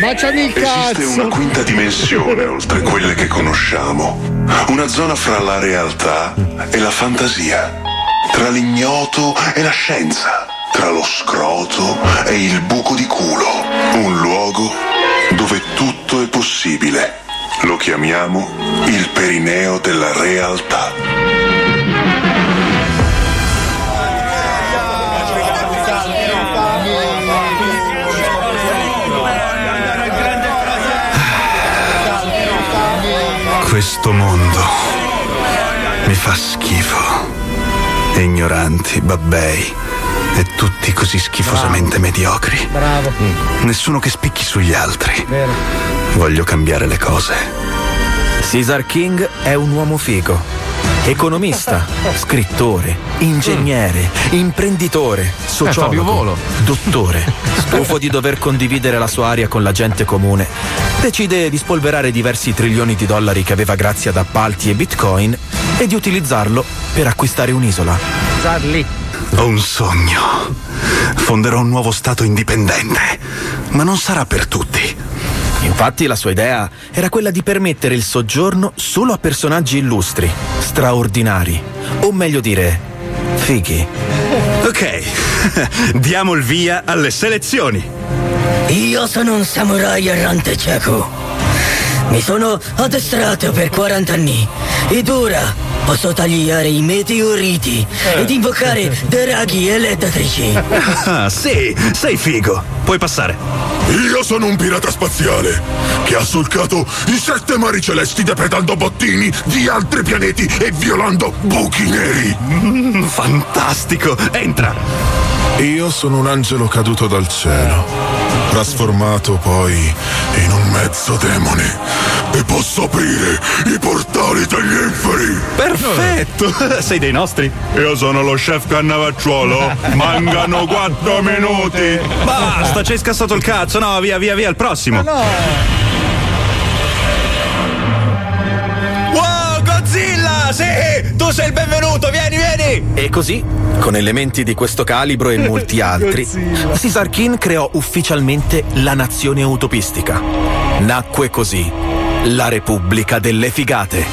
Speaker 3: Baciami il
Speaker 30: Esiste una quinta dimensione oltre quelle che conosciamo. Una zona fra la realtà e la fantasia. Tra l'ignoto e la scienza. Tra lo scroto e il buco di culo. Un luogo dove tutto è possibile. Lo chiamiamo il perineo della realtà.
Speaker 31: Questo mondo mi fa schifo. Ignoranti, babbei e tutti così schifosamente mediocri.
Speaker 3: Bravo.
Speaker 31: Nessuno che spicchi sugli altri.
Speaker 3: Vero.
Speaker 31: Voglio cambiare le cose.
Speaker 16: Caesar King è un uomo figo. Economista, scrittore, ingegnere, imprenditore,
Speaker 2: Fabio
Speaker 16: sociologo,
Speaker 2: Volo.
Speaker 16: dottore. Stufo di dover condividere la sua aria con la gente comune, decide di spolverare diversi trilioni di dollari che aveva grazie ad appalti e bitcoin e di utilizzarlo per acquistare un'isola.
Speaker 10: Charlie.
Speaker 31: Ho un sogno. Fonderò un nuovo Stato indipendente. Ma non sarà per tutti.
Speaker 16: Infatti la sua idea era quella di permettere il soggiorno solo a personaggi illustri, straordinari, o meglio dire, fighi.
Speaker 31: Ok, diamo il via alle selezioni.
Speaker 32: Io sono un samurai errante cieco. Mi sono addestrato per 40 anni ed ora posso tagliare i meteoriti ed invocare draghi elettrici.
Speaker 31: Ah, sì, sei figo. Puoi passare.
Speaker 30: Io sono un pirata spaziale che ha solcato i sette mari celesti depredando bottini di altri pianeti e violando buchi neri.
Speaker 31: Mm, fantastico. Entra.
Speaker 30: Io sono un angelo caduto dal cielo, trasformato poi in un mezzo demone e posso aprire i portali degli inferi.
Speaker 31: Perfetto. Sei dei nostri.
Speaker 30: Io sono lo chef cannavacciuolo. Mancano quattro minuti.
Speaker 31: Basta, ci hai scassato il cazzo. No, via, via, via, il prossimo.
Speaker 16: Wow, Sì! Tu sei il benvenuto, vieni, vieni! E così, con elementi di questo calibro e molti altri, Caesar King creò ufficialmente la nazione utopistica. Nacque così la Repubblica delle Figate.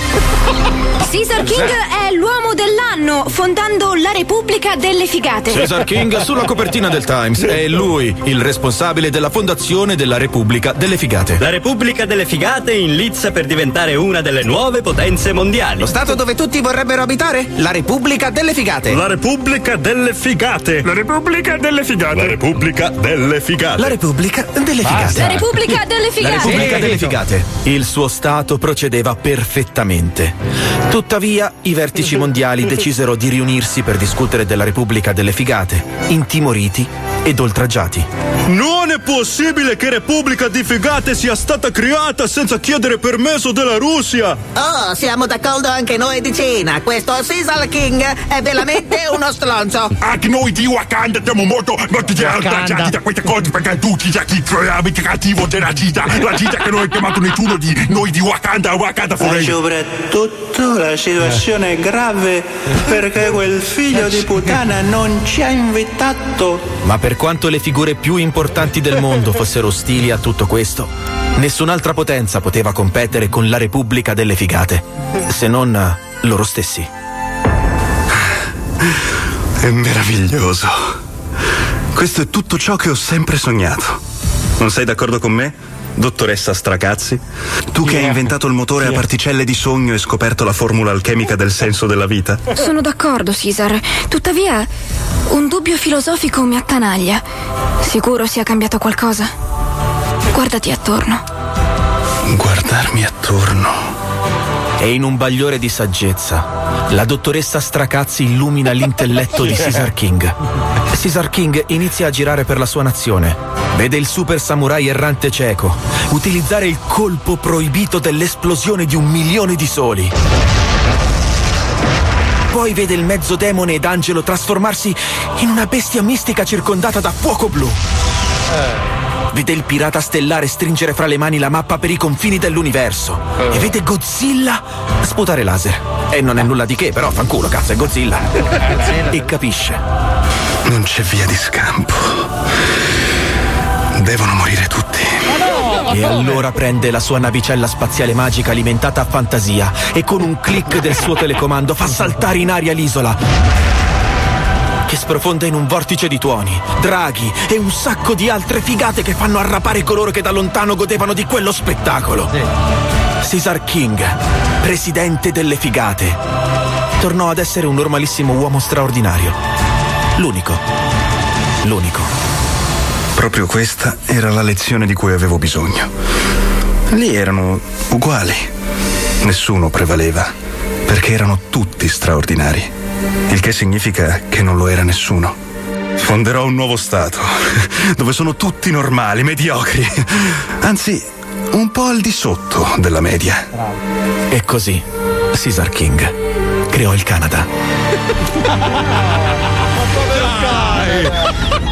Speaker 33: Caesar King è l'uomo dell'anno, fondando la Repubblica delle Figate.
Speaker 16: Caesar King sulla copertina del Times è lui il responsabile della fondazione della Repubblica delle Figate.
Speaker 34: La Repubblica delle Figate in lizza per diventare una delle nuove potenze mondiali.
Speaker 16: Lo stato dove tutti vorrebbero abitare? La Repubblica delle Figate.
Speaker 34: La Repubblica delle Figate.
Speaker 30: La Repubblica delle Figate.
Speaker 31: La Repubblica delle Figate.
Speaker 16: La Repubblica delle Figate.
Speaker 33: La Repubblica delle
Speaker 16: La
Speaker 33: Figate.
Speaker 16: Repubblica delle Figate. Il suo stato procedeva perfettamente. Tuttavia, i vertici mondiali decisero di riunirsi per discutere della Repubblica delle Figate, intimoriti ed oltraggiati.
Speaker 31: Non è possibile che Repubblica di Figate sia stata creata senza chiedere permesso della Russia.
Speaker 35: Oh, siamo d'accordo anche noi di Cina. Questo Caesar King è veramente uno stronzo.
Speaker 30: Anche noi di Wakanda siamo molto, oltraggiati da queste cose perché tu ci sei veramente cattivo della Gita. La Gita che non ha chiamato nessuno di noi di Wakanda, Wakanda
Speaker 36: Ma
Speaker 30: Forever.
Speaker 36: soprattutto la situazione è grave perché quel figlio di puttana non ci ha invitato.
Speaker 16: Ma per quanto le figure più importanti del mondo fossero ostili a tutto questo, nessun'altra potenza poteva competere con la Repubblica delle Figate, se non eh, loro stessi.
Speaker 31: È meraviglioso. Questo è tutto ciò che ho sempre sognato. Non sei d'accordo con me? Dottoressa Stracazzi? Tu che hai inventato il motore a particelle di sogno e scoperto la formula alchemica del senso della vita?
Speaker 33: Sono d'accordo, Caesar. Tuttavia, un dubbio filosofico mi attanaglia. Sicuro sia cambiato qualcosa? Guardati attorno.
Speaker 31: Guardarmi attorno.
Speaker 16: E in un bagliore di saggezza, la dottoressa Stracazzi illumina l'intelletto di Caesar King. Caesar King inizia a girare per la sua nazione. Vede il super samurai errante cieco utilizzare il colpo proibito dell'esplosione di un milione di soli. Poi vede il mezzo demone ed angelo trasformarsi in una bestia mistica circondata da fuoco blu. Vede il pirata stellare stringere fra le mani la mappa per i confini dell'universo. E vede Godzilla sputare laser. E non è nulla di che, però fanculo, cazzo, è Godzilla. e capisce.
Speaker 31: Non c'è via di scampo. Devono morire tutti.
Speaker 16: E allora prende la sua navicella spaziale magica alimentata a fantasia e con un clic del suo telecomando fa saltare in aria l'isola. Che sprofonda in un vortice di tuoni, draghi e un sacco di altre figate che fanno arrapare coloro che da lontano godevano di quello spettacolo. Caesar King, presidente delle figate, tornò ad essere un normalissimo uomo straordinario. L'unico. L'unico.
Speaker 31: Proprio questa era la lezione di cui avevo bisogno. Lì erano uguali. Nessuno prevaleva, perché erano tutti straordinari. Il che significa che non lo era nessuno. Fonderò un nuovo Stato, dove sono tutti normali, mediocri. Anzi, un po' al di sotto della media.
Speaker 16: E così, Caesar King creò il Canada.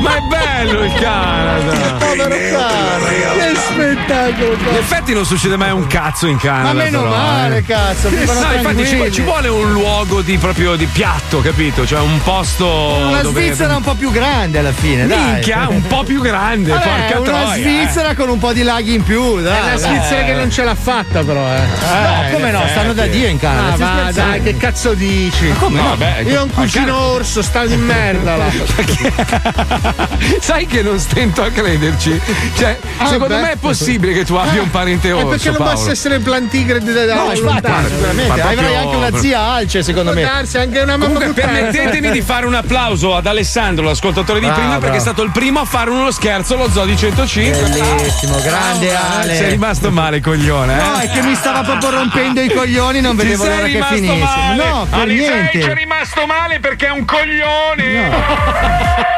Speaker 2: Ma è bello il Canada!
Speaker 3: Povero cane! Che spettacolo!
Speaker 2: In effetti non succede mai un cazzo in Canada.
Speaker 3: Ma meno
Speaker 2: però,
Speaker 3: male,
Speaker 2: eh.
Speaker 3: cazzo,
Speaker 2: No, infatti ci, ci vuole un luogo di proprio di piatto, capito? Cioè un posto.
Speaker 4: Una
Speaker 2: dove...
Speaker 4: Svizzera un po' più grande alla fine, dai.
Speaker 2: Minchia, un po' più grande,
Speaker 4: Vabbè,
Speaker 2: porca
Speaker 4: una
Speaker 2: troia. eh.
Speaker 4: Svizzera con un po' di laghi in più, dai.
Speaker 3: È una Svizzera
Speaker 4: dai.
Speaker 3: che non ce l'ha fatta, però, eh.
Speaker 4: No, come no? Stanno da Dio in Canada.
Speaker 3: Ah,
Speaker 4: scherzando?
Speaker 3: dai, che cazzo dici? Ma
Speaker 4: come no?
Speaker 2: Vabbè,
Speaker 3: Io ho un
Speaker 2: ma
Speaker 3: cugino
Speaker 2: cara-
Speaker 3: orso, sta di merda là.
Speaker 2: Sai che non stento a crederci? Cioè,
Speaker 3: Ah,
Speaker 2: secondo
Speaker 3: beh.
Speaker 2: me è possibile che tu abbia un parente
Speaker 3: E
Speaker 2: orso.
Speaker 3: perché non possa essere plantigre da, da
Speaker 4: No,
Speaker 3: lontano?
Speaker 4: sicuramente.
Speaker 2: Ma
Speaker 4: Avrai anche una zia alce, secondo me.
Speaker 3: darsi anche una mamma
Speaker 2: Comunque, permettetemi di fare un applauso ad Alessandro, l'ascoltatore di
Speaker 4: Bravo,
Speaker 2: prima, perché è
Speaker 4: bravo.
Speaker 2: stato il primo a fare uno scherzo allo Zoo di 105.
Speaker 4: Bellissimo, grande
Speaker 2: Ah,
Speaker 4: Ale.
Speaker 2: Sei rimasto male, coglione. Eh?
Speaker 4: No, è che mi stava proprio rompendo i coglioni, non
Speaker 2: Ci
Speaker 4: vedevo l'ora che
Speaker 2: rimasto
Speaker 4: finisse.
Speaker 2: male.
Speaker 4: No, per
Speaker 2: Alisei
Speaker 4: niente.
Speaker 2: c'è rimasto male perché è un coglione.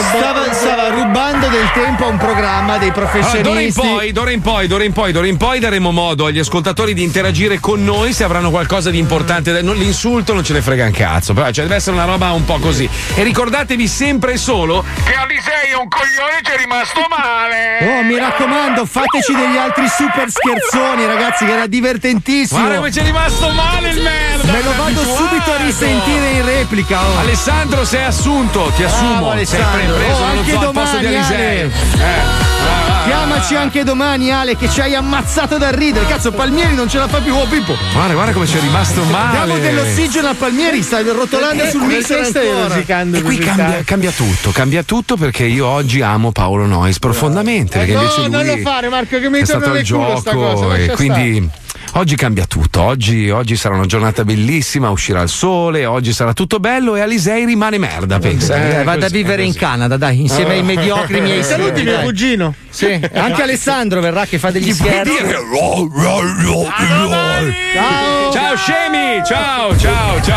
Speaker 4: Stava, stava rubando del tempo a un programma dei
Speaker 2: Allora, d'ora in
Speaker 4: professionisti.
Speaker 2: poi, d'ora in poi, d'ora in poi, d'ora in poi daremo modo agli ascoltatori di interagire con noi se avranno qualcosa di importante. non- L'insulto non ce ne frega un cazzo, però cioè, deve essere una roba un po' così. E ricordatevi sempre e solo che Alisei è un coglione ci è rimasto male.
Speaker 4: Oh, mi raccomando, fateci degli altri super scherzoni, ragazzi, che era divertentissimo.
Speaker 2: Guarda come ci è rimasto male il merda.
Speaker 4: Me lo vado
Speaker 2: abituato.
Speaker 4: subito a risentire in replica. Oh.
Speaker 2: Alessandro, sei assunto, ti assumo.
Speaker 4: Bravo,
Speaker 2: sei Preso
Speaker 4: Oh, anche
Speaker 2: zoo al posto di
Speaker 4: domani,
Speaker 2: Alisei. Eh, vai,
Speaker 4: Chiamaci anche domani, Ale, che ci hai ammazzato da ridere. Cazzo, Palmieri non ce la fa più. Oh, Pippo.
Speaker 2: Guarda, guarda come ci è rimasto male.
Speaker 4: Diamo dell'ossigeno a Palmieri, sta rotolando
Speaker 3: Perché-
Speaker 4: sul mixer
Speaker 3: stai rosicando
Speaker 2: E qui cambia, cambia tutto, cambia tutto perché io oggi amo Paolo Nois profondamente. Perché
Speaker 3: no, non lo fare, Marco, che mi
Speaker 2: è
Speaker 3: torna
Speaker 2: il
Speaker 3: culo sta cosa.
Speaker 2: e quindi oggi cambia tutto. Oggi, oggi sarà una giornata bellissima, uscirà il sole, oggi sarà tutto bello e Alisei rimane merda, pensa.
Speaker 4: Eh,
Speaker 2: eh,
Speaker 4: vado a
Speaker 2: così,
Speaker 4: vivere
Speaker 2: è
Speaker 4: in. Canada, dai, insieme ai
Speaker 2: Oh.
Speaker 4: mediocri miei.
Speaker 3: Saluti mio cugino.
Speaker 4: Sì, anche Alessandro verrà che fa degli
Speaker 2: Gli
Speaker 4: scherzi.
Speaker 2: dire?
Speaker 4: Ciao.
Speaker 2: Ciao scemi, ciao, ciao, ciao.